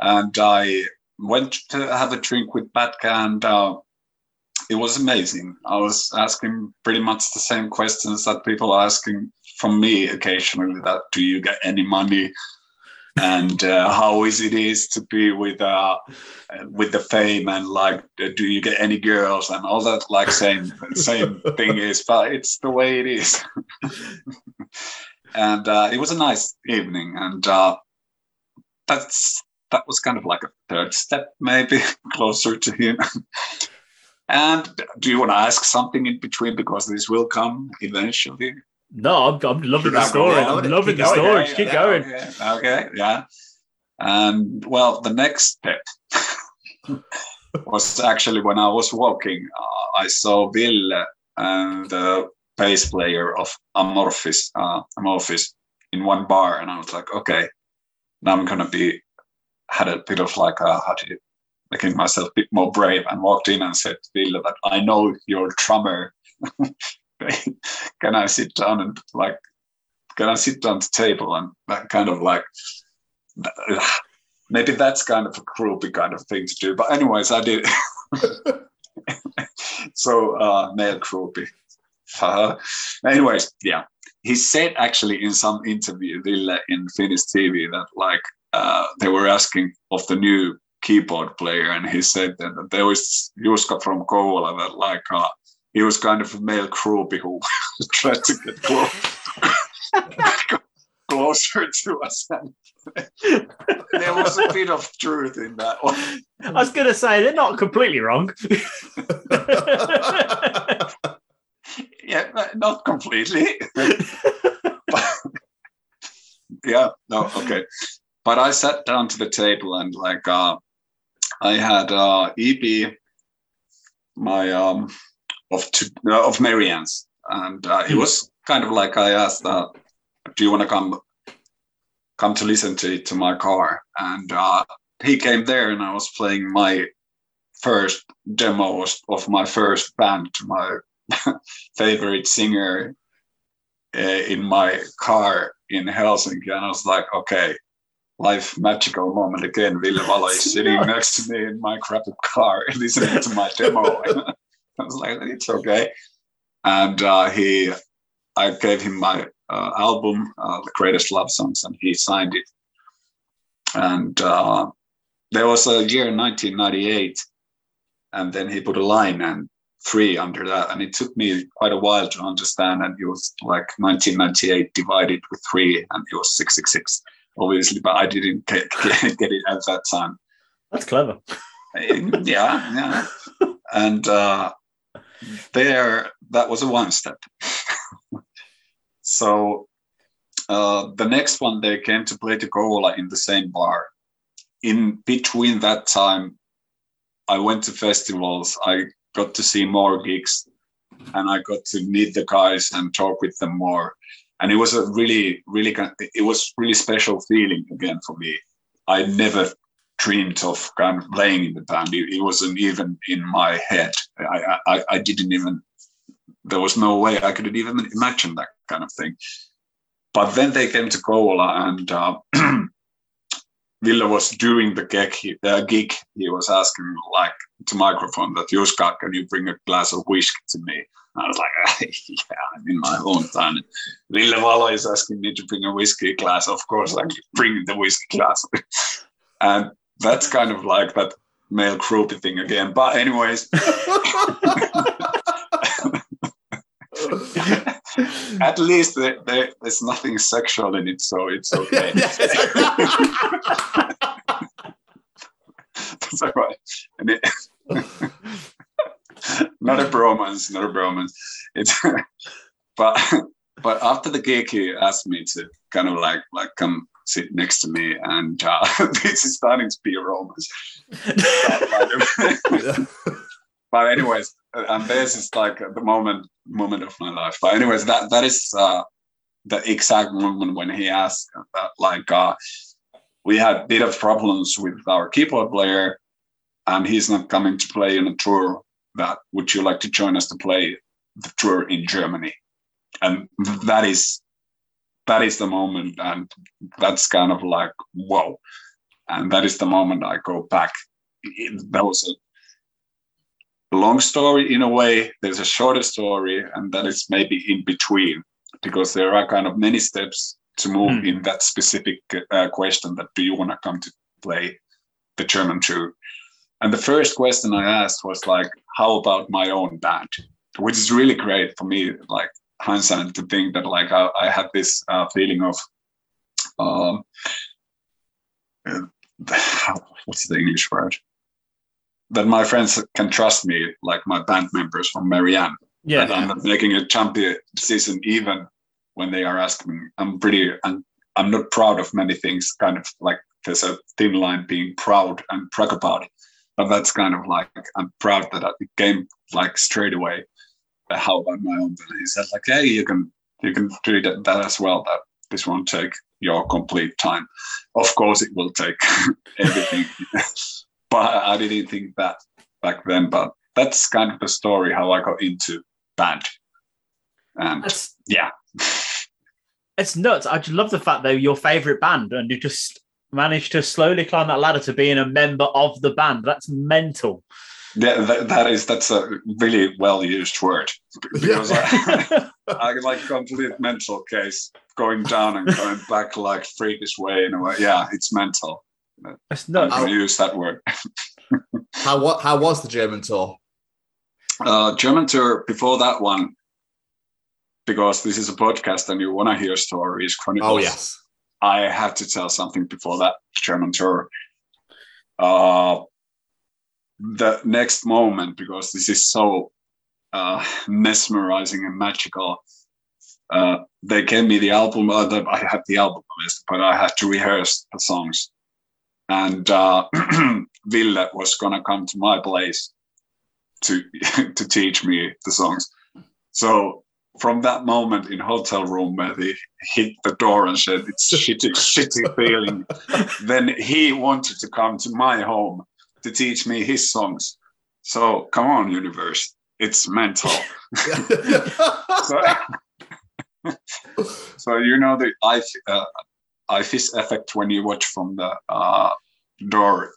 And I went to have a drink with Pätkä, and uh, it was amazing. I was asking pretty much the same questions that people are asking from me occasionally. That do you get any money? And uh, easy it is to be with uh, with the fame and like do you get any girls and all that like same same thing is but it's the way it is. And uh, it was a nice evening and uh, that's that was kind of like a third step maybe closer to HIM. And do you want to ask something in between because this will come eventually No, I'm, I'm loving the story. going. I'm loving Keep the going. story. Yeah, Keep yeah, going. Okay, yeah. And well, the next step was actually when I was walking, uh, I saw Ville and the bass player of Amorphis, uh, Amorphis in one bar, and I was like, okay, now I'm gonna be had a bit of like a how do you making myself a bit more brave and walked in and said to Ville that I know you're a drummer. can I sit down and like can I sit down the table and that kind of like maybe that's kind of a groupie kind of thing to do. But anyways, I did. so uh male groupie. Anyways, yeah. He said actually in some interview, Ville in Finnish TV, that like uh, they were asking of the new keyboard player, and he said that, that there was Juska from Kouvola that like uh, he was kind of a male groupie who tried to get close, closer to us. There was a bit of truth in that one. I was going to say they're not completely wrong. Yeah, not completely. But- yeah, no, okay. But I sat down to the table and like uh, I had uh, EP, my um, of two, uh, of Marianne's, and uh, it was kind of like I asked, uh, "Do you want to come come to listen to it to my car?" And uh, he came there, and I was playing my first demo of- of my first band to my favorite singer uh, in my car in Helsinki, and I was like, "Okay." Life magical moment again. Ville Valo is sitting next to me in my crappy car listening to my demo. I was like, it's okay. And uh, he, I gave him my uh, album, uh, The Greatest Love Songs, and he signed it. And uh, there was a year 1998, and then he put a line and three under that. And it took me quite a while to understand. And it was like 1998 divided with three, and it was 666, obviously, but I didn't get, get it at that time. That's clever. yeah, yeah. And uh, there, that was a one step. so uh, the next one, they came to play to Kouvola in the same bar. In between that time, I went to festivals. I got to see more gigs, and I got to meet the guys and talk with them more. And it was a really, really, it was really special feeling again for me. I never dreamed of kind of playing in the band. It, it wasn't even in my head. I, I, I didn't even. There was no way I could even imagine that kind of thing. But then they came to Kouvola and uh, was doing the gig. Uh, gig. He was asking like to microphone that Juska, can you bring a glass of whiskey to me? I was like, yeah, I'm in my hometown. Ville Valo is asking me to bring a whiskey glass. Of course, I bring the whiskey glass. and that's kind of like that male groupie thing again. But anyways, at least there, there, there's nothing sexual in it, so it's okay. That's all right. It, not a bromance, not a bromance. It's but but after the gig, he asked me to kind of like like come sit next to me, and uh, this is starting to be a romance. but anyways, and this is like the moment moment of my life. But anyways, that that is uh, the exact moment when he asked that, like uh, we had a bit of problems with our keyboard player, and he's not coming to play in a tour. That would you like to join us to play the tour in Germany? And that is that is the moment, and that's kind of like whoa. And that is the moment I go back. That was a long story in a way. There's a shorter story, and that is maybe in between because there are kind of many steps to move Hmm. in that specific uh, question that do you want to come to play the German tour? And the first question I asked was like, how about my own band? Which is really great for me, like hindsight to think that like I, I had this uh, feeling of um, uh, what's the English word? That my friends can trust me, like my band members from Marianne. Yeah. That I'm not making a champion decision even when they are asking me. I'm pretty, I'm, I'm not proud of many things, kind of like there's a thin line being proud and brag about it. But that's kind of like, I'm proud that I came like straight away. How about my own? band? He said like, hey, you can, you can do that, that as well. That this won't take your complete time. Of course, it will take everything. but I didn't think that back then. But that's kind of the story how I got into band. And That's yeah, it's nuts. I just love the fact though your favorite band and you just managed to slowly climb that ladder to being a member of the band. That's mental. Yeah that, that is that's a really well used word because I, I like complete mental case going down and going back like freakish way in a way. Yeah, it's mental. It's I'm nuts. use that word. How what? How was the German tour? Uh, German tour before that one, because this is a podcast and you want to hear stories, chronicles. Oh yes. I have to tell something before that German tour. Uh, the next moment, because this is so uh, mesmerizing and magical, uh, they gave me the album. Uh, the, I had the album list, but I had to rehearse the songs. And uh, Ville was gonna come to my place to to teach me the songs. So from that moment in hotel room where they hit the door and said it's shitty, shitty feeling, then he wanted to come to my home to teach me his songs. So come on, universe, it's mental. so, so you know the eye, uh, fish effect when you watch from the uh, door,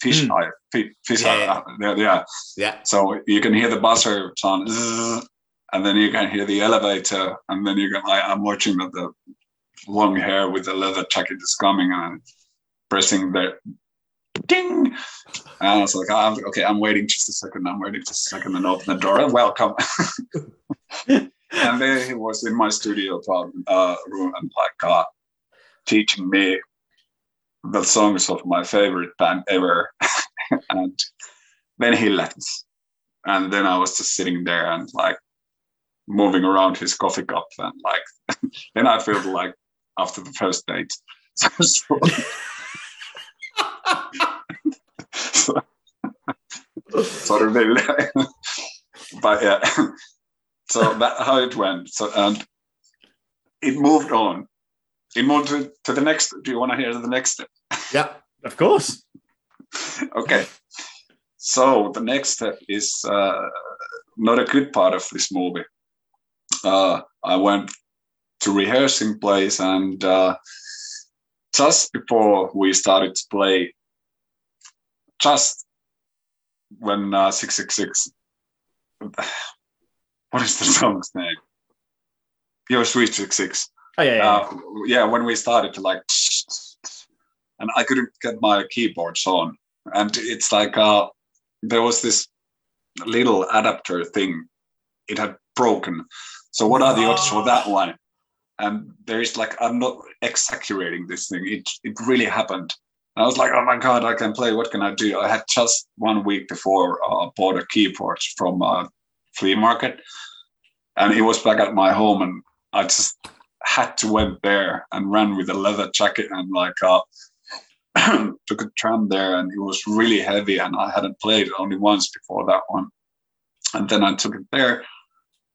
fish Hmm. eye, fish Yeah, eye, yeah. uh, yeah, yeah. Yeah. So you can hear the buzzer sound, and then you can hear the elevator, and then you can. I, I'm watching that the long hair with the leather jacket is coming and pressing the ding. And I was like, I'm, okay, I'm waiting just a second. I'm waiting just a second and open the door and welcome. and there he was in my studio uh, room and like uh, teaching me the songs of my favorite band ever. and then he left. And then I was just sitting there and like moving around his coffee cup and like then I felt like after the first date. So, so, sorry, Ville. but yeah. so that how it went. So and it moved on. It moved to, to the next. Do you want to hear the next step? Yeah. Of course. okay. So the next step is uh, not a good part of this movie. Uh, I went to rehearsing place and uh, just before we started to play, just when uh, 666, what is the song's name? Your Sweet 66. Oh yeah, yeah. Uh, yeah, when we started to like, and I couldn't get my keyboards on, and it's like uh, there was this little adapter thing, it had broken. So what are the odds for that one? And there is like I'm not exaggerating this thing. It it really happened. And I was like, oh my god, I can play. What can I do? I had just one week before uh, bought a keyboard from a flea market, and it was back at my home, and I just had to went there and ran with a leather jacket and like uh, took a tram there, and it was really heavy, and I hadn't played only once before that one, and then I took it there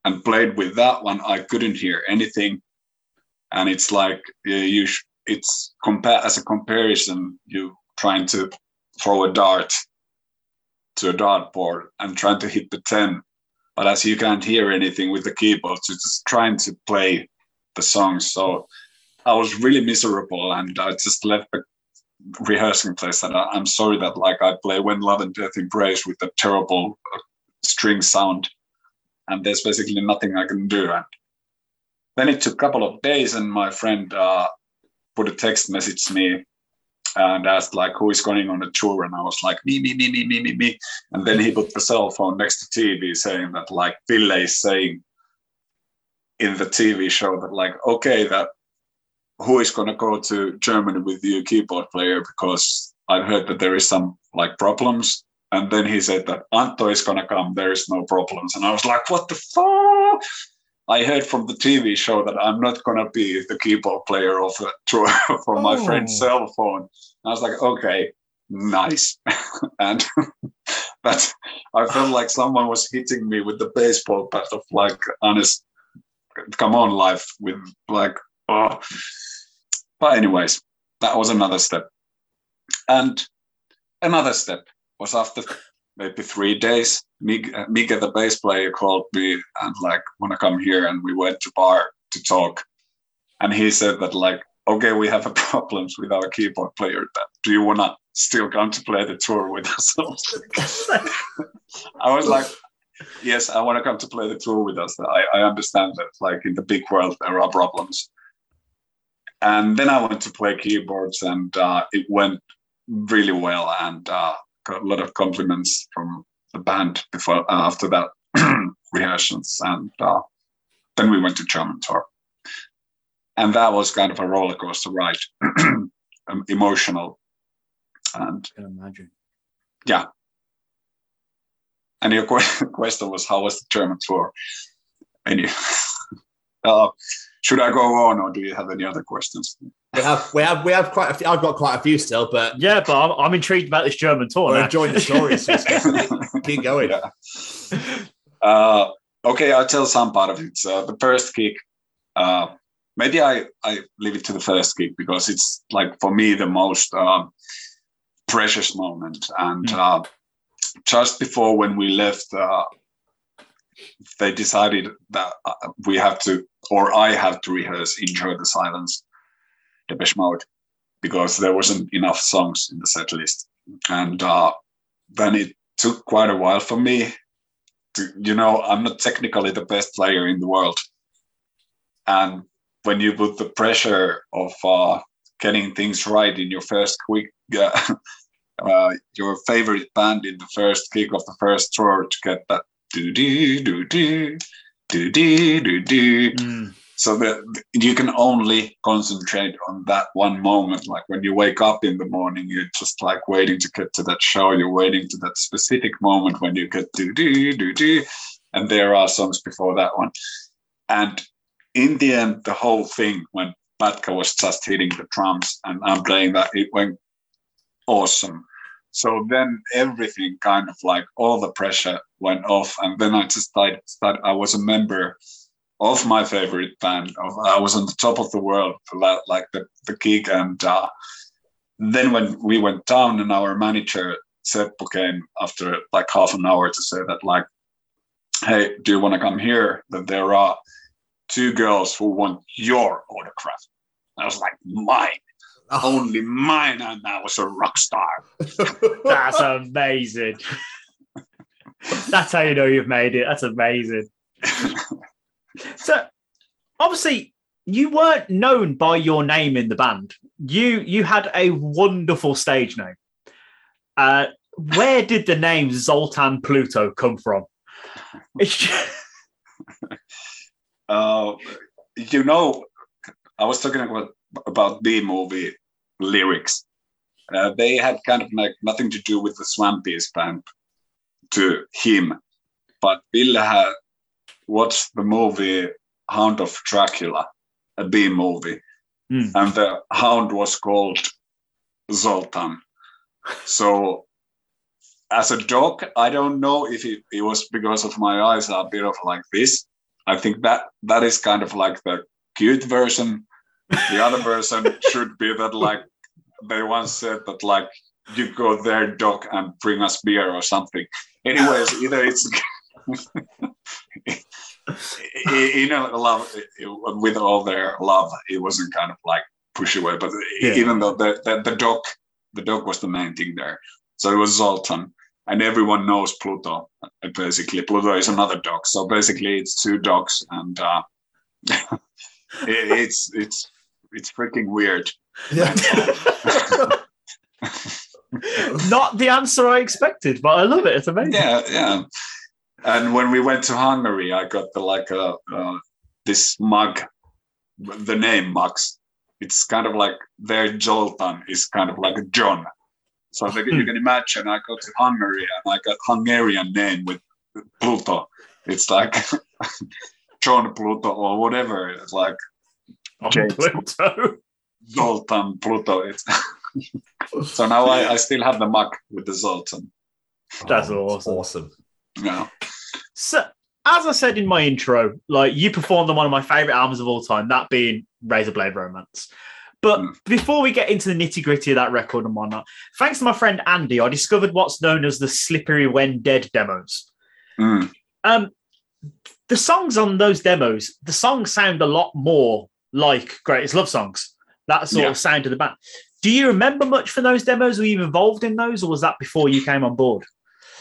and played with that one. I couldn't hear anything, and it's like you. Sh- it's compare as a comparison. You trying to throw a dart to a dartboard and trying to hit the ten, but as you can't hear anything with the keyboard, so just trying to play the song So I was really miserable, and I just left the rehearsing place. And I, I'm sorry that like I play When Love and Death Embrace with a terrible uh, string sound, and there's basically nothing I can do. And then it took a couple of days, and my friend uh, put a text message me and asked like who is going on a tour? And i was like me me me me me me me. And then he put the cell phone next to tv saying that like ville is saying in the tv show that like okay that who is going to go to germany with you keyboard player because i've heard that there is some like problems. And then he said that Antto is going to come there is no problems. And i was like what the fuck I heard from the TV show that I'm not gonna be the keyboard player of a tour from my Oh. friend's cell phone. I was like, okay, nice. and but I felt like someone was hitting me with the baseball bat of like honest come on life with like oh but anyways, that was another step. And another step was after maybe three days. Mig, uh, Mika, the bass player, called me and like, "Want to come here?" And we went to bar to talk. And he said that like, "Okay, we have a problems with our keyboard player. That do you want to still come to play the tour with us?" I was like, "Yes, I want to come to play the tour with us. I, I understand that like in the big world there are problems." And then I went to play keyboards, and uh, it went really well, and uh, a lot of compliments from the band before uh, after that rehearsals, and uh, then we went to German tour, and that was kind of a roller coaster ride, um, emotional, and I can imagine. yeah. And your que- question was, how was the German tour? Any, uh, should I go on, or do you have any other questions? We have we have we have quite a few. I've got quite a few still, but Yeah, but I'm, I'm intrigued about this German tour. we're enjoying the stories. so keep- keep going. Yeah. Uh, okay, I'll tell some part of it. So the first kick, uh, maybe I, I leave it to the first kick because it's like for me the most um, precious moment. And Mm. uh, just before when we left, uh, they decided that uh, we have to, or I have to rehearse "Enjoy the Silence," Depeche Mode, because there wasn't enough songs in the set list. And uh, then it took quite a while for me to, you know, I'm not technically the best player in the world. And when you put the pressure of uh, getting things right in your first quick, uh, uh, your favorite band in the first kick of the first tour to get that do do do do do do do do. Mm. So that you can only concentrate on that one moment. Like when you wake up in the morning, you're just like waiting to get to that show. You're waiting to that specific moment when you get do do do do, and there are songs before that one. And in the end, the whole thing when Pätkä was just hitting the drums and I'm playing that, it went awesome. So then everything kind of like all the pressure went off, and then I just started. started I was a member of my favorite band. Of, I was on the top of the world, like the the gig, and uh, then when we went down, and our manager Seppo came after like half an hour to say that like, hey, do you want to come here? That there are two girls who want your autograph. I was like, mine. Oh. Only mine, and I was a rock star. That's amazing. That's how you know you've made it. That's amazing. so, obviously, you weren't known by your name in the band. You you had a wonderful stage name. Uh, where did the name Zoltan Pluto come from? uh, you know, I was talking about about the movie lyrics. Uh, they had kind of like nothing to do with the Swampies band to him, but Ville had watched the movie Hound of Dracula, a B movie, mm. and the hound was called Zoltan. So, as a dog, I don't know if it, it was because of my eyes are a bit of like this. I think that that is kind of like the cute version. The other version should be that like they once said that like you go there, dog, and bring us beer or something. Anyways, either it's you know love with all their love, it wasn't kind of like push away, but yeah. even though the, the the dog the dog was the main thing there, so it was Zoltan. And everyone knows Pluto. Basically, Pluto is another dog. So basically, it's two dogs, and uh, it, it's it's it's freaking weird. Yeah. Not the answer I expected, but I love it. It's amazing. Yeah, yeah. And when we went to Hungary, I got the like a uh, this mug, the name mugs. It's kind of like their Joltan is kind of like a John. So I think you hmm. can imagine, I go to Hungary and I got Hungarian name with Pluto. It's like John Pluto or whatever. It's like oh, Pluto. Zoltan Pluto. It's so now I, I still have the mug with the Zoltan. That's oh, awesome. Awesome. Yeah. So as I said in my intro, like you performed on one of my favorite albums of all time, that being Razorblade Romance. But mm. before we get into the nitty gritty of that record and whatnot, thanks to my friend Andy, I discovered what's known as the Slippery When Dead demos. Mm. Um, the songs on those demos, the songs sound a lot more like Greatest Love songs. That sort yeah. of sound of the band. Do you remember much from those demos? Were you involved in those, or was that before you came on board?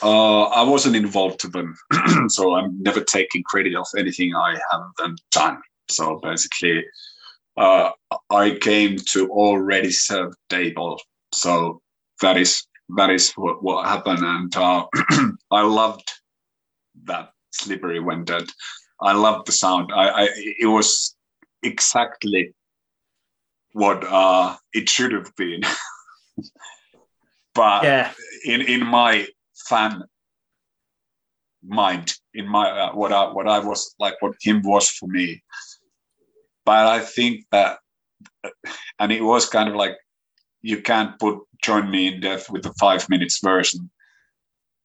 Uh, I wasn't involved to them, so I'm never taking credit of anything I haven't done. So basically, uh, I came to already served table. So that is that is what, what happened, and uh, I loved that slippery when dead. I loved the sound. I, I it was exactly what uh, it should have been. but yeah. in in my fan mind, in my uh, what I what I was like, what HIM was for me. But I think that, and it was kind of like, you can't put join me in death with the five minutes version,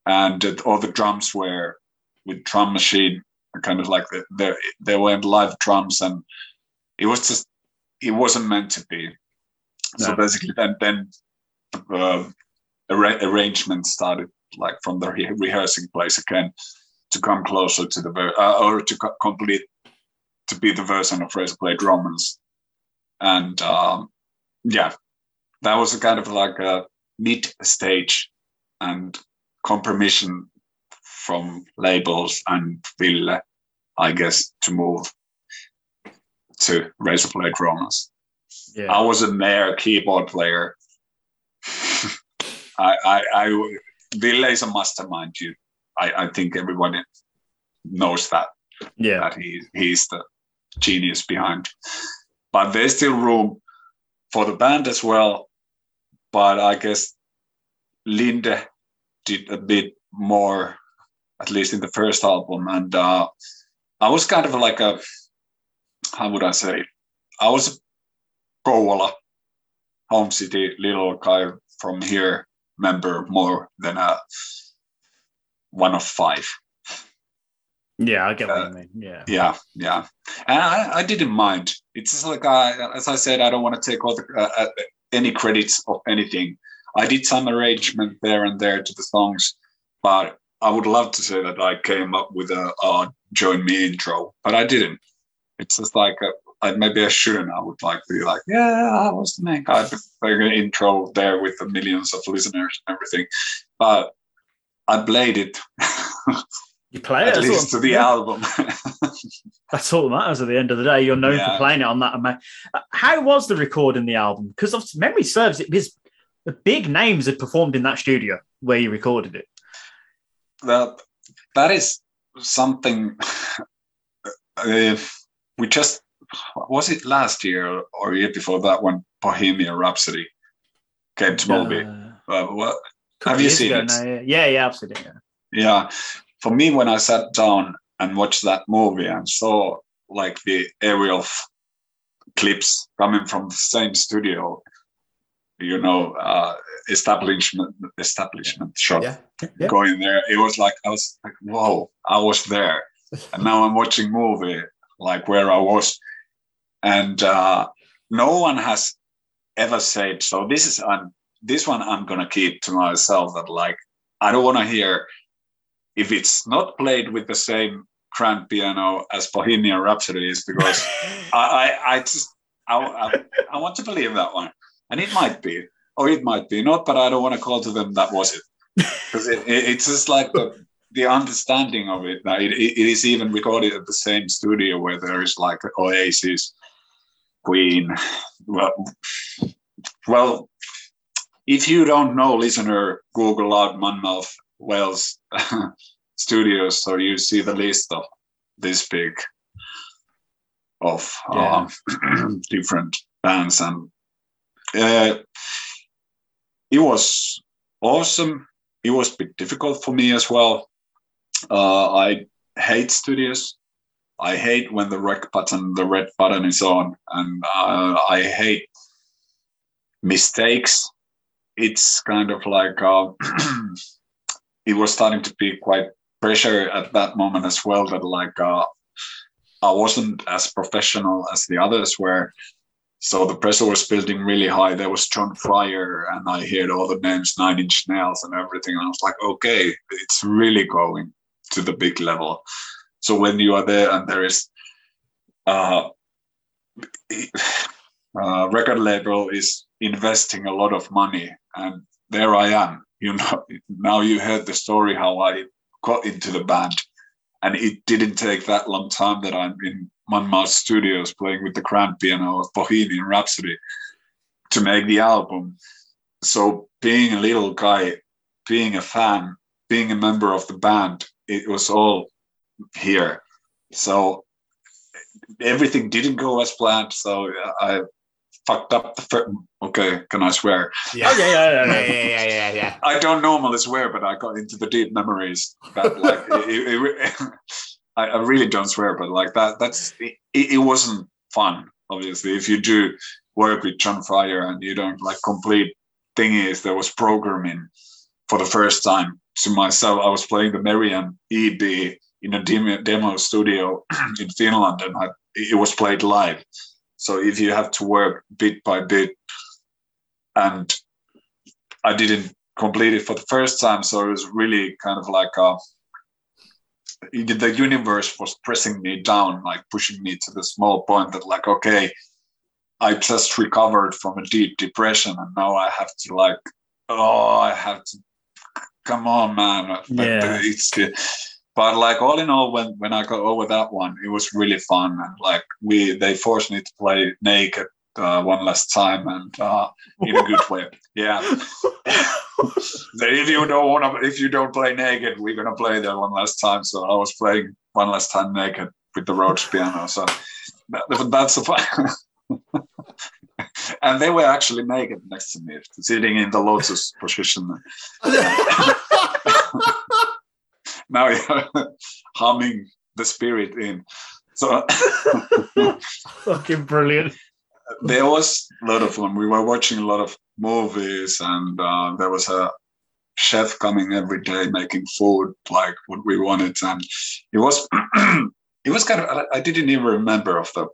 and uh, all the drums were with drum machine, kind of like the, the, they went live drums, and it was just it wasn't meant to be. No. So basically, then then uh, arra- started like from the re- rehearsing place again to come closer to the ver- uh, or to co- complete to be the version of Razorblade Romance, and um, yeah, that was a kind of like a mid stage and compromission from labels and Ville, I guess, to move to Razorblade Romance. Yeah. I was a mere keyboard player. I, I, I, Ville is a mastermind. You, I, I think everyone knows that. Yeah, that he, he's the genius behind. But there's still room for the band as well. But I guess Linde did a bit more, at least in the first album, and uh, I was kind of like a how would I say? I was a Kouvola, home city, little guy from here, member more than a one of five. Yeah, I get what Uh, you mean. Yeah. Yeah, yeah, and I, I didn't mind. It's just like I, as I said, I don't want to take all the uh, uh, any credits of anything. I did some arrangement there and there to the songs, but I would love to say that I came up with a, a join me intro, but I didn't. It's just like uh I, maybe I shouldn't. I would like be like, yeah, I was the main guy, like an intro there with the millions of listeners and everything, but I played it. You play it at that's least to the yeah. album. That's all that matters at the end of the day. You're known Yeah. for playing it on that. Uh, How was the recording the album? Because memory serves it because the big names had performed in that studio where you recorded it. that that is something uh, we just was it last year or year before that when Bohemian Rhapsody came to movie. Uh, what, Couple have you seen it? now, yeah. yeah, yeah, I've seen it. Yeah. Yeah, for me, when I sat down and watched that movie and saw like the aerial f- clips coming from the same studio, you know, uh, establishment establishment shot Yeah. Yeah. going there, it was like I was like, whoa, I was there, and now I'm watching movie like where I was, and uh, no one has ever said so. This is I'm this one I'm gonna keep to myself that like I don't want to hear if it's not played with the same grand piano as Bohemian Rhapsody is because I, I I just I, I I want to believe that one, and it might be or it might be not, but I don't want to call to them that was it because it, it, it's just like the the understanding of it. That it, it is even recorded at the same studio where there is like Oasis, Queen. Well, well, if you don't know, listener, Google out Monmouth Wales Studios, so you see the list of this big of Yeah. um, different bands, and uh, it was awesome. It was a bit difficult for me as well. Uh, I hate studios. I hate when the rec button, the red button is on, and uh, I hate mistakes. It's kind of like uh, it was starting to be quite pressure at that moment as well. That like uh, I wasn't as professional as the others were, so the pressure was building really high. There was John Fryer, and I heard all the names, Nine Inch Nails, and everything. And I was like, okay, it's really going to the big level. So when you are there and there is uh, uh, record label is investing a lot of money, and there I am. You know, now you heard the story how I got into the band, and it didn't take that long time that I'm in Monmouth Studios playing with the grand piano of Bohemian Rhapsody to make the album. So being a little guy, being a fan, being a member of the band, it was all here. So everything didn't go as planned. So I fucked up the first. Okay, can I swear? Yeah. Oh, yeah, yeah, yeah, Yeah, yeah. yeah, yeah, yeah, yeah. I don't normally swear, but I got into the deep memories. That like, it, it, it- I, I really don't swear, but like that, that's it, it wasn't fun. Obviously, if you do work with John Fryer and you don't like complete thing is there was programming for the first time to myself. I was playing the Merian EB in a demo, demo studio in Finland, and I, it was played live. So if you have to work bit by bit, and I didn't complete it for the first time, so it was really kind of like uh, a the universe was pressing me down, like pushing me to the small point that, like, okay, I just recovered from a deep depression, and now I have to like, oh, I have to, come on, man. Yeah. it's but like all in all, when when I got over that one, it was really fun, and like we they forced me to play naked uh, one last time, and uh, in a good way. Yeah. If you don't want to, if you don't play naked, we're gonna play that one last time. So I was playing one last time naked with the Rhodes piano. So that, that's a fun. and they were actually naked next to me, sitting in the lotus position. now you're humming the spirit in. So Fucking brilliant. there was a lot of fun. We were watching a lot of movies, and uh, there was a chef coming every day making food like what we wanted and it was it was kind of i didn't even remember of the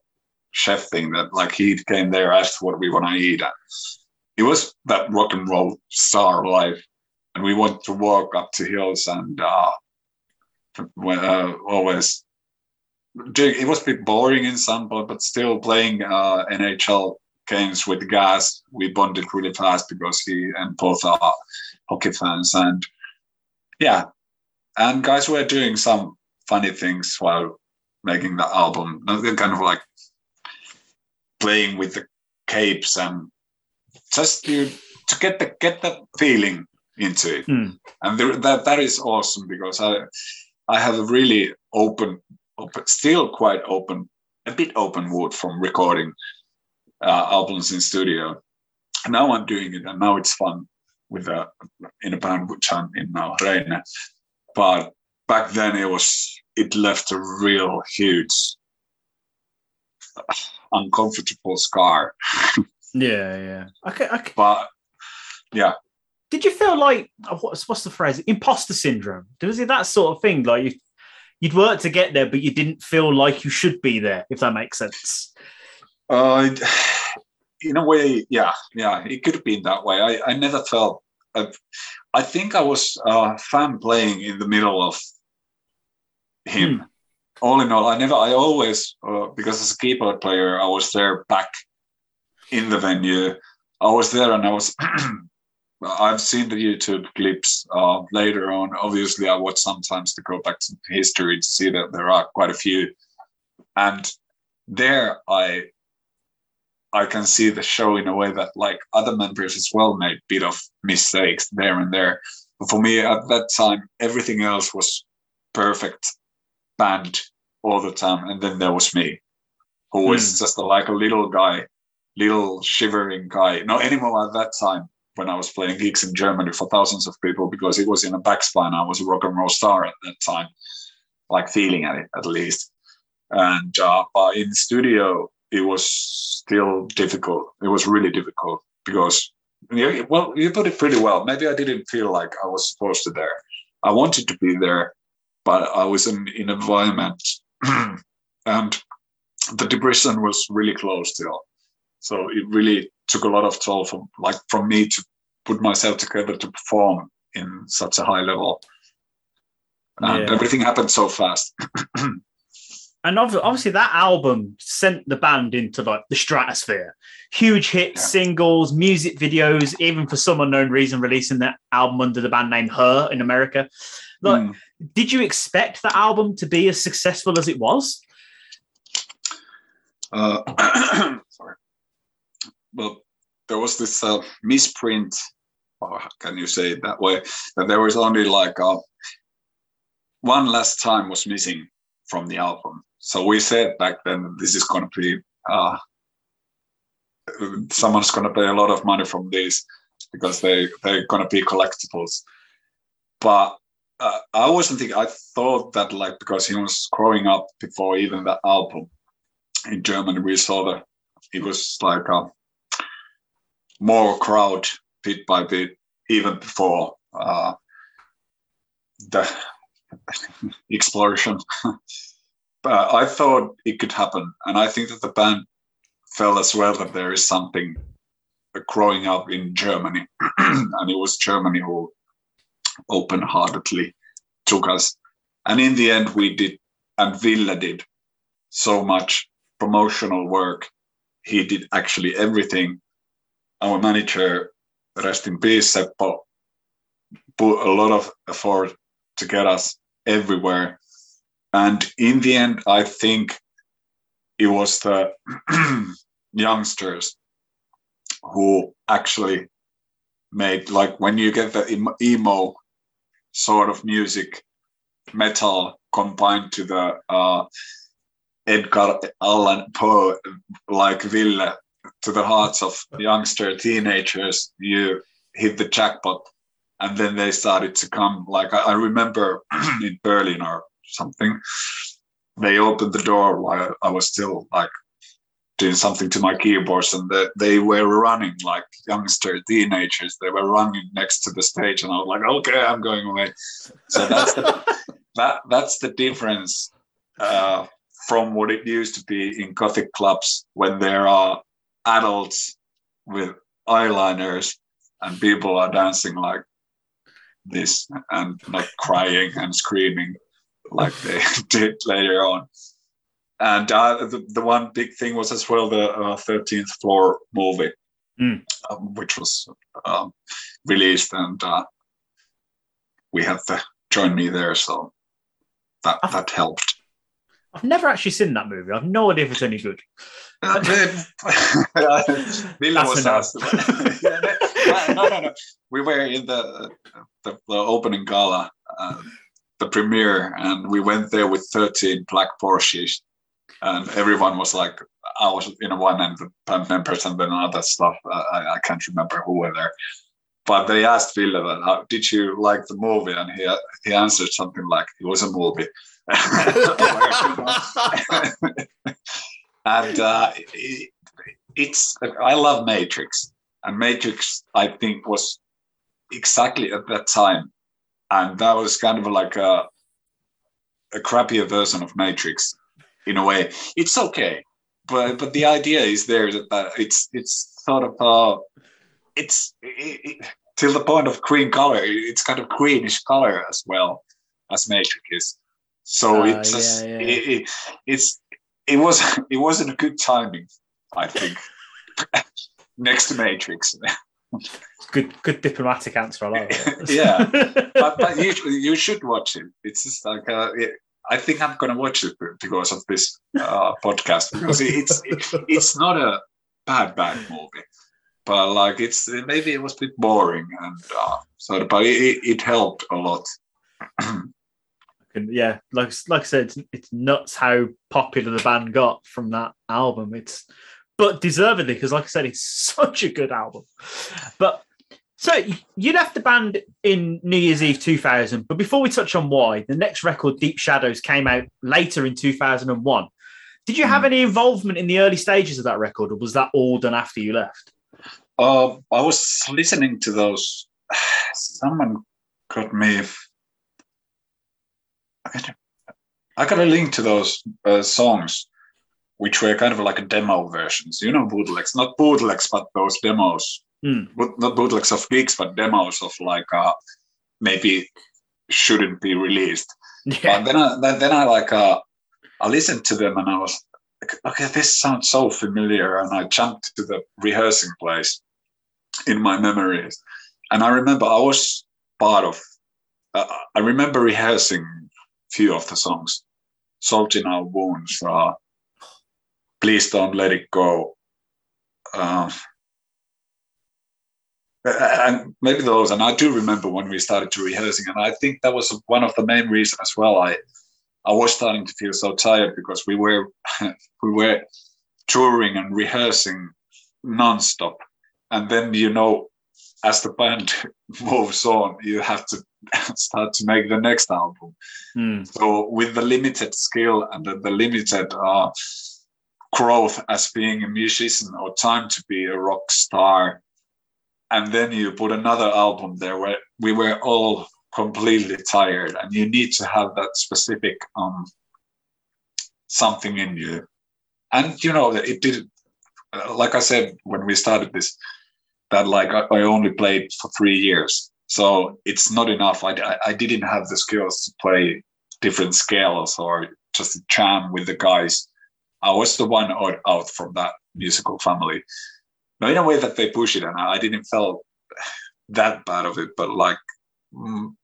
chef thing that like he came there asked what we want to eat and it was that rock and roll star life and we went to walk up to hills and uh, uh always it was a bit boring in some but but still playing uh nhl games with Gas. We bonded really fast because he and both are hockey fans. And yeah, and guys were doing some funny things while making the album. they Kind of like playing with the capes and just to to get the get the feeling into it. Mm. And there, that that is awesome because I I have a really open, open, still quite open, a bit open wood from recording uh, albums in studio. Now I'm doing it, and now it's fun with a in a band which I'm in now, Reine. But back then it was it left a real huge uncomfortable scar. yeah, yeah. Okay, okay. But yeah. Did you feel like uh, what's what's the phrase? Imposter syndrome. Was it that sort of thing? Like you, you'd worked to get there, but you didn't feel like you should be there. If that makes sense. Uh, in a way, yeah, yeah, it could have been that way. I, I never felt. I, I think I was a fan playing in the middle of HIM. Hmm. All in all, I never. I always uh, because as a keyboard player, I was there back in the venue. I was there, and I was. I've seen the YouTube clips uh, later on. Obviously, I watch sometimes to go back to history to see that there are quite a few, and there I I can see the show in a way that like other members as well made a bit of mistakes there and there. But for me at that time, everything else was perfect band all the time. And then there was me, who was mm. just a, like a little guy, little shivering guy. Not anymore at that time when I was playing gigs in Germany for thousands of people because it was in a backspine. I was a rock and roll star at that time, like feeling at it at least. And uh, in studio, it was still difficult. It was really difficult because, well, you put it pretty well. Maybe I didn't feel like I was supposed to there. I wanted to be there, but I was in in environment, and the depression was really close still. So it really took a lot of toll from like from me to put myself together to perform in such a high level. And yeah. everything happened so fast. and obviously that album sent the band into like the stratosphere huge hits yeah. singles music videos even for some unknown reason releasing that album under the band name her in america like mm. did you expect the album to be as successful as it was uh, sorry well there was this uh, misprint or can you say it that way that there was only like uh, one last time was missing from the album so we said back then this is going to be uh, someone's going to pay a lot of money from this because they they're going to be collectibles. But uh, I wasn't thinking. I thought that like because he was growing up before even the album in Germany, we saw that it was like a more crowd bit by bit even before uh, the explosion. but I thought it could happen, and I think that the band felt as well that there is something growing up in Germany, and it was Germany who open-heartedly took us. And in the end, we did, and Ville did so much promotional work. He did actually everything. Our manager, rest in peace, Seppo, put a lot of effort to get us everywhere. And in the end, I think it was the youngsters who actually made like when you get the emo sort of music, metal combined to the uh, Edgar Allan Poe like Ville to the hearts of youngster teenagers, you hit the jackpot. And then they started to come. Like I, I remember in Berlin or something. They opened the door while I was still like doing something to my keyboards, and the, they were running like youngster teenagers. They were running next to the stage, and I was like, okay, I'm going away. So that's the that that's the difference uh, from what it used to be in gothic clubs when there are adults with eyeliners and people are dancing like this and not crying and screaming like they did later on. And uh, the, the one big thing was as well the uh, 13th floor movie, Mm. um, which was um, released, and uh, we had to join me there, so that that helped. I've never actually seen that movie. I've no idea if it's any good. Ville was asked. No, no, no. We were in the the, the opening gala, uh, the premiere, and we went there with 13 black Porsches, and everyone was like, I was in a one and the band members and then other stuff. I, I can't remember who were there. But they asked Ville, "Did you like the movie?" And he he answered something like, "It was a movie." and uh, it, it's I love Matrix, and Matrix I think was exactly at that time, and that was kind of like a a crappier version of Matrix in a way. It's okay, but but the idea is there that, that it's it's sort of uh, it's it, it, till the point of green color. It's kind of greenish color as well as Matrix is. So Ah, it's just, yeah, yeah. It, it, it's it was it wasn't a good timing, I think. Next to Matrix, Good, good diplomatic answer. I like it. yeah, but, but you, you should watch it. It's just like uh, it, I think I'm gonna watch it because of this uh, podcast because it's it, it's not a bad bad movie, but like it's maybe it was a bit boring and uh, so but it, it helped a lot. And yeah, like like I said, it's, it's nuts how popular the band got from that album. It's but deservedly because, like I said, it's such a good album. But so you left the band in New Year's Eve 2000. But before we touch on why, the next record, Deep Shadows, came out later in 2001. Did you have any involvement in the early stages of that record, or was that all done after you left? Uh, I was listening to those. Someone got me. I got a link to those uh, songs, which were kind of like a demo versions. You know, bootlegs, not bootlegs, but those demos. Hmm. But not bootlegs of gigs, but demos of like uh, maybe shouldn't be released. But then I then, then I like uh, I listened to them and I was like, okay, this sounds so familiar, and I jumped to the rehearsing place in my memories, and I remember I was part of. Uh, I remember rehearsing few of the songs, "Salt in Our Wounds," uh, "Please Don't Let It Go," uh, and maybe those. And I do remember when we started to rehearsing, and I think that was one of the main reasons as well. I I was starting to feel so tired because we were we were touring and rehearsing nonstop, and then you know, as the band moves on, you have to start to make the next album. Hmm. So with the limited skill and the, the limited uh, growth as being a musician or time to be a rock star, and then you put another album there where we were all completely tired, and you need to have that specific um, something in you. And you know, it did. Like I said when we started this, that like I, I only played for three years, so it's not enough. I, I, didn't have the skills to play different scales or just jam with the guys. I was the one odd out from that musical family. Now, in a way that they push it, and I, didn't feel that bad of it, but like, mm,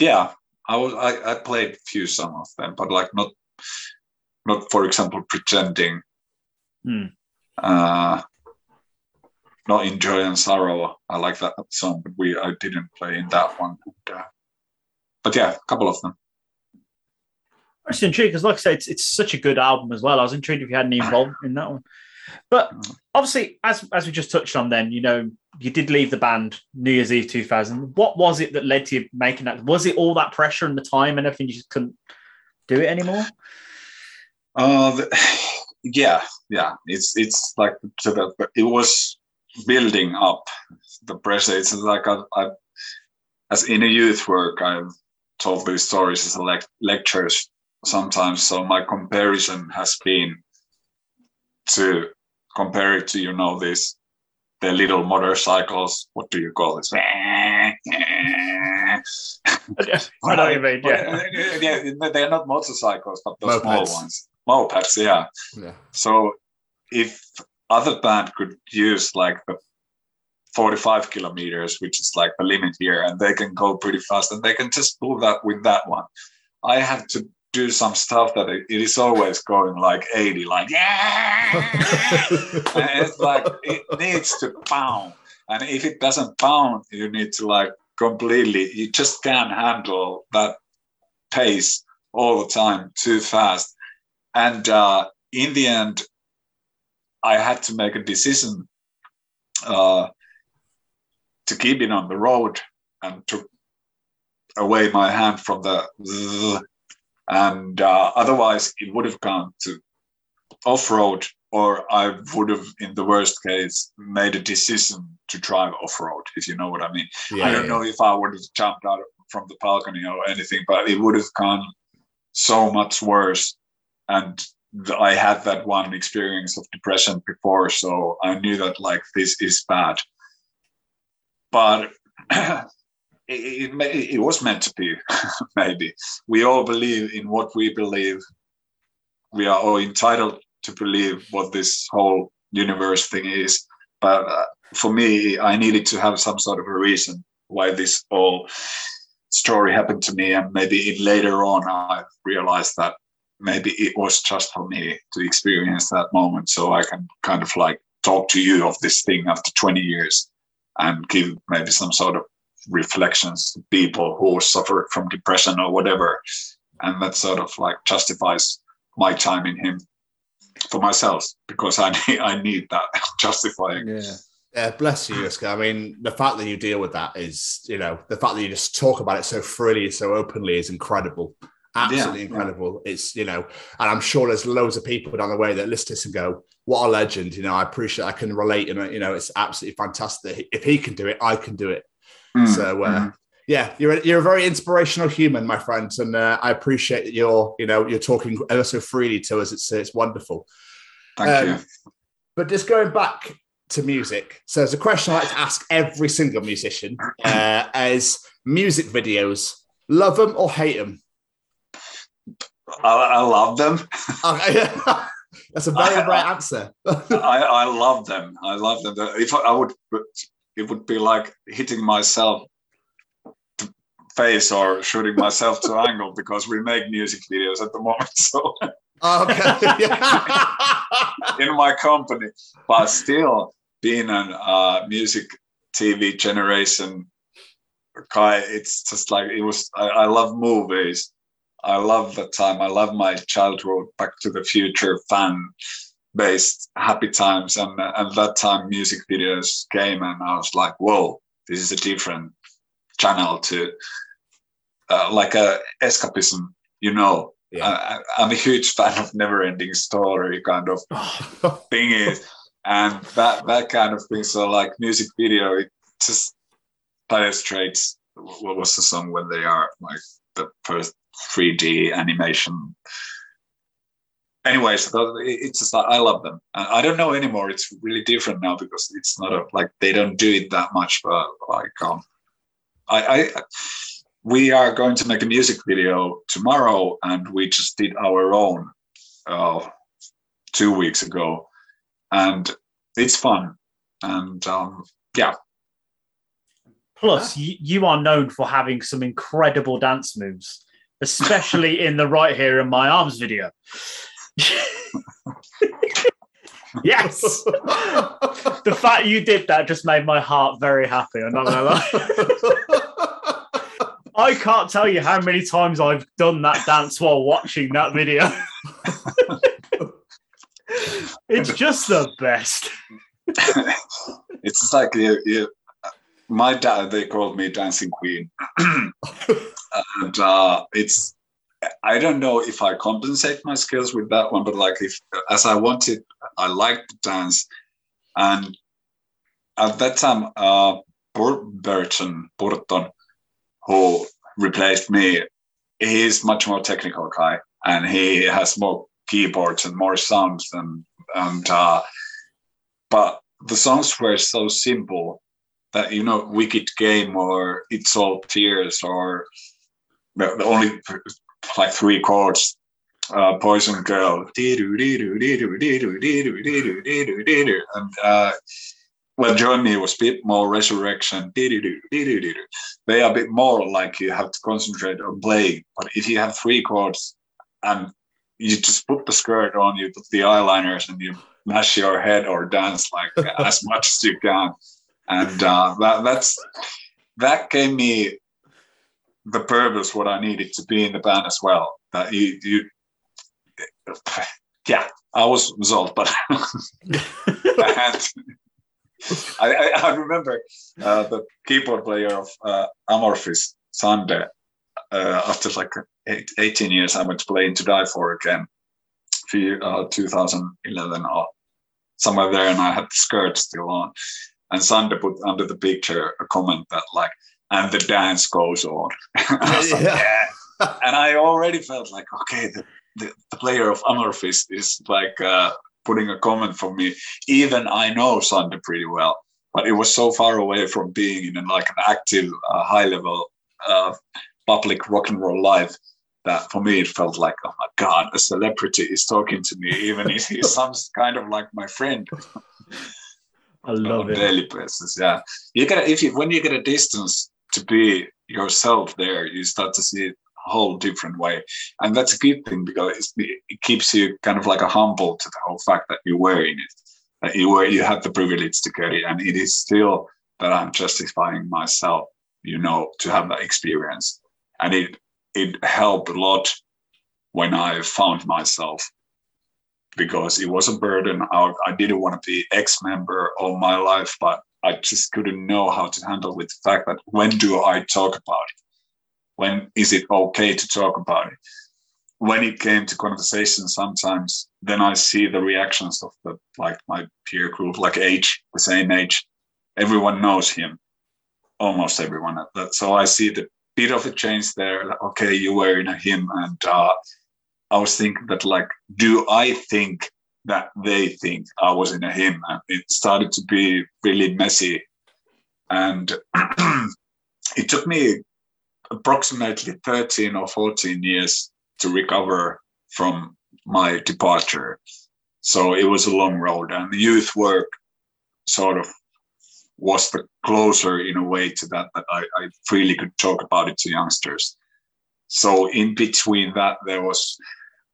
yeah, I was I, I played few some of them, but like not not for example pretending, Hmm. uh, not in joy and sorrow. I like that song, but we I didn't play in that one. And, uh, but yeah, a couple of them. I was intrigued because, like I said, it's, it's such a good album as well. I was intrigued if you had any involvement in that one. But obviously, as as we just touched on, then you know you did leave the band New Year's Eve 2000. What was it that led to you making that? Was it all that pressure and the time and everything? You just couldn't do it anymore. Uh, the, yeah, yeah, it's it's like it was building up the pressure. It's like I, I as in a youth work, I've told these stories as a lec- lectures sometimes. So my comparison has been to compare it to you know this the little motorcycles. What do you call this? What you mean. Yeah. yeah, they're not motorcycles, but those Mopeds. small ones. Mopeds, yeah. Yeah. So if other band could use like the 45 kilometers, which is like the limit here, and they can go pretty fast, and they can just pull that with that one. I have to do some stuff that it, it is always going like 80, like yeah. it's like it needs to pound, and if it doesn't pound, you need to like completely. You just can't handle that pace all the time too fast, and uh, in the end, I had to make a decision uh, to keep it on the road and took away my hand from the and uh, otherwise it would have gone to off-road or I would have in the worst case made a decision to drive off-road if you know what I mean Yeah, I don't yeah. know if I would have jumped out from the balcony or anything but it would have gone so much worse and I had that one experience of depression before so I knew that like this is bad. But it, it, it was meant to be maybe. We all believe in what we believe. We are all entitled to believe what this whole universe thing is. But uh, for me i needed to have some sort of a reason why this whole story happened to me and maybe later on i realized that maybe it was just for me to experience that moment so i can kind of like talk to you of this thing after 20 years and give maybe some sort of reflections to people who suffer from depression or whatever. And that sort of like justifies my time in HIM for myself because I need, I need that justifying. Yeah. Yeah, bless you, Juska. I mean, the fact that you deal with that is, you know, the fact that you just talk about it so freely, so openly is incredible. Absolutely Yeah, incredible. It's, you know, and I'm sure there's loads of people down the way that listen to this and go, what a legend. You know, I appreciate, I can relate. And, you know, it's absolutely fantastic. If he can do it, I can do it. Mm, So, uh, mhm. yeah, you're a, you're a very inspirational human, my friend, and uh, I appreciate that you're, you know, you're talking ever so freely to us. It's it's wonderful. Thank um, you. But just going back to music, so there's a question I like to ask every single musician: uh, is music videos love them or hate them? I, I love them. Okay. That's a very rare answer. I, I love them. I love them. If I, I would, it would be like hitting myself to face or shooting myself to angle because we make music videos at the moment. So okay. in my company, but still being a uh, music TV generation guy, it's just like it was. I, I love movies. I love the time. I love my childhood Back to the Future fan based happy times, and and that time music videos came, and I was like, whoa, this is a different channel to uh, like a escapism, you know. I, I'm a huge fan of never-ending story kind of thing is, and that that kind of thing. So like music video, it just illustrates what was the song when they are like the first 3D animation. Anyways, it's just like I love them. I don't know anymore. It's really different now because it's not a, like they don't do it that much. But like, um, I, I we are going to make a music video tomorrow, and we just did our own uh, two weeks ago, and it's fun. And um, yeah, Plus, you are known for having some incredible dance moves, especially in the right here in my arms video. yes, the fact you did that just made my heart very happy. I'm not gonna lie. I can't tell you how many times I've done that dance while watching that video. it's just the best. it's just like you, you, my dad. They called me dancing queen, and uh, it's I don't know if I compensate my skills with that one, but like if as I wanted, I liked to dance, and at that time, uh, Burton Burton, who replaced me, he's much more technical guy, and he has more keyboards and more sounds and and uh, but the songs were so simple that you know wicked game or it's all tears or the, the only like three chords uh, poison girl. And uh, well join me was a bit more resurrection. They are a bit more like you have to concentrate on playing. But if you have three chords and you just put the skirt on you put the eyeliners and you mash your head or dance like as much as you can and uh, that that's that gave me the purpose what I needed to be in the band as well. That you you yeah, I was result, but I, I, I remember uh, the keyboard player of uh, Amorphis, Sunday. Uh, after like eight, 18 years, I went playing to play Into Die For again, for, uh, 2011 or somewhere there, and I had the skirt still on. And Sunday put under the picture a comment that like, and the dance goes on. I yeah. Like, yeah. and I already felt like, okay, the, the, the player of Amorphis is like uh, putting a comment for me. Even I know Sunday pretty well, but it was so far away from being in like an active, uh, high level uh, public rock and roll life that for me it felt like, oh my God, a celebrity is talking to me, even if he sounds kind of like my friend. I love it. Daily basis, yeah. You get if you when you get a distance to be yourself there, you start to see it a whole different way, and that's a good thing because it keeps you kind of like a humble to the whole fact that you're wearing it, that you were you had the privilege to get it, and it is still that I'm justifying myself, you know, to have that experience, and it it helped a lot when I found myself because it was a burden. I, I didn't want to be ex-member all my life, but I just couldn't know how to handle with the fact that when do I talk about it? When is it okay to talk about it? When it came to conversation, sometimes then I see the reactions of the like my peer group, like age, the same age. Everyone knows HIM, almost everyone. So I see the bit of a change there. Like, okay, you were in a HIM, and uh, I was thinking that like, do I think that they think I was in a? And it started to be really messy. And it took me approximately 13 or 14 years to recover from my departure. So it was a long road, and the youth work sort of was the closer in a way to that that I, I freely could talk about it to youngsters. So in between that, there was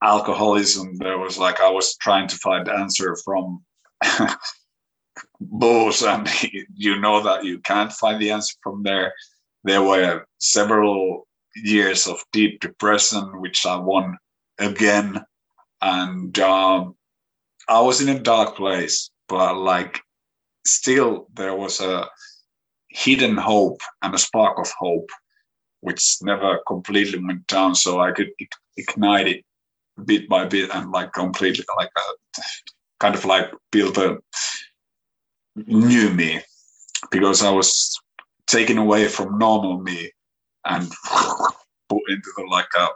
alcoholism. There was like i was trying to find answer from booze and you know that you can't find the answer from there. There were several years of deep depression which i won again and um, i was in a dark place but like still there was a hidden hope and a spark of hope which never completely went down so i could ignite it bit by bit and like completely like a, uh, kind of like build a new me because I was taken away from normal me and put into the like a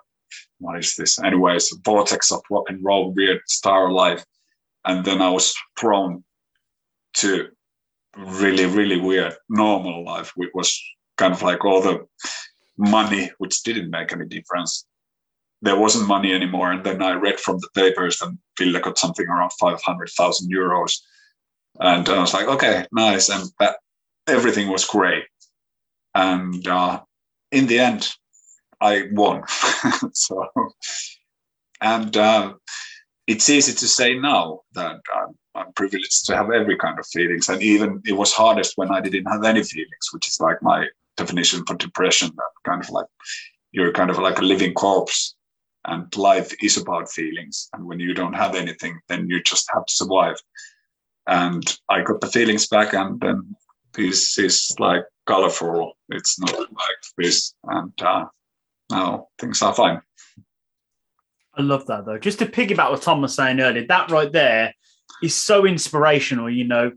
what is this? Anyways vortex of rock and roll weird star life. And then I was thrown to really really weird normal life which was kind of like all the money which didn't make any difference there wasn't money anymore. And then I read from the papers and Ville got something around 500,000 euros. And I was like, okay, nice. And that everything was great. And uh, in the end, I won. so, and uh, it's easy to say now that I'm, I'm, privileged to have every kind of feelings. And even it was hardest when I didn't have any feelings, which is like my definition for depression, that kind of like you're kind of like a living corpse and life is about feelings and when you don't have anything then you just have to survive and i got the feelings back and then this is like colorful it's not like this and uh, now things are fine I love that though. Just to piggyback what Tom was saying earlier, that right there is so inspirational. You know,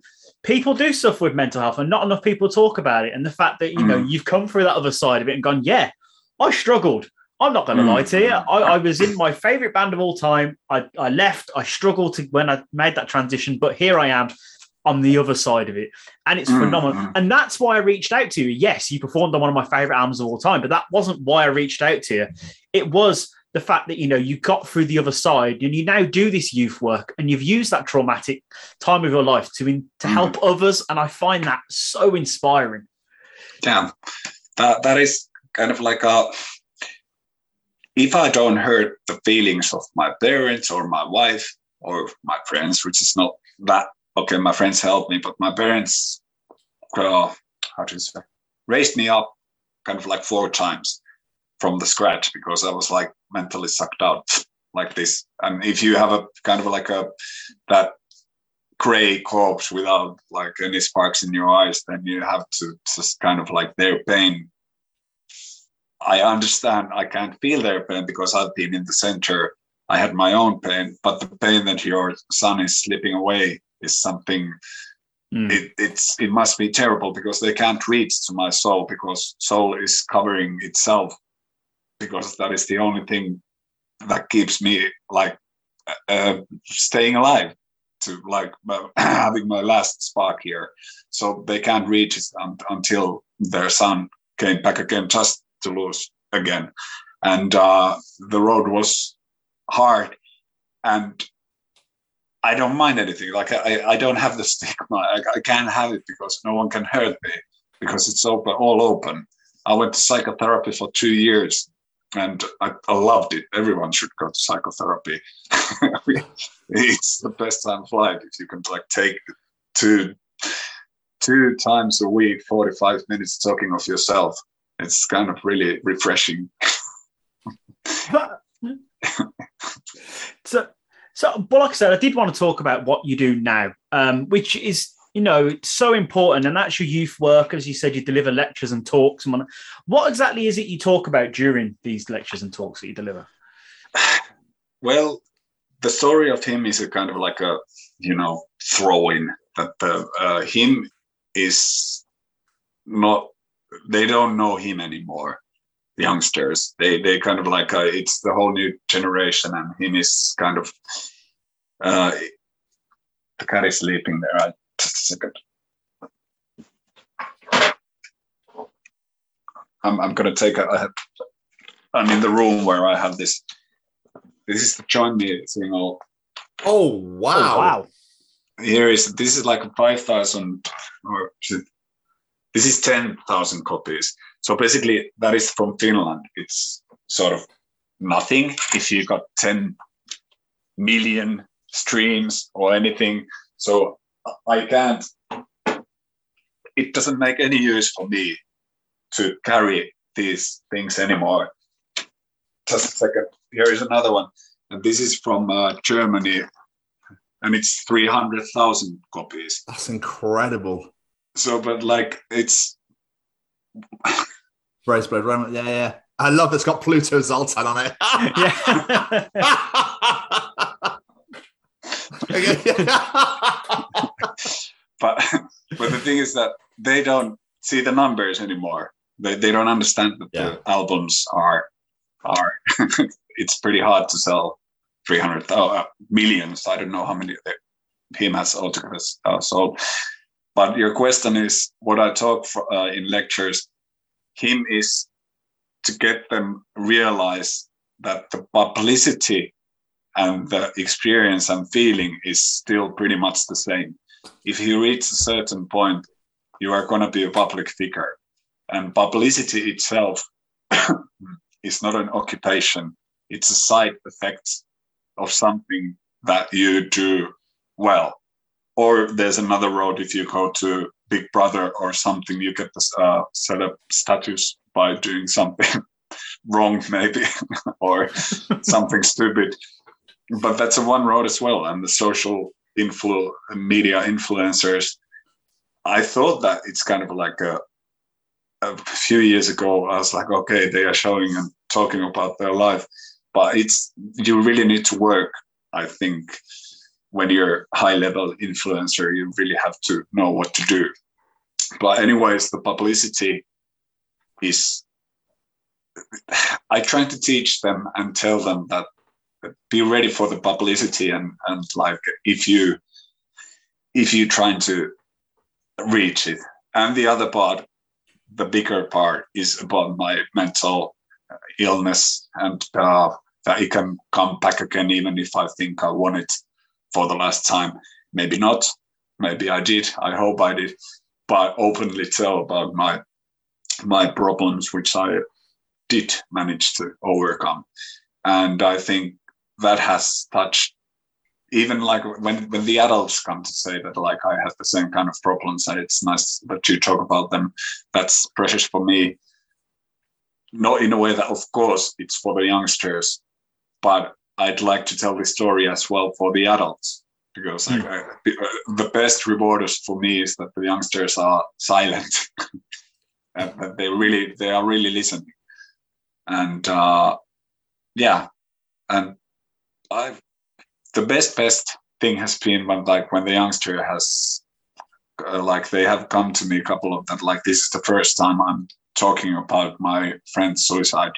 people do suffer with mental health, and not enough people talk about it. And the fact that you know Mm. you've come through that other side of it and gone, yeah, I struggled. I'm not going to Mm. lie to you. I, I was in my favorite band of all time. I, I left. I struggled to when I made that transition, but here I am on the other side of it, and it's Mm, phenomenal. mm. And that's why I reached out to you. Yes, you performed on one of my favorite albums of all time, but that wasn't why I reached out to you. It was the fact that you know you got through the other side, and you now do this youth work, and you've used that traumatic time of your life to in, to Mm. help others, and I find that so inspiring. yeah that that is kind of like a if i don't hurt the feelings of my parents or my wife or my friends which is not that okay my friends helped me but my parents uh, how do you say raised me up kind of like four times from the scratch because i was like mentally sucked out like this and if you have a kind of like a that gray corpse without like any sparks in your eyes, then you have to just kind of like their pain. I understand I can't feel their pain because I've been in the center. I had my own pain, but the pain that your son is slipping away is something Mm. it, it's it must be terrible because they can't reach to my soul because soul is covering itself because that is the only thing that keeps me like uh, staying alive to like uh, having my last spark here so they can't reach it un- until their son came back again just to lose again and uh, the road was hard and I don't mind anything. Like I, I don't have the stigma. I, I can't have it because no one can hurt me because it's open, all open. I went to psychotherapy for two years, and I, I loved it. Everyone should go to psychotherapy. it's the best time of life if you can like take two two times a week, forty five minutes talking of yourself. It's kind of really refreshing. so, so, but like I said, I did want to talk about what you do now, um, which is, you know, it's so important, and that's your youth work. As you said, you deliver lectures and talks. And what- exactly is it you talk about during these lectures and talks that you deliver? Well, the story of HIM is a kind of like a you know throw in that the uh, HIM is not they don't know HIM anymore the youngsters they they kind of like uh, it's the whole new generation and HIM is kind of uh the cat is sleeping there I, just a second I'm, I'm gonna take a, I have, I'm in the room where I have this this is the join me thing all Oh wow! Oh, wow. here is this is like a 5000 or this is 10,000 copies so basically that is from finland it's sort of nothing if you got 10 million streams or anything so i can't it doesn't make any use for me to carry these things anymore just a second here is another one and this is from uh, germany and it's 300,000 copies. That's incredible. So, but like, it's Razorblade Romance. Yeah, yeah. I love it's got Pluto Zoltan on it. but but the thing is that they don't see the numbers anymore. They, they don't understand that the albums are are it's pretty hard to sell 300 uh, millions. I don't know how many they, HIM has altogether uh, sold. But your question is what I talk for, uh, in lectures. Him is to get them realize that the publicity and the experience and feeling is still pretty much the same. If you reach a certain point, you are going to be a public figure. And publicity itself is not an occupation, it's a side effect of something that you do well. Or there's another road if you go to Big Brother or something, you get the uh, celeb status by doing something wrong, maybe, or something stupid. But that's a one road as well. And the social influ media influencers, I thought that it's kind of like a, a few years ago, I was like, okay, they are showing and talking about their life. but it's you really need to work. I think when you're high level influencer, you really have to know what to do. But anyways, the publicity is. I try to teach them and tell them that be ready for the publicity and and like if you if you're trying to reach it. And the other part the bigger part is about my mental illness and uh, that it can come back again even if i think i won it for the last time. Maybe not. Maybe i did. I hope i did. But openly tell about my my problems which i did manage to overcome. And i think that has touched even like when when the adults come to say that like I have the same kind of problems and it's nice that you talk about them, that's precious for me. Not in a way that of course it's for the youngsters, but I'd like to tell the story as well for the adults because like, mm. the best rewarders for me is that the youngsters are silent and that they really they are really listening and uh, yeah and I the best best thing has been when like when the youngster has uh, like they have come to me a couple of them like this is the first time I'm talking about my friend's suicide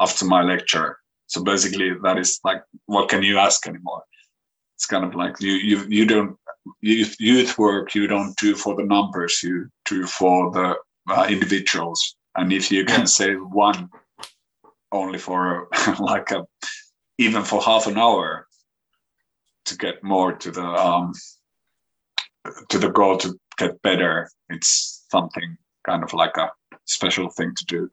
after my lecture. So basically that is like what can you ask anymore? It's kind of like you you you don't youth, youth work you don't do for the numbers you do for the uh, individuals and if you can say one only for like a even for half an hour to get more to the um, to the goal to get better. It's something kind of like a special thing to do.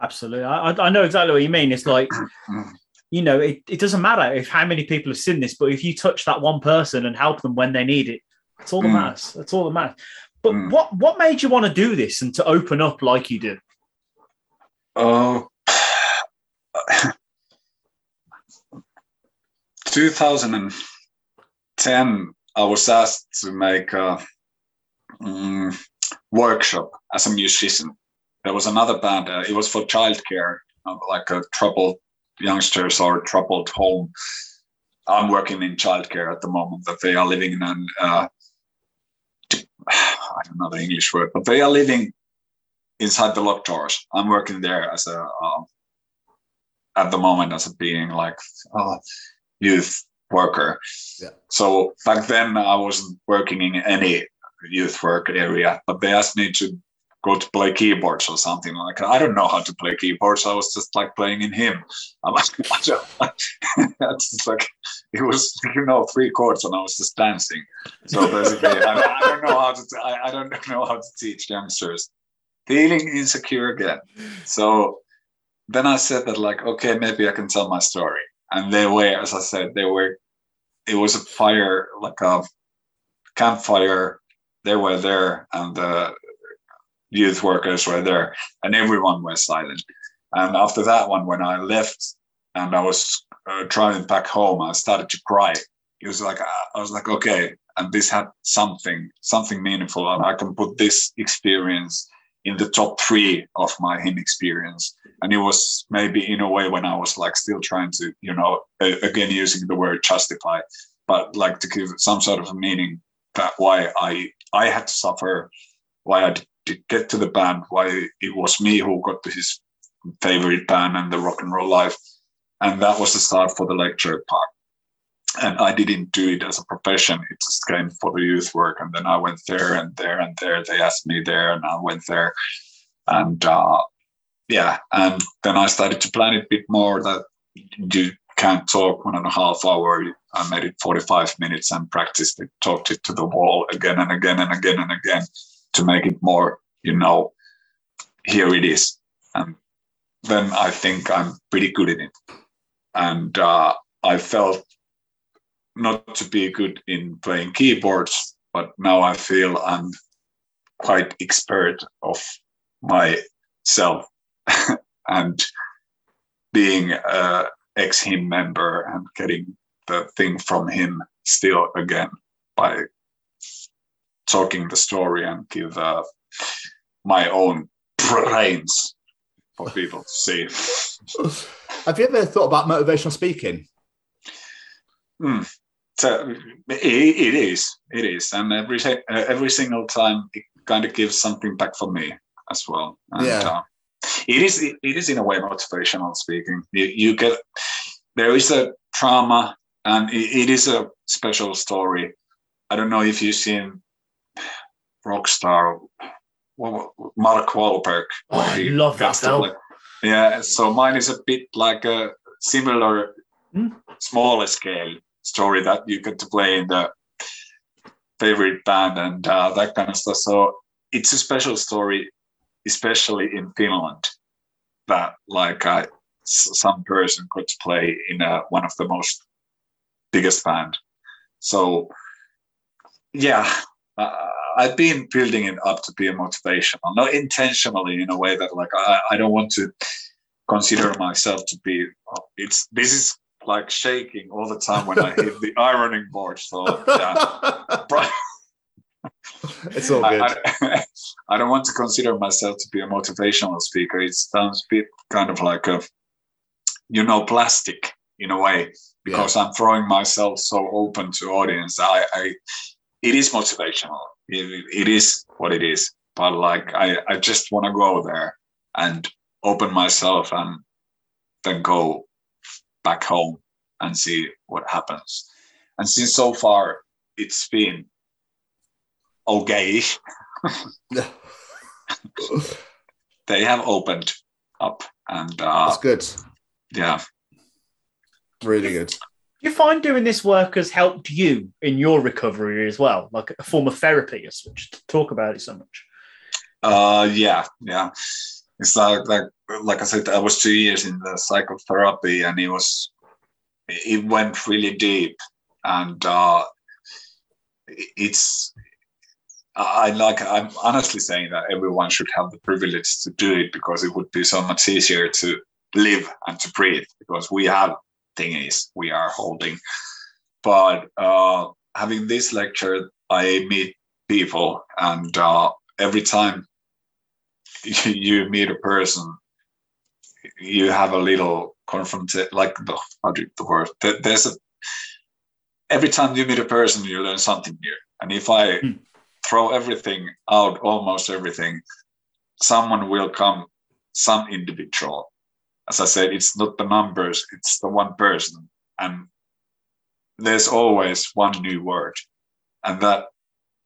Absolutely, I, I know exactly what you mean. It's like you know, it, it doesn't matter if how many people have seen this, but if you touch that one person and help them when they need it, that's all that mm. matters. That's all that matters. But mm. what what made you want to do this and to open up like you do? Oh, 2010, I was asked to make a um, workshop as a musician. There was another band. Uh, it was for childcare, uh, like a troubled youngsters or troubled home. I'm working in childcare at the moment. That they are living in an uh, I don't know the English word, but they are living inside the locked doors. I'm working there as a uh, at the moment as a being like uh, youth worker. Yeah. So back then I wasn't working in any youth work area, but they asked me to go to play keyboards or something like that. I don't know how to play keyboards. I was just like playing in HIM. I'm was, that's like it was you know three chords and I was just dancing. So basically, I, I, don't know how to. I, I don't know how to teach youngsters feeling insecure again. So then I said that like okay maybe I can tell my story and they were, as I said, they were. It was a fire, like a campfire. They were there, and the youth workers were there, and everyone was silent. And after that one, when I left and I was uh, driving back home, I started to cry. It was like I was like, okay, and this had something, something meaningful, and I can put this experience in the top three of my HIM experience. And it was maybe in a way when i was like still trying to you know again using the word justify but like to give some sort of a meaning that why i i had to suffer why i did get to the band why it was me who got to his favorite band and the rock and roll life. And that was the start for the lecture part and I didn't do it as a profession. It just came for the youth work, and then I went there and there and there. They asked me there, and I went there, and uh, yeah, and then I started to plan it a bit more. That you can't talk one and a half hour. I made it forty-five minutes and practiced it, talked it to the wall again and again and again and again to make it more. You know, here it is, and then I think I'm pretty good in it, and uh, I felt not to be good in playing keyboards, but now I feel I'm quite expert of myself and being a ex HIM member and getting the thing from him still again by talking the story and give uh, my own brains for people to see. Have you ever thought about motivational speaking? Mm. So it, it is, it is, and every uh, every single time it kind of gives something back for me as well. And, Yeah. uh, it is it is in a way motivational speaking. You, you get there is a trauma, and it, it is a special story. I don't know if you've seen Rockstar, Mark Wahlberg. Oh, I love that film. play- Yeah, so mine is a bit like a similar, Hmm. smaller scale story that you get to play in the favorite band and uh, that kind of stuff. So it's a special story, especially in Finland, that like uh, some person could play in uh, one of the most biggest band. So yeah, uh, I've been building it up to be a motivational, not intentionally in a way that like I, I don't want to consider myself to be. It's this is like shaking all the time when I hit the ironing board. So yeah, It's all good. I, I, I don't want to consider myself to be a motivational speaker. It sounds a bit kind of like a, you know, plastic in a way because I'm throwing myself so open to audience. I, I it is motivational. It, it is what it is. But like, I, I just want to go there and open myself and then go back home and see what happens. And since so far it's been okay, they have opened up and uh, That's good. yeah. Really good. Do you find doing this work has helped you in your recovery as well, like a form of therapy as such? To talk about it so much. Uh, yeah, yeah. It's like, like, like I said, I was two years in the psychotherapy, and it was, it went really deep, and uh, it's, I like, I'm honestly saying that everyone should have the privilege to do it because it would be so much easier to live and to breathe because we have thingies we are holding. But uh, having this lecture, I meet people, and uh, every time you meet a person, you have a little confrontation, like the, how do you, the word? There- There's a every time you meet a person, you learn something new. And if I Hmm. throw everything out, almost everything, someone will come, some individual. As I said, it's not the numbers; it's the one person, and there's always one new word, and that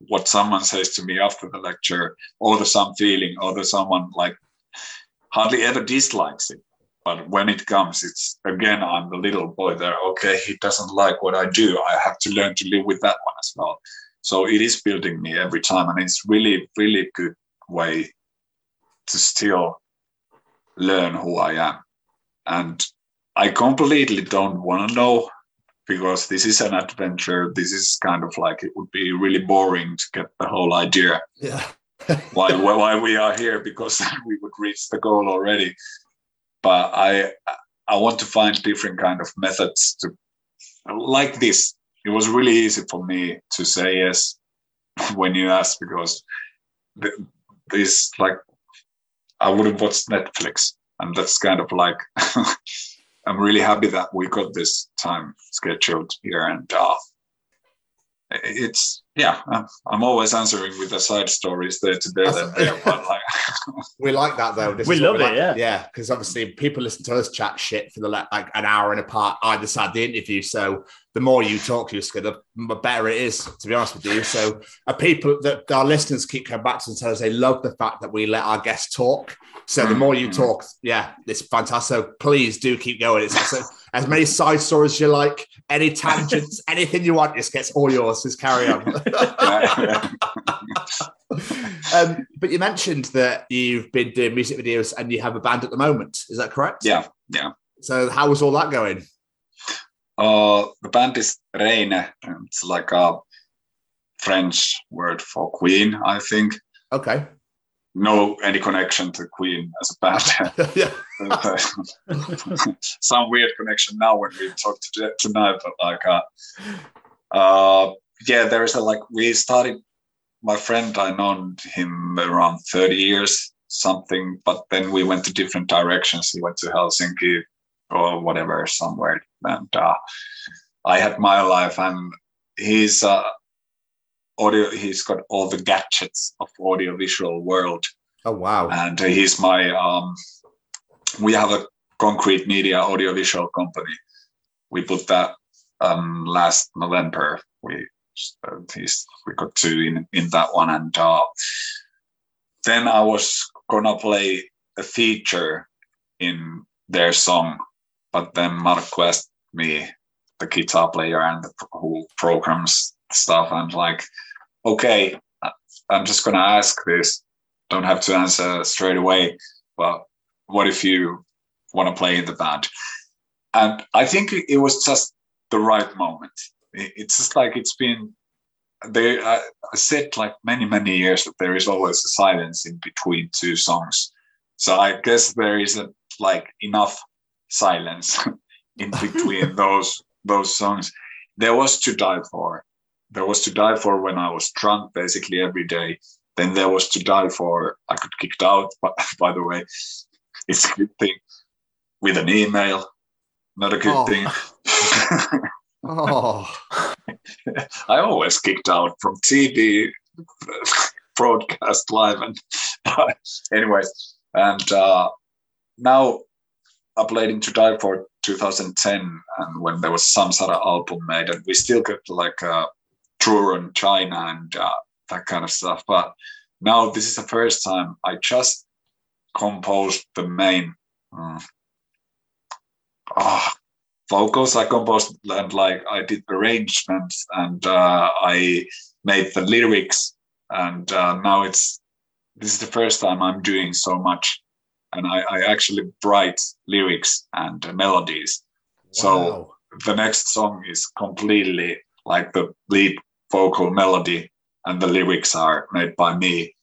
what someone says to me after the lecture, or the some feeling, or the someone like hardly ever dislikes it. But when it comes, it's again, I'm the little boy there. Okay, he doesn't like what I do. I have to learn to live with that one as well. So it is building me every time, and it's really, really good way to still learn who I am. And I completely don't want to know because this is an adventure. This is kind of like it would be really boring to get the whole idea Yeah. Why why we are here because we would reach the goal already. But I I want to find different kind of methods to like this. It was really easy for me to say yes when you asked because this like I would have watched Netflix and that's kind of like I'm really happy that we got this time scheduled here and uh, it's yeah I'm, I'm always answering with the side stories there today then there but like We like that though. This We is what love it, like. yeah. Yeah, because obviously people listen to us chat shit for the like an hour and a part either side of the interview. So the more you talk, you the the better it is. To be honest with you, so uh, people that our listeners keep coming back to us and tell us they love the fact that we let our guests talk. So the more you Mhm. talk, yeah, it's fantastic. So please do keep going. It's also, as many side stories as you like, any tangents, anything you want, just gets all yours. Just carry on. um, but you mentioned that you've been doing music videos and you have a band at the moment. Is that correct? yeah yeah So how was all that going? Uh, the band is Reine. It's like a French word for queen, I think. Okay. No any connection to Queen as a band. yeah. Some weird connection now when we talk to, tonight, but like, uh, uh, yeah, there is a like we started. My friend, I known him around thirty years, something, but then we went to different directions. He went to Helsinki or whatever somewhere, and uh, I had my life, and he's uh, audio. He's got all the gadgets of audiovisual world, Oh wow. and he's my. Um, we have a concrete media audiovisual company. We put that um, last November. We uh, we got two in in that one, and uh, then I was gonna play a feature in their song, but then Mark asked me, the guitar player and the, who programs stuff, and like, okay, uh, I'm just gonna ask this. Don't have to answer straight away. But what if you want to play in the band? And I think it was just the right moment. It's just like it's been there. I, said like many many years that there is always a silence in between two songs. So I guess there isn't like enough silence in between those those songs. There was to die for. There was To/Die/For when I was drunk basically every day. Then there was To/Die/For. I got kicked out. But by the way, it's a good thing. With an email, not a good Oh. thing. Oh, I always kicked out from TV broadcast live and anyways and uh, now I played in To/Die/For 2010 and when there was some sort of album made and we still got like a tour in China and uh, that kind of stuff. But now this is the first time I just composed the main mm, ah, vocals. I composed and like I did arrangements and uh, I made the lyrics and uh, now it's this is the first time I'm doing so much and I, I actually write lyrics and uh, melodies so the next song is completely like the lead vocal melody and the lyrics are made by me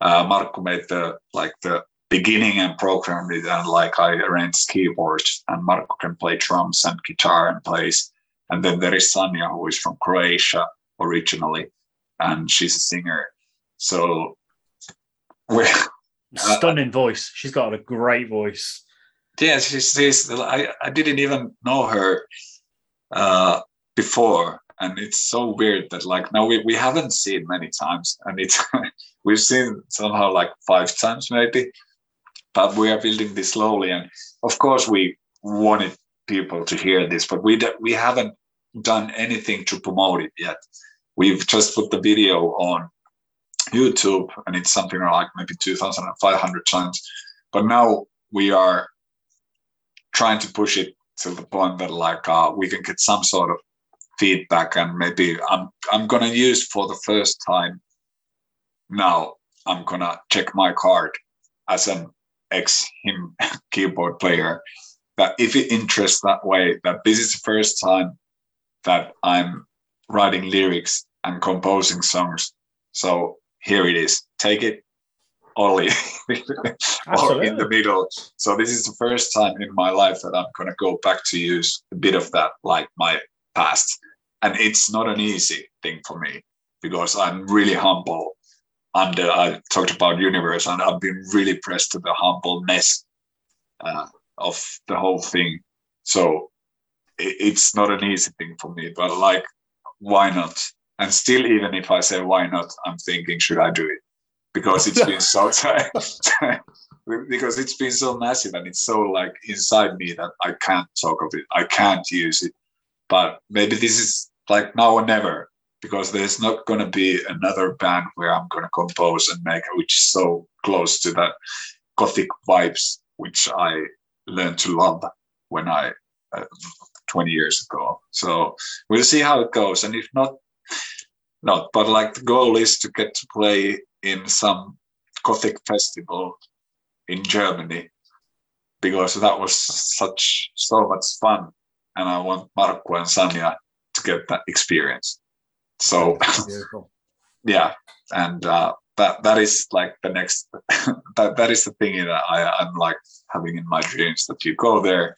uh, Marco made the like the beginning and programmed it and like I arranged keyboards and Marco can play drums and guitar and plays. And then there is Sanya who is from Croatia originally and she's a singer. So we Stunning voice. She's got a great voice. yeah, she's, she's I, I didn't even know her uh, before. And it's so weird that like now we, we haven't seen many times and it's we've seen somehow like five times maybe but we are building this slowly and of course we wanted people to hear this but we we haven't done anything to promote it yet we've just put the video on youtube and it's something like maybe 2500 times. But now we are trying to push it to the point that like uh, we can get some sort of feedback and maybe i'm i'm gonna use for the first time now i'm gonna check my card as an ex HIM keyboard player that if it interests that way that this is the first time that i'm writing lyrics and composing songs. So here it is. Take it only or in the middle. So this is the first time in my life that i'm going to go back to use a bit of that like my past. And it's not an easy thing for me because i'm really humble under I talked about universe, and I've been really pressed to the humbleness uh, of the whole thing. So it, it's not an easy thing for me, but like, why not? And still, even if I say why not, I'm thinking, should I do it? Because it's been so tight, because it's been so massive and it's so like inside me that I can't talk of it. I can't use it. But maybe this is like now or never because there's not going to be another band where I'm going to compose and make, which is so close to that gothic vibes, which I learned to love when I, uh, 20 years ago. So we'll see how it goes. And if not, not, but like the goal is to get to play in some gothic festival in Germany because that was such, so much fun. And I want Marco and Sanya to get that experience. So yeah, and uh, that that is like the next that that is the thing that I I'm like having in my dreams that you go there.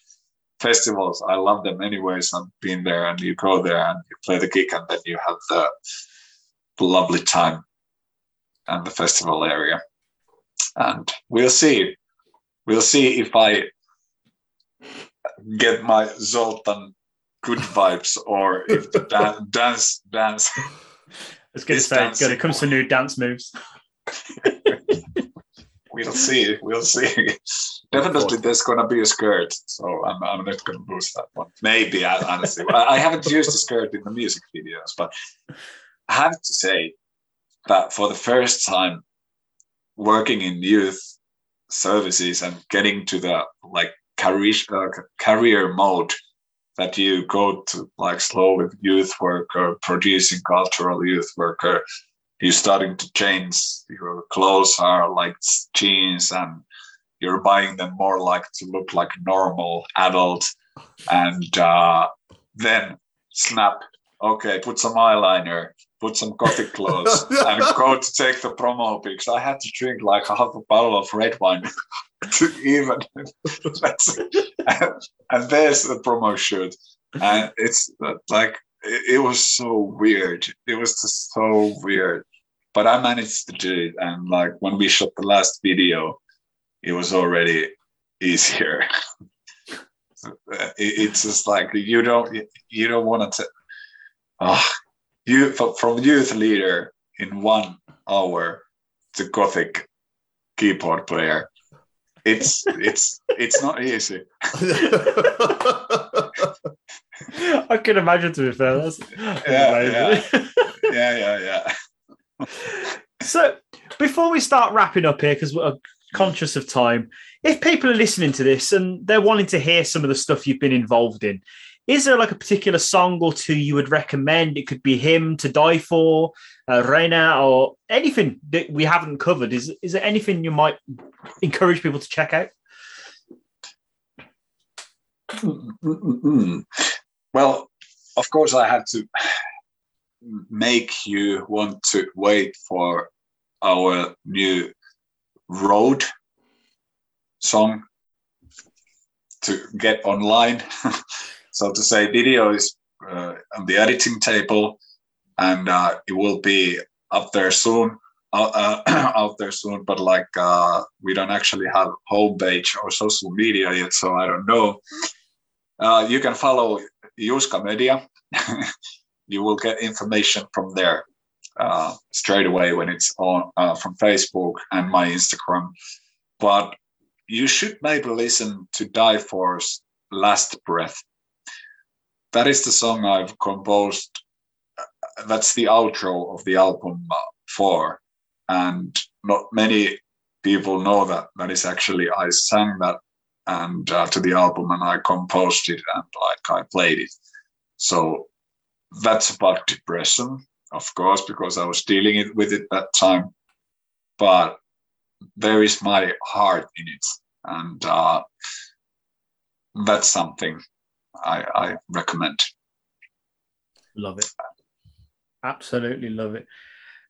Festivals, I love them anyways. I've been there, and you go there and you play the gig, and then you have the, the lovely time and the festival area. and we'll see. We'll see if I get my Zoltan good vibes or if the dan- dance dance. I was going to It's say, when it comes to new dance moves. We'll see. We'll see. Definitely, there's gonna be a skirt, so I'm, I'm not gonna boost that one. Maybe I, honestly, I, I haven't used the skirt in the music videos, but I have to say that for the first time, working in youth services and getting to the like career uh, career mode that you go to like slow with youth worker, producing cultural youth worker, you're starting to change. Your clothes are like jeans and you're buying them more like to look like normal adult. And uh, then snap. Okay put some eyeliner put some gothic clothes and go to take the promo pics. I had to drink like half a bottle of red wine to even and, and there's the promo shoot. And it's uh, like it, it was so weird. It was just so weird but I managed to do it. And like when we shot the last video, it was already easier. It's just like you don't you don't want to. Oh, ah, you from youth leader in one hour to gothic keyboard player. It's it's it's not easy. I can imagine to be fair. That's Yeah, amazing. Yeah, yeah, yeah. So, before we start wrapping up here, because we're conscious of time, if people are listening to this and they're wanting to hear some of the stuff you've been involved in, is there like a particular song or two you would recommend? It could be HIM to Die For, uh, Reine, or anything that we haven't covered. Is, is there anything you might encourage people to check out? Mm-mm-mm. Well, of course, I had to make you want to wait for our new road song to get online. so to say, video is uh, on the editing table, and uh, it will be up there soon. Uh, uh, out there soon, but like uh, we don't actually have homepage or social media yet, so I don't know. Uh, you can follow Juska Media. you will get information from there uh, straight away when it's on uh, from Facebook and my Instagram. But you should maybe listen to Die Force Last Breath. That is the song I've composed. uh, That's the outro of the album uh, four, and not many people know that. That is actually I sang that and uh, to the album and I composed it and like I played it. So that's about depression, of course, because I was dealing it with it that time. But there is my heart in it, and uh, that's something I, I recommend. Love it. Absolutely love it.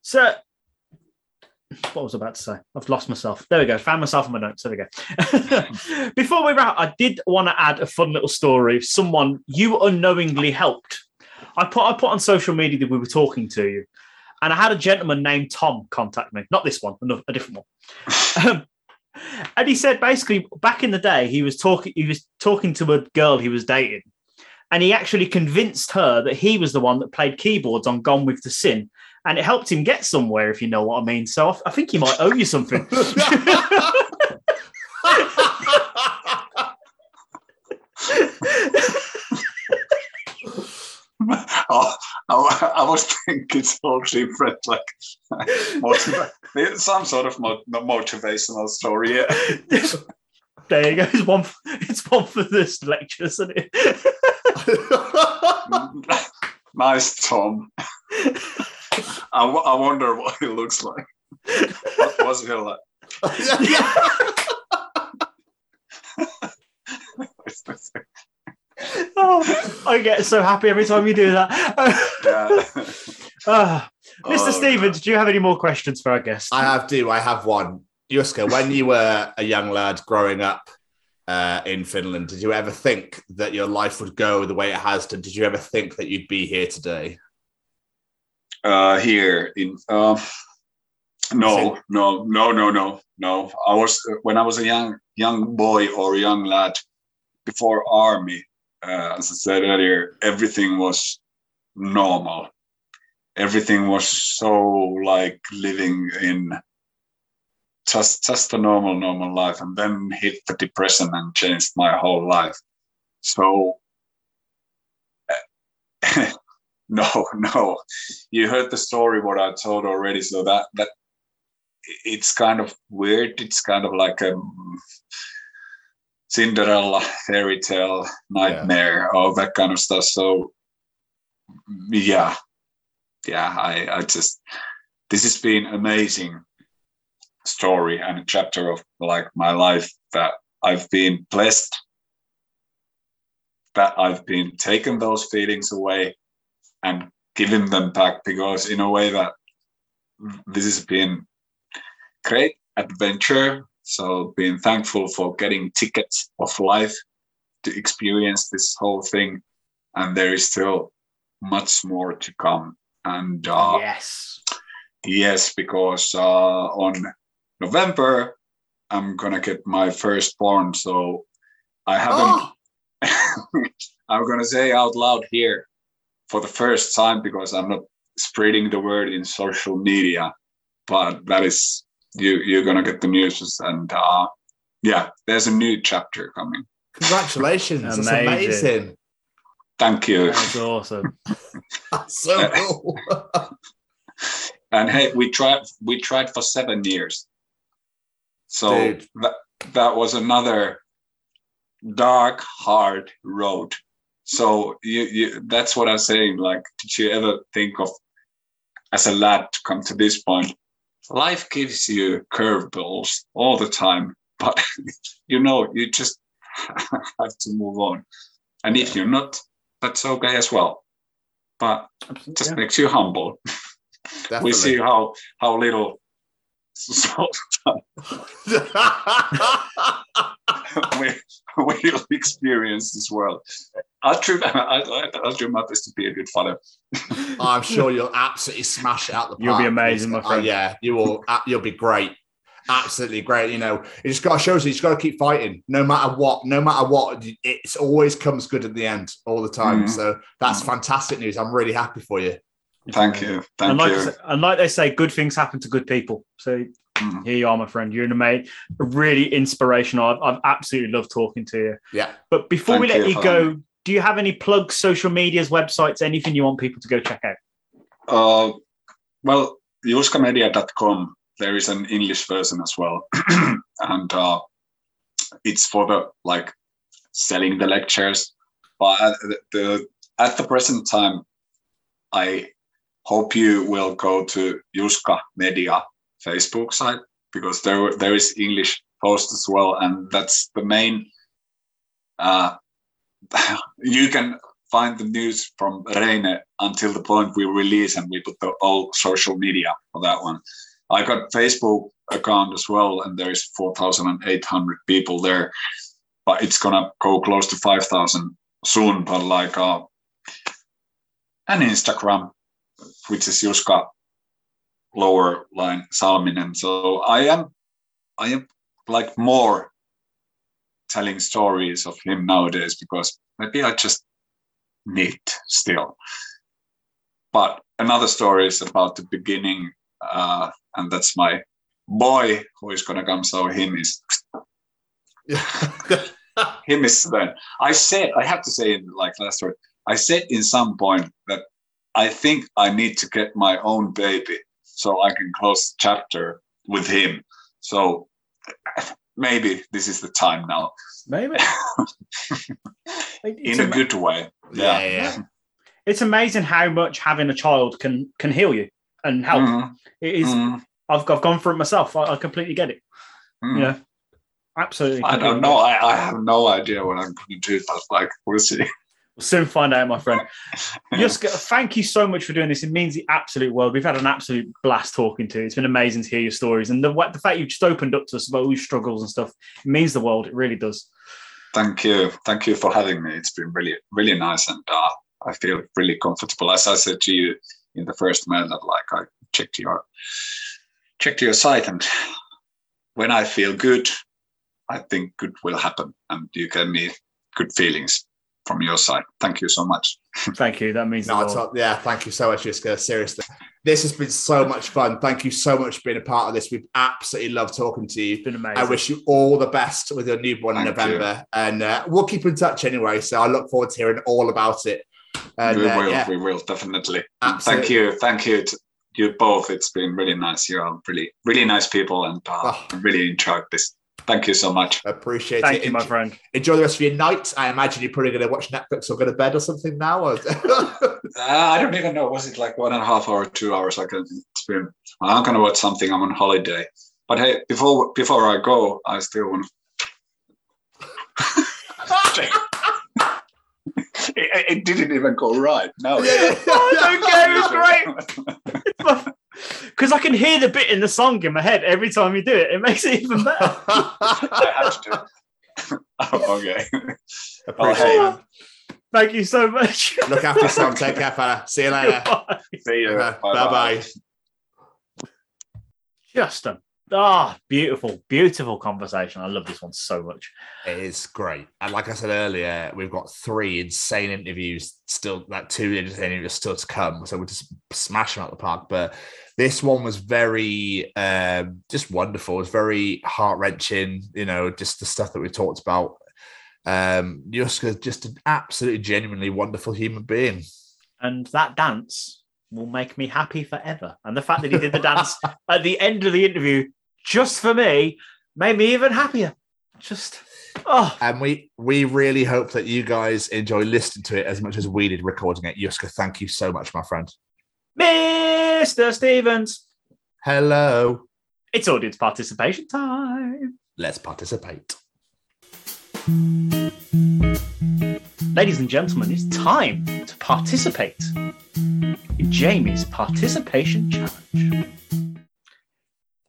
So, what was I about to say? I've lost myself. There we go. Found myself in my notes. There we go. Before we wrap, I did want to add a fun little story someone you unknowingly helped. I put I put on social media that we were talking to you, and I had a gentleman named Tom contact me. Not this one, another, a different one. Um, and he said basically back in the day he was talking he was talking to a girl he was dating and he actually convinced her that he was the one that played keyboards on Gone with the Sin, and it helped him get somewhere, if you know what I mean. So I, I think he might owe you something. oh, I, I was thinking it's all different, like motiva- some sort of mo- motivational story. Yeah. there you go. It's one. For, it's one for this lecture, isn't it? nice, Tom. I, w- I wonder what he looks like. What was he like? Oh, I get so happy every time you do that. yeah. Ah, Mr. Oh, Stevens, do you have any more questions for our guest? I have do. I have one. Juska, when you were a young lad growing up uh, in Finland, did you ever think that your life would go the way it has done? Did you ever think that you'd be here today? uh, here in uh, No, no, no, no, no, no. I was when I was a young young boy or young lad before army. Uh, as I said earlier, everything was normal. Everything was so like living in just just a normal normal life, and then hit the depression and changed my whole life. So no, no, you heard the story what I told already. So that that it's kind of weird. It's kind of like a Cinderella fairy tale nightmare, all that kind of stuff. So yeah, yeah, I, I just this has been amazing story and a chapter of like my life that I've been blessed that I've been taken those feelings away and given them back because in a way that this has been great adventure. So being thankful for getting tickets of life to experience this whole thing. And there is still much more to come. And uh, yes, yes, because uh, on November I'm gonna get my firstborn. So I haven't. I'm gonna say out loud here for the first time because I'm not spreading the word in social media, but that is you you're gonna get the news and uh, yeah, there's a new chapter coming. Congratulations! That's Amazing. amazing. Thank you. That's awesome. That's so cool. and hey, we tried we tried for seven years. So Dude. that that was another dark, hard road. So you, you that's what I'm saying. Like, did you ever think of as a lad to come to this point? Life gives you curveballs all the time, but you know, you just have to move on. And if you're not, that's okay as well. But just Yeah. makes you humble. We see how how little so we we'll experience this world. I'll try, I, I'll do my best to be a good father. I'm sure you'll absolutely smash it out the park. You'll be amazing, my Oh, friend. yeah, you will. uh, You'll be great. Absolutely great. You know, it just got shows you just got to keep fighting, no matter what. No matter what, it's always comes good at the end, all the time. Mhm. So that's fantastic news. I'm really happy for you. Thank you. Thank and like, you. Say- and like they say, good things happen to good people. So Mm. here you are, my friend. You're an amazing, really inspirational. I've, I've absolutely loved talking to you. Yeah. But before we let you you go, do you have any plugs, social medias, websites, anything you want people to go check out? Uh, well, juskamedia.com, there is an English version as well. and uh, it's for the like selling the lectures. But at the, the, at the present time, I hope you will go to Juska Media Facebook site because there there is English post as well, and that's the main. Uh, you can find the news from Reine until the point we release, and we put the all social media for that one. I got Facebook account as well, and there is four thousand and eight hundred people there, but it's gonna go close to five thousand soon. But like uh, an Instagram, which is Juska lower line Salminen. So I am, I am like more telling stories of HIM nowadays because maybe I just need still. But another story is about the beginning, uh, and that's my boy who is gonna come. So him is him is then. I said I have to say in like last word. I said in some point that I think I need to get my own baby so I can close the chapter with him. So maybe this is the time now, Maybe. in a good way. Yeah, yeah. It's amazing how much having a child can can heal you and help. Mhm. It is. Mhm. I've I've gone through it myself. I, I completely get it. You know, absolutely. I don't know. I, I have no idea what I'm going to do, but like we'll see. We'll soon find out, my friend. Just thank you so much for doing this. It means the absolute world. We've had an absolute blast talking to you. It's been amazing to hear your stories and the what- the fact you've just opened up to us about all your struggles and stuff. It means the world. It really does. Thank you. Thank you for having me. It's been really, really nice. And uh, I feel really comfortable. As I said to you in the first mail that like I checked your check to your site, and when I feel good, I think good will happen, and you get me good feelings from your side. Thank you so much. Thank you. That means No, a lot. yeah, thank you so much, Juska. Seriously. This has been so much fun. Thank you so much for being a part of this. We've absolutely loved talking to you. It's been amazing. I wish you all the best with your newborn in Thank November. And uh, we'll keep in touch anyway. So I look forward to hearing all about it. And we uh, will, yeah, we will definitely. Absolutely. Thank you, thank you to you both. It's been really nice. You are really, really nice people, and uh, Oh. I really enjoyed this. Thank you so much. appreciate Thank it. Thank you, my Enjoy- friend. Enjoy the rest of your night. I imagine you're probably going to watch Netflix or go to bed or something now. Or... Uh, I don't even know. Was it like one and a half hour, two hours? Like it's been. I'm gonna watch something. I'm on holiday. But hey, before before I go, I still want. to... it, it didn't even go right. No. I don't care. It's great. Because I can hear the bit in the song in my head every time you do it. It makes it even better. I have to. Oh, okay. Appreciate it. Thank you so much. Look after yourself. Take care, fella. See you later. Goodbye. See you. Uh-huh. Bye bye. Just a ah, beautiful, beautiful conversation. I love this one so much. It is great. And like I said earlier, we've got three insane interviews still, like two insane interviews still to come. So we're just smashing out the park. But this one was very, um, just wonderful. It was very heart wrenching, you know, just the stuff that we talked about. Um, Juska's just an absolutely genuinely wonderful human being. And that dance will make me happy forever. And the fact that he did the dance at the end of the interview just for me made me even happier. Just oh, And we we really hope that you guys enjoy listening to it as much as we did recording it. Juska, thank you so much, my friend. Mr. Stevens. Hello. It's audience participation time. Let's participate. Ladies and gentlemen, it's time to participate in Jamie's participation challenge.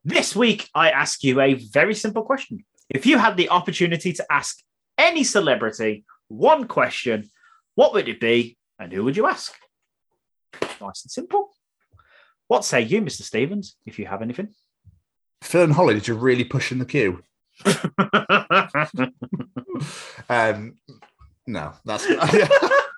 This week, I ask you a very simple question. If you had the opportunity to ask any celebrity one question, what would it be and who would you ask? Nice and simple. What say you, Mr. Stevens, if you have anything? Fern and Holly, did you really push in the queue? Um, no, that's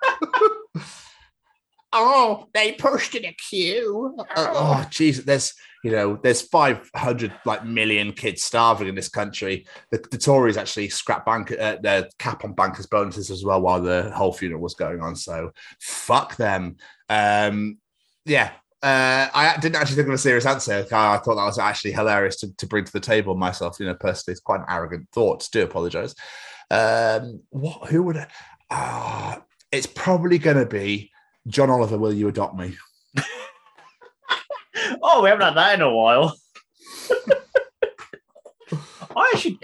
oh, they pushed in a queue. oh, jeez, there's you know, there's 500 like million kids starving in this country. The, the Tories actually scrapped bank uh, their cap on bankers' bonuses as well while the whole funeral was going on. So fuck them. Um, yeah. Uh, I didn't actually think of a serious answer. I thought that was actually hilarious to, to bring to the table myself. You know, personally, it's quite an arrogant thought. Do apologize. Um, what? Who would? Uh, it's probably going to be John Oliver. Will you adopt me? oh, we haven't had that in a while. I actually,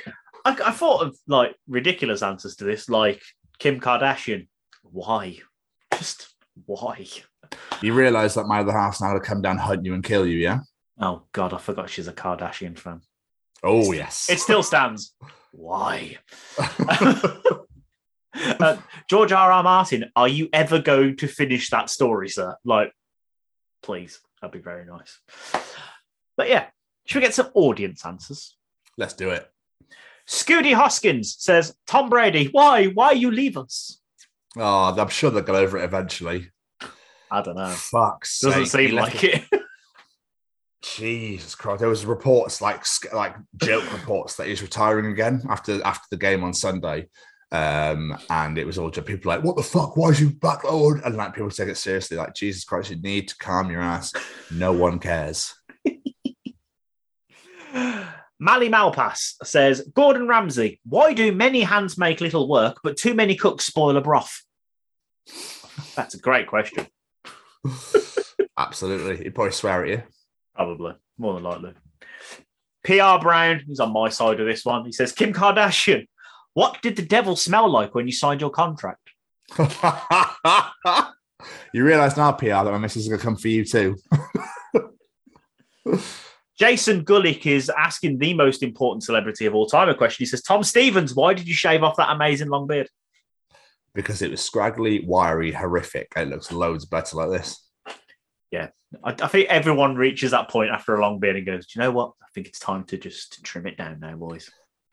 I, I thought of like ridiculous answers to this, like Kim Kardashian. Why? Just why? You realise that my other half's now to come down, hunt you, and kill you. Yeah. Oh God, I forgot she's a Kardashian fan. Oh yes. It still stands. Why? uh, George R. R. Martin, are you ever going to finish that story, sir? Like, please, that'd be very nice. But yeah, should we get some audience answers? Let's do it. Scooty Hoskins says, Tom Brady, why? Why you leave us? Oh, I'm sure they'll get over it eventually. I don't know. Fuck's Doesn't sake, seem like it. Jesus Christ! There was reports like like joke reports that he's retiring again after after the game on Sunday, um, and it was all just people like, "What the fuck? Why is you back?" Oh, and like people take it seriously. Like Jesus Christ, you need to calm your ass. No one cares. Mally Malpass says, Gordon Ramsay, why do many hands make little work, but too many cooks spoil a broth? That's a great question. Absolutely, he'd probably swear at you. Probably, more than likely. PR Brown, he's on my side of this one. He says, Kim Kardashian, what did the devil smell like when you signed your contract? you realise now, PR, that my missus is going to come for you too. Jason Gullick is asking the most important celebrity of all time a question. He says, Tom Stevens, why did you shave off that amazing long beard? because it was scraggly, wiry, horrific. It looks loads better like this. Yeah, I, I think everyone reaches that point after a long beard and goes, "Do you know what? I think it's time to just trim it down now, boys."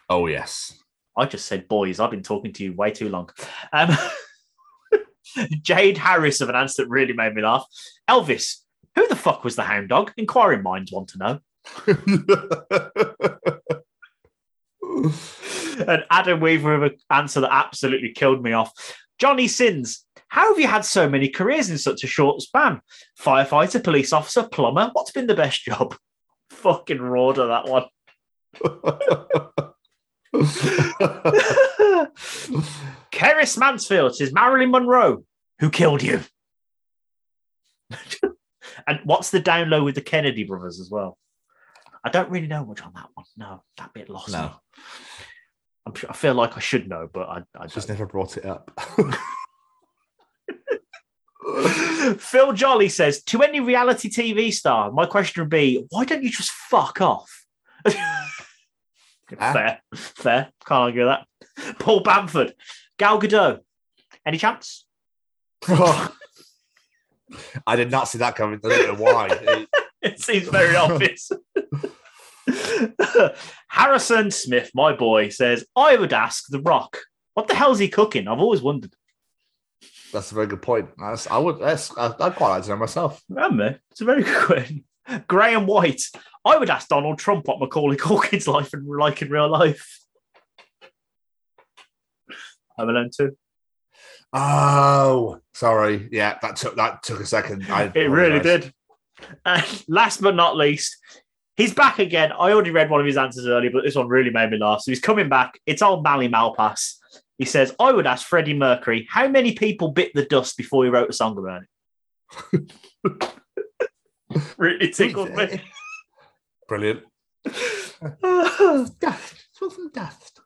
Oh yes. I just said, "Boys." I've been talking to you way too long. Um, Jade Harris of an answer that really made me laugh. Elvis, who the fuck was the hound dog? Inquiring minds want to know. and Adam Weaver of an answer that absolutely killed me off. Johnny Sins, how have you had so many careers in such a short span? Firefighter, police officer, plumber. What's been the best job? Fucking Rorder, that one. Keris Mansfield says Marilyn Monroe, who killed you? and what's the down low with the Kennedy brothers as well? I don't really know much on that one. No, that bit lost No. me. I'm sure, I feel like I should know, but I, I Just never brought it up. Phil Jolly says to any reality TV star, my question would be, why don't you just fuck off? fair, fair. Can't argue with that. Paul Bamford, Gal Gadot. Any chance? I did not see that coming. I don't know why. It- It seems very obvious. Harrison Smith, my boy, says, I would ask The Rock, what the hell's he cooking? I've always wondered. that's a very good point. I would. I'd quite like to know myself. Remember, it's a very good question. Graham White, I would ask Donald Trump what Macaulay Culkin's life and like in real life. I'm Alone too. Oh, sorry. Yeah, that took that took a second. I It really did. And last but not least, he's back again. I already read one of his answers earlier, but this one really made me laugh. So he's coming back. It's old Mally Malpass. He says, I would ask Freddie Mercury, how many people bit the dust before he wrote a song about it? Really tickled me. Brilliant. dust. dust.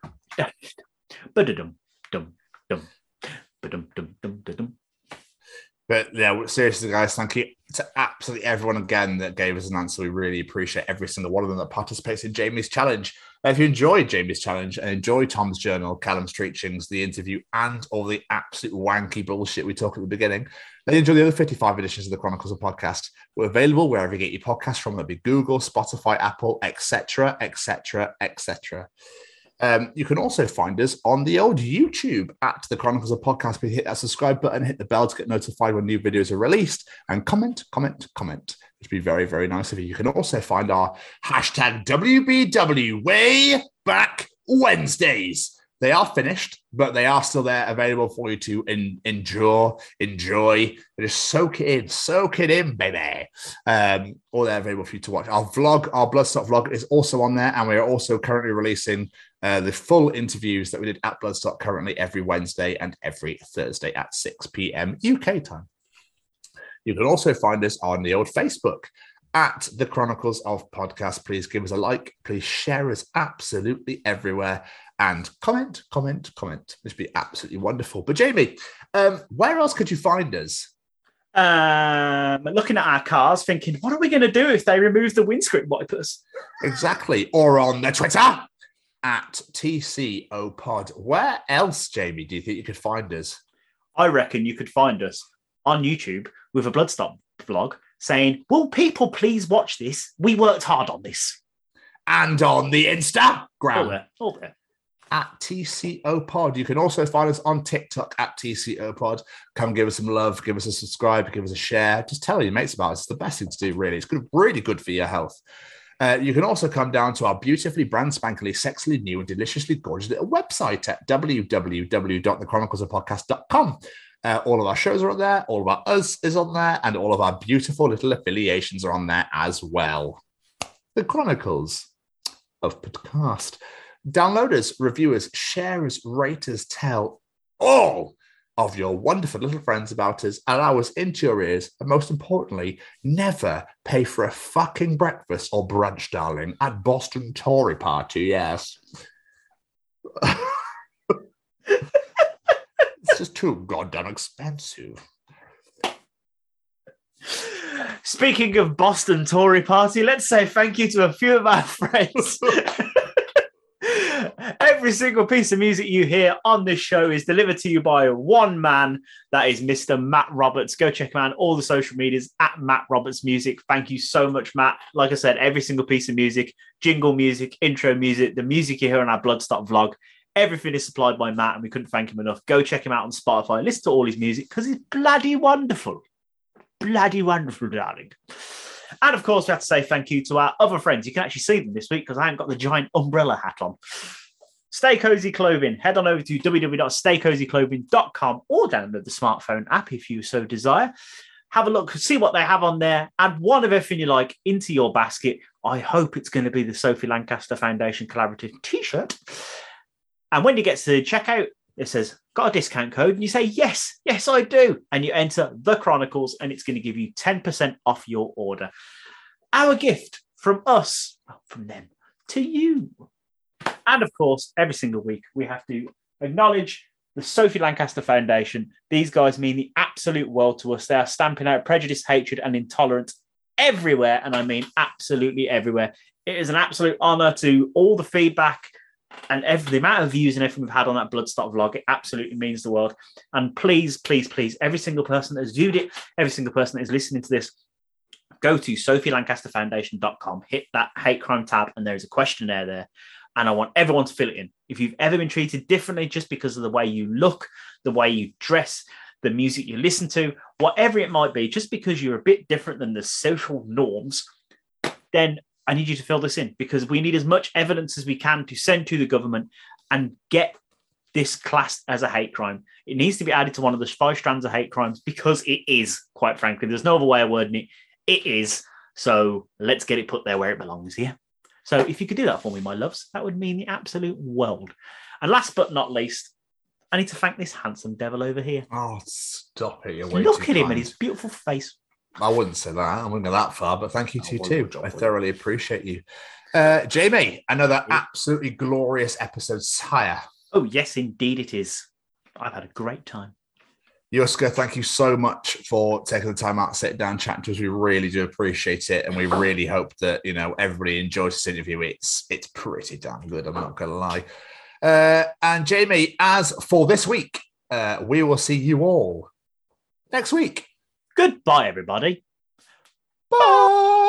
Ba-da-dum, dum, dum. Ba-dum, dum, dum, da-dum. But yeah, seriously, guys, thank you to absolutely everyone again that gave us an answer. We really appreciate every single one of them that participates in Jamie's challenge. If you enjoyed Jamie's challenge and enjoy Tom's journal, Callum's Treachings, the interview, and all the absolute wanky bullshit we talk at the beginning, then enjoy the other 55 editions of the Chronicles of Podcast. We're available wherever you get your podcasts from. That'd be Google, Spotify, Apple, etc., etc., etc. Um, you can also find us on the old YouTube at the Chronicles of Podcast. Please hit that subscribe button, hit the bell to get notified when new videos are released, and comment, comment, comment. It'd be very, very nice of you. You can also find our hashtag WBW way back Wednesdays. They are finished, but they are still there available for you to en- endure, enjoy, just soak it in, soak it in, baby. Um, all there available for you to watch. Our vlog, our Bloodstock vlog is also on there, and we are also currently releasing uh, the full interviews that we did at Bloodstock currently every Wednesday and every Thursday at 6 p.m. UK time. You can also find us on the old Facebook at the Chronicles of Podcast. Please give us a like. Please share us absolutely everywhere and comment, comment, comment. This would be absolutely wonderful. But Jamie, um, where else could you find us? Um, looking at our cars, thinking, what are we going to do if they remove the windscreen wipers? Exactly. Or on the Twitter at TCO Pod. Where else, Jamie, do you think you could find us? I reckon you could find us on YouTube with a Bloodstock vlog saying, Will people please watch this? We worked hard on this. And on the Instagram. All there. All there. at TCO Pod. You can also find us on TikTok at TCO Pod. Come give us some love, give us a subscribe, give us a share. Just tell your mates about us. It's the best thing to do, really. It's good, really good for your health. Uh, you can also come down to our beautifully brand spankily, sexily new, and deliciously gorgeous little website at www.thechroniclesofpodcast.com. Uh, all of our shows are on there, all our us is on there, and all of our beautiful little affiliations are on there as well. The Chronicles of Podcast. Downloaders, reviewers, sharers, raters, tell all of your wonderful little friends about us, allow us into your ears, and most importantly, never pay for a fucking breakfast or brunch, darling, at Boston Tory Party. Yes. just too goddamn expensive. Speaking of Boston Tory Party, let's say thank you to a few of our friends. Every Every single piece of music you hear on this show is delivered to you by one man. That is Mr. Matt Roberts. Go check him out on all the social medias at Matt Roberts Music. Thank you so much, Matt. Like I said, every single piece of music, jingle music, intro music, the music you hear on our Bloodstock vlog, everything is supplied by Matt, and we couldn't thank him enough. Go check him out on Spotify. Listen to all his music because he's bloody wonderful. Bloody wonderful, darling. And of course, we have to say thank you to our other friends. You can actually see them this week because I haven't got the giant umbrella hat on. Stay Cozy Clothing. Head on over to www.staycozyclothing.com or download the smartphone app if you so desire. Have a look, see what they have on there, add one of everything you like into your basket. I hope it's going to be the Sophie Lancaster Foundation Collaborative t shirt. And when you get to the checkout, it says, Got a discount code? And you say, Yes, yes, I do. And you enter the Chronicles, and it's going to give you 10% off your order. Our gift from us, from them, to you. And of course, every single week, we have to acknowledge the Sophie Lancaster Foundation. These guys mean the absolute world to us. They are stamping out prejudice, hatred, and intolerance everywhere. And I mean absolutely everywhere. It is an absolute honor to all the feedback and every the amount of views and everything we've had on that Bloodstock vlog, it absolutely means the world. And please, please, please, every single person that has viewed it, every single person that is listening to this, go to sophielancasterfoundation.com, hit that hate crime tab, and there's a questionnaire there. And I want everyone to fill it in. If you've ever been treated differently just because of the way you look, the way you dress, the music you listen to, whatever it might be, just because you're a bit different than the social norms, then I need you to fill this in because we need as much evidence as we can to send to the government and get this classed as a hate crime. It needs to be added to one of the five strands of hate crimes because it is, quite frankly. There's no other way of wording it. It is. So let's get it put there where it belongs here. So if you could do that for me, my loves, that would mean the absolute world. And last but not least, I need to thank this handsome devil over here. Oh, stop it. You're Look at him and his beautiful face. I wouldn't say that. I wouldn't go that far, but thank you to you too. I thoroughly appreciate you. Uh, Jamie, another absolutely glorious episode, sire. Oh, yes, indeed it is. I've had a great time. Juska, thank you so much for taking the time out, to sit down, chat to us. We really do appreciate it, and we really hope that you know everybody enjoys this interview. It's it's pretty damn good. I'm not going to lie. Uh, and Jamie, as for this week, uh, we will see you all next week. Goodbye, everybody. Bye.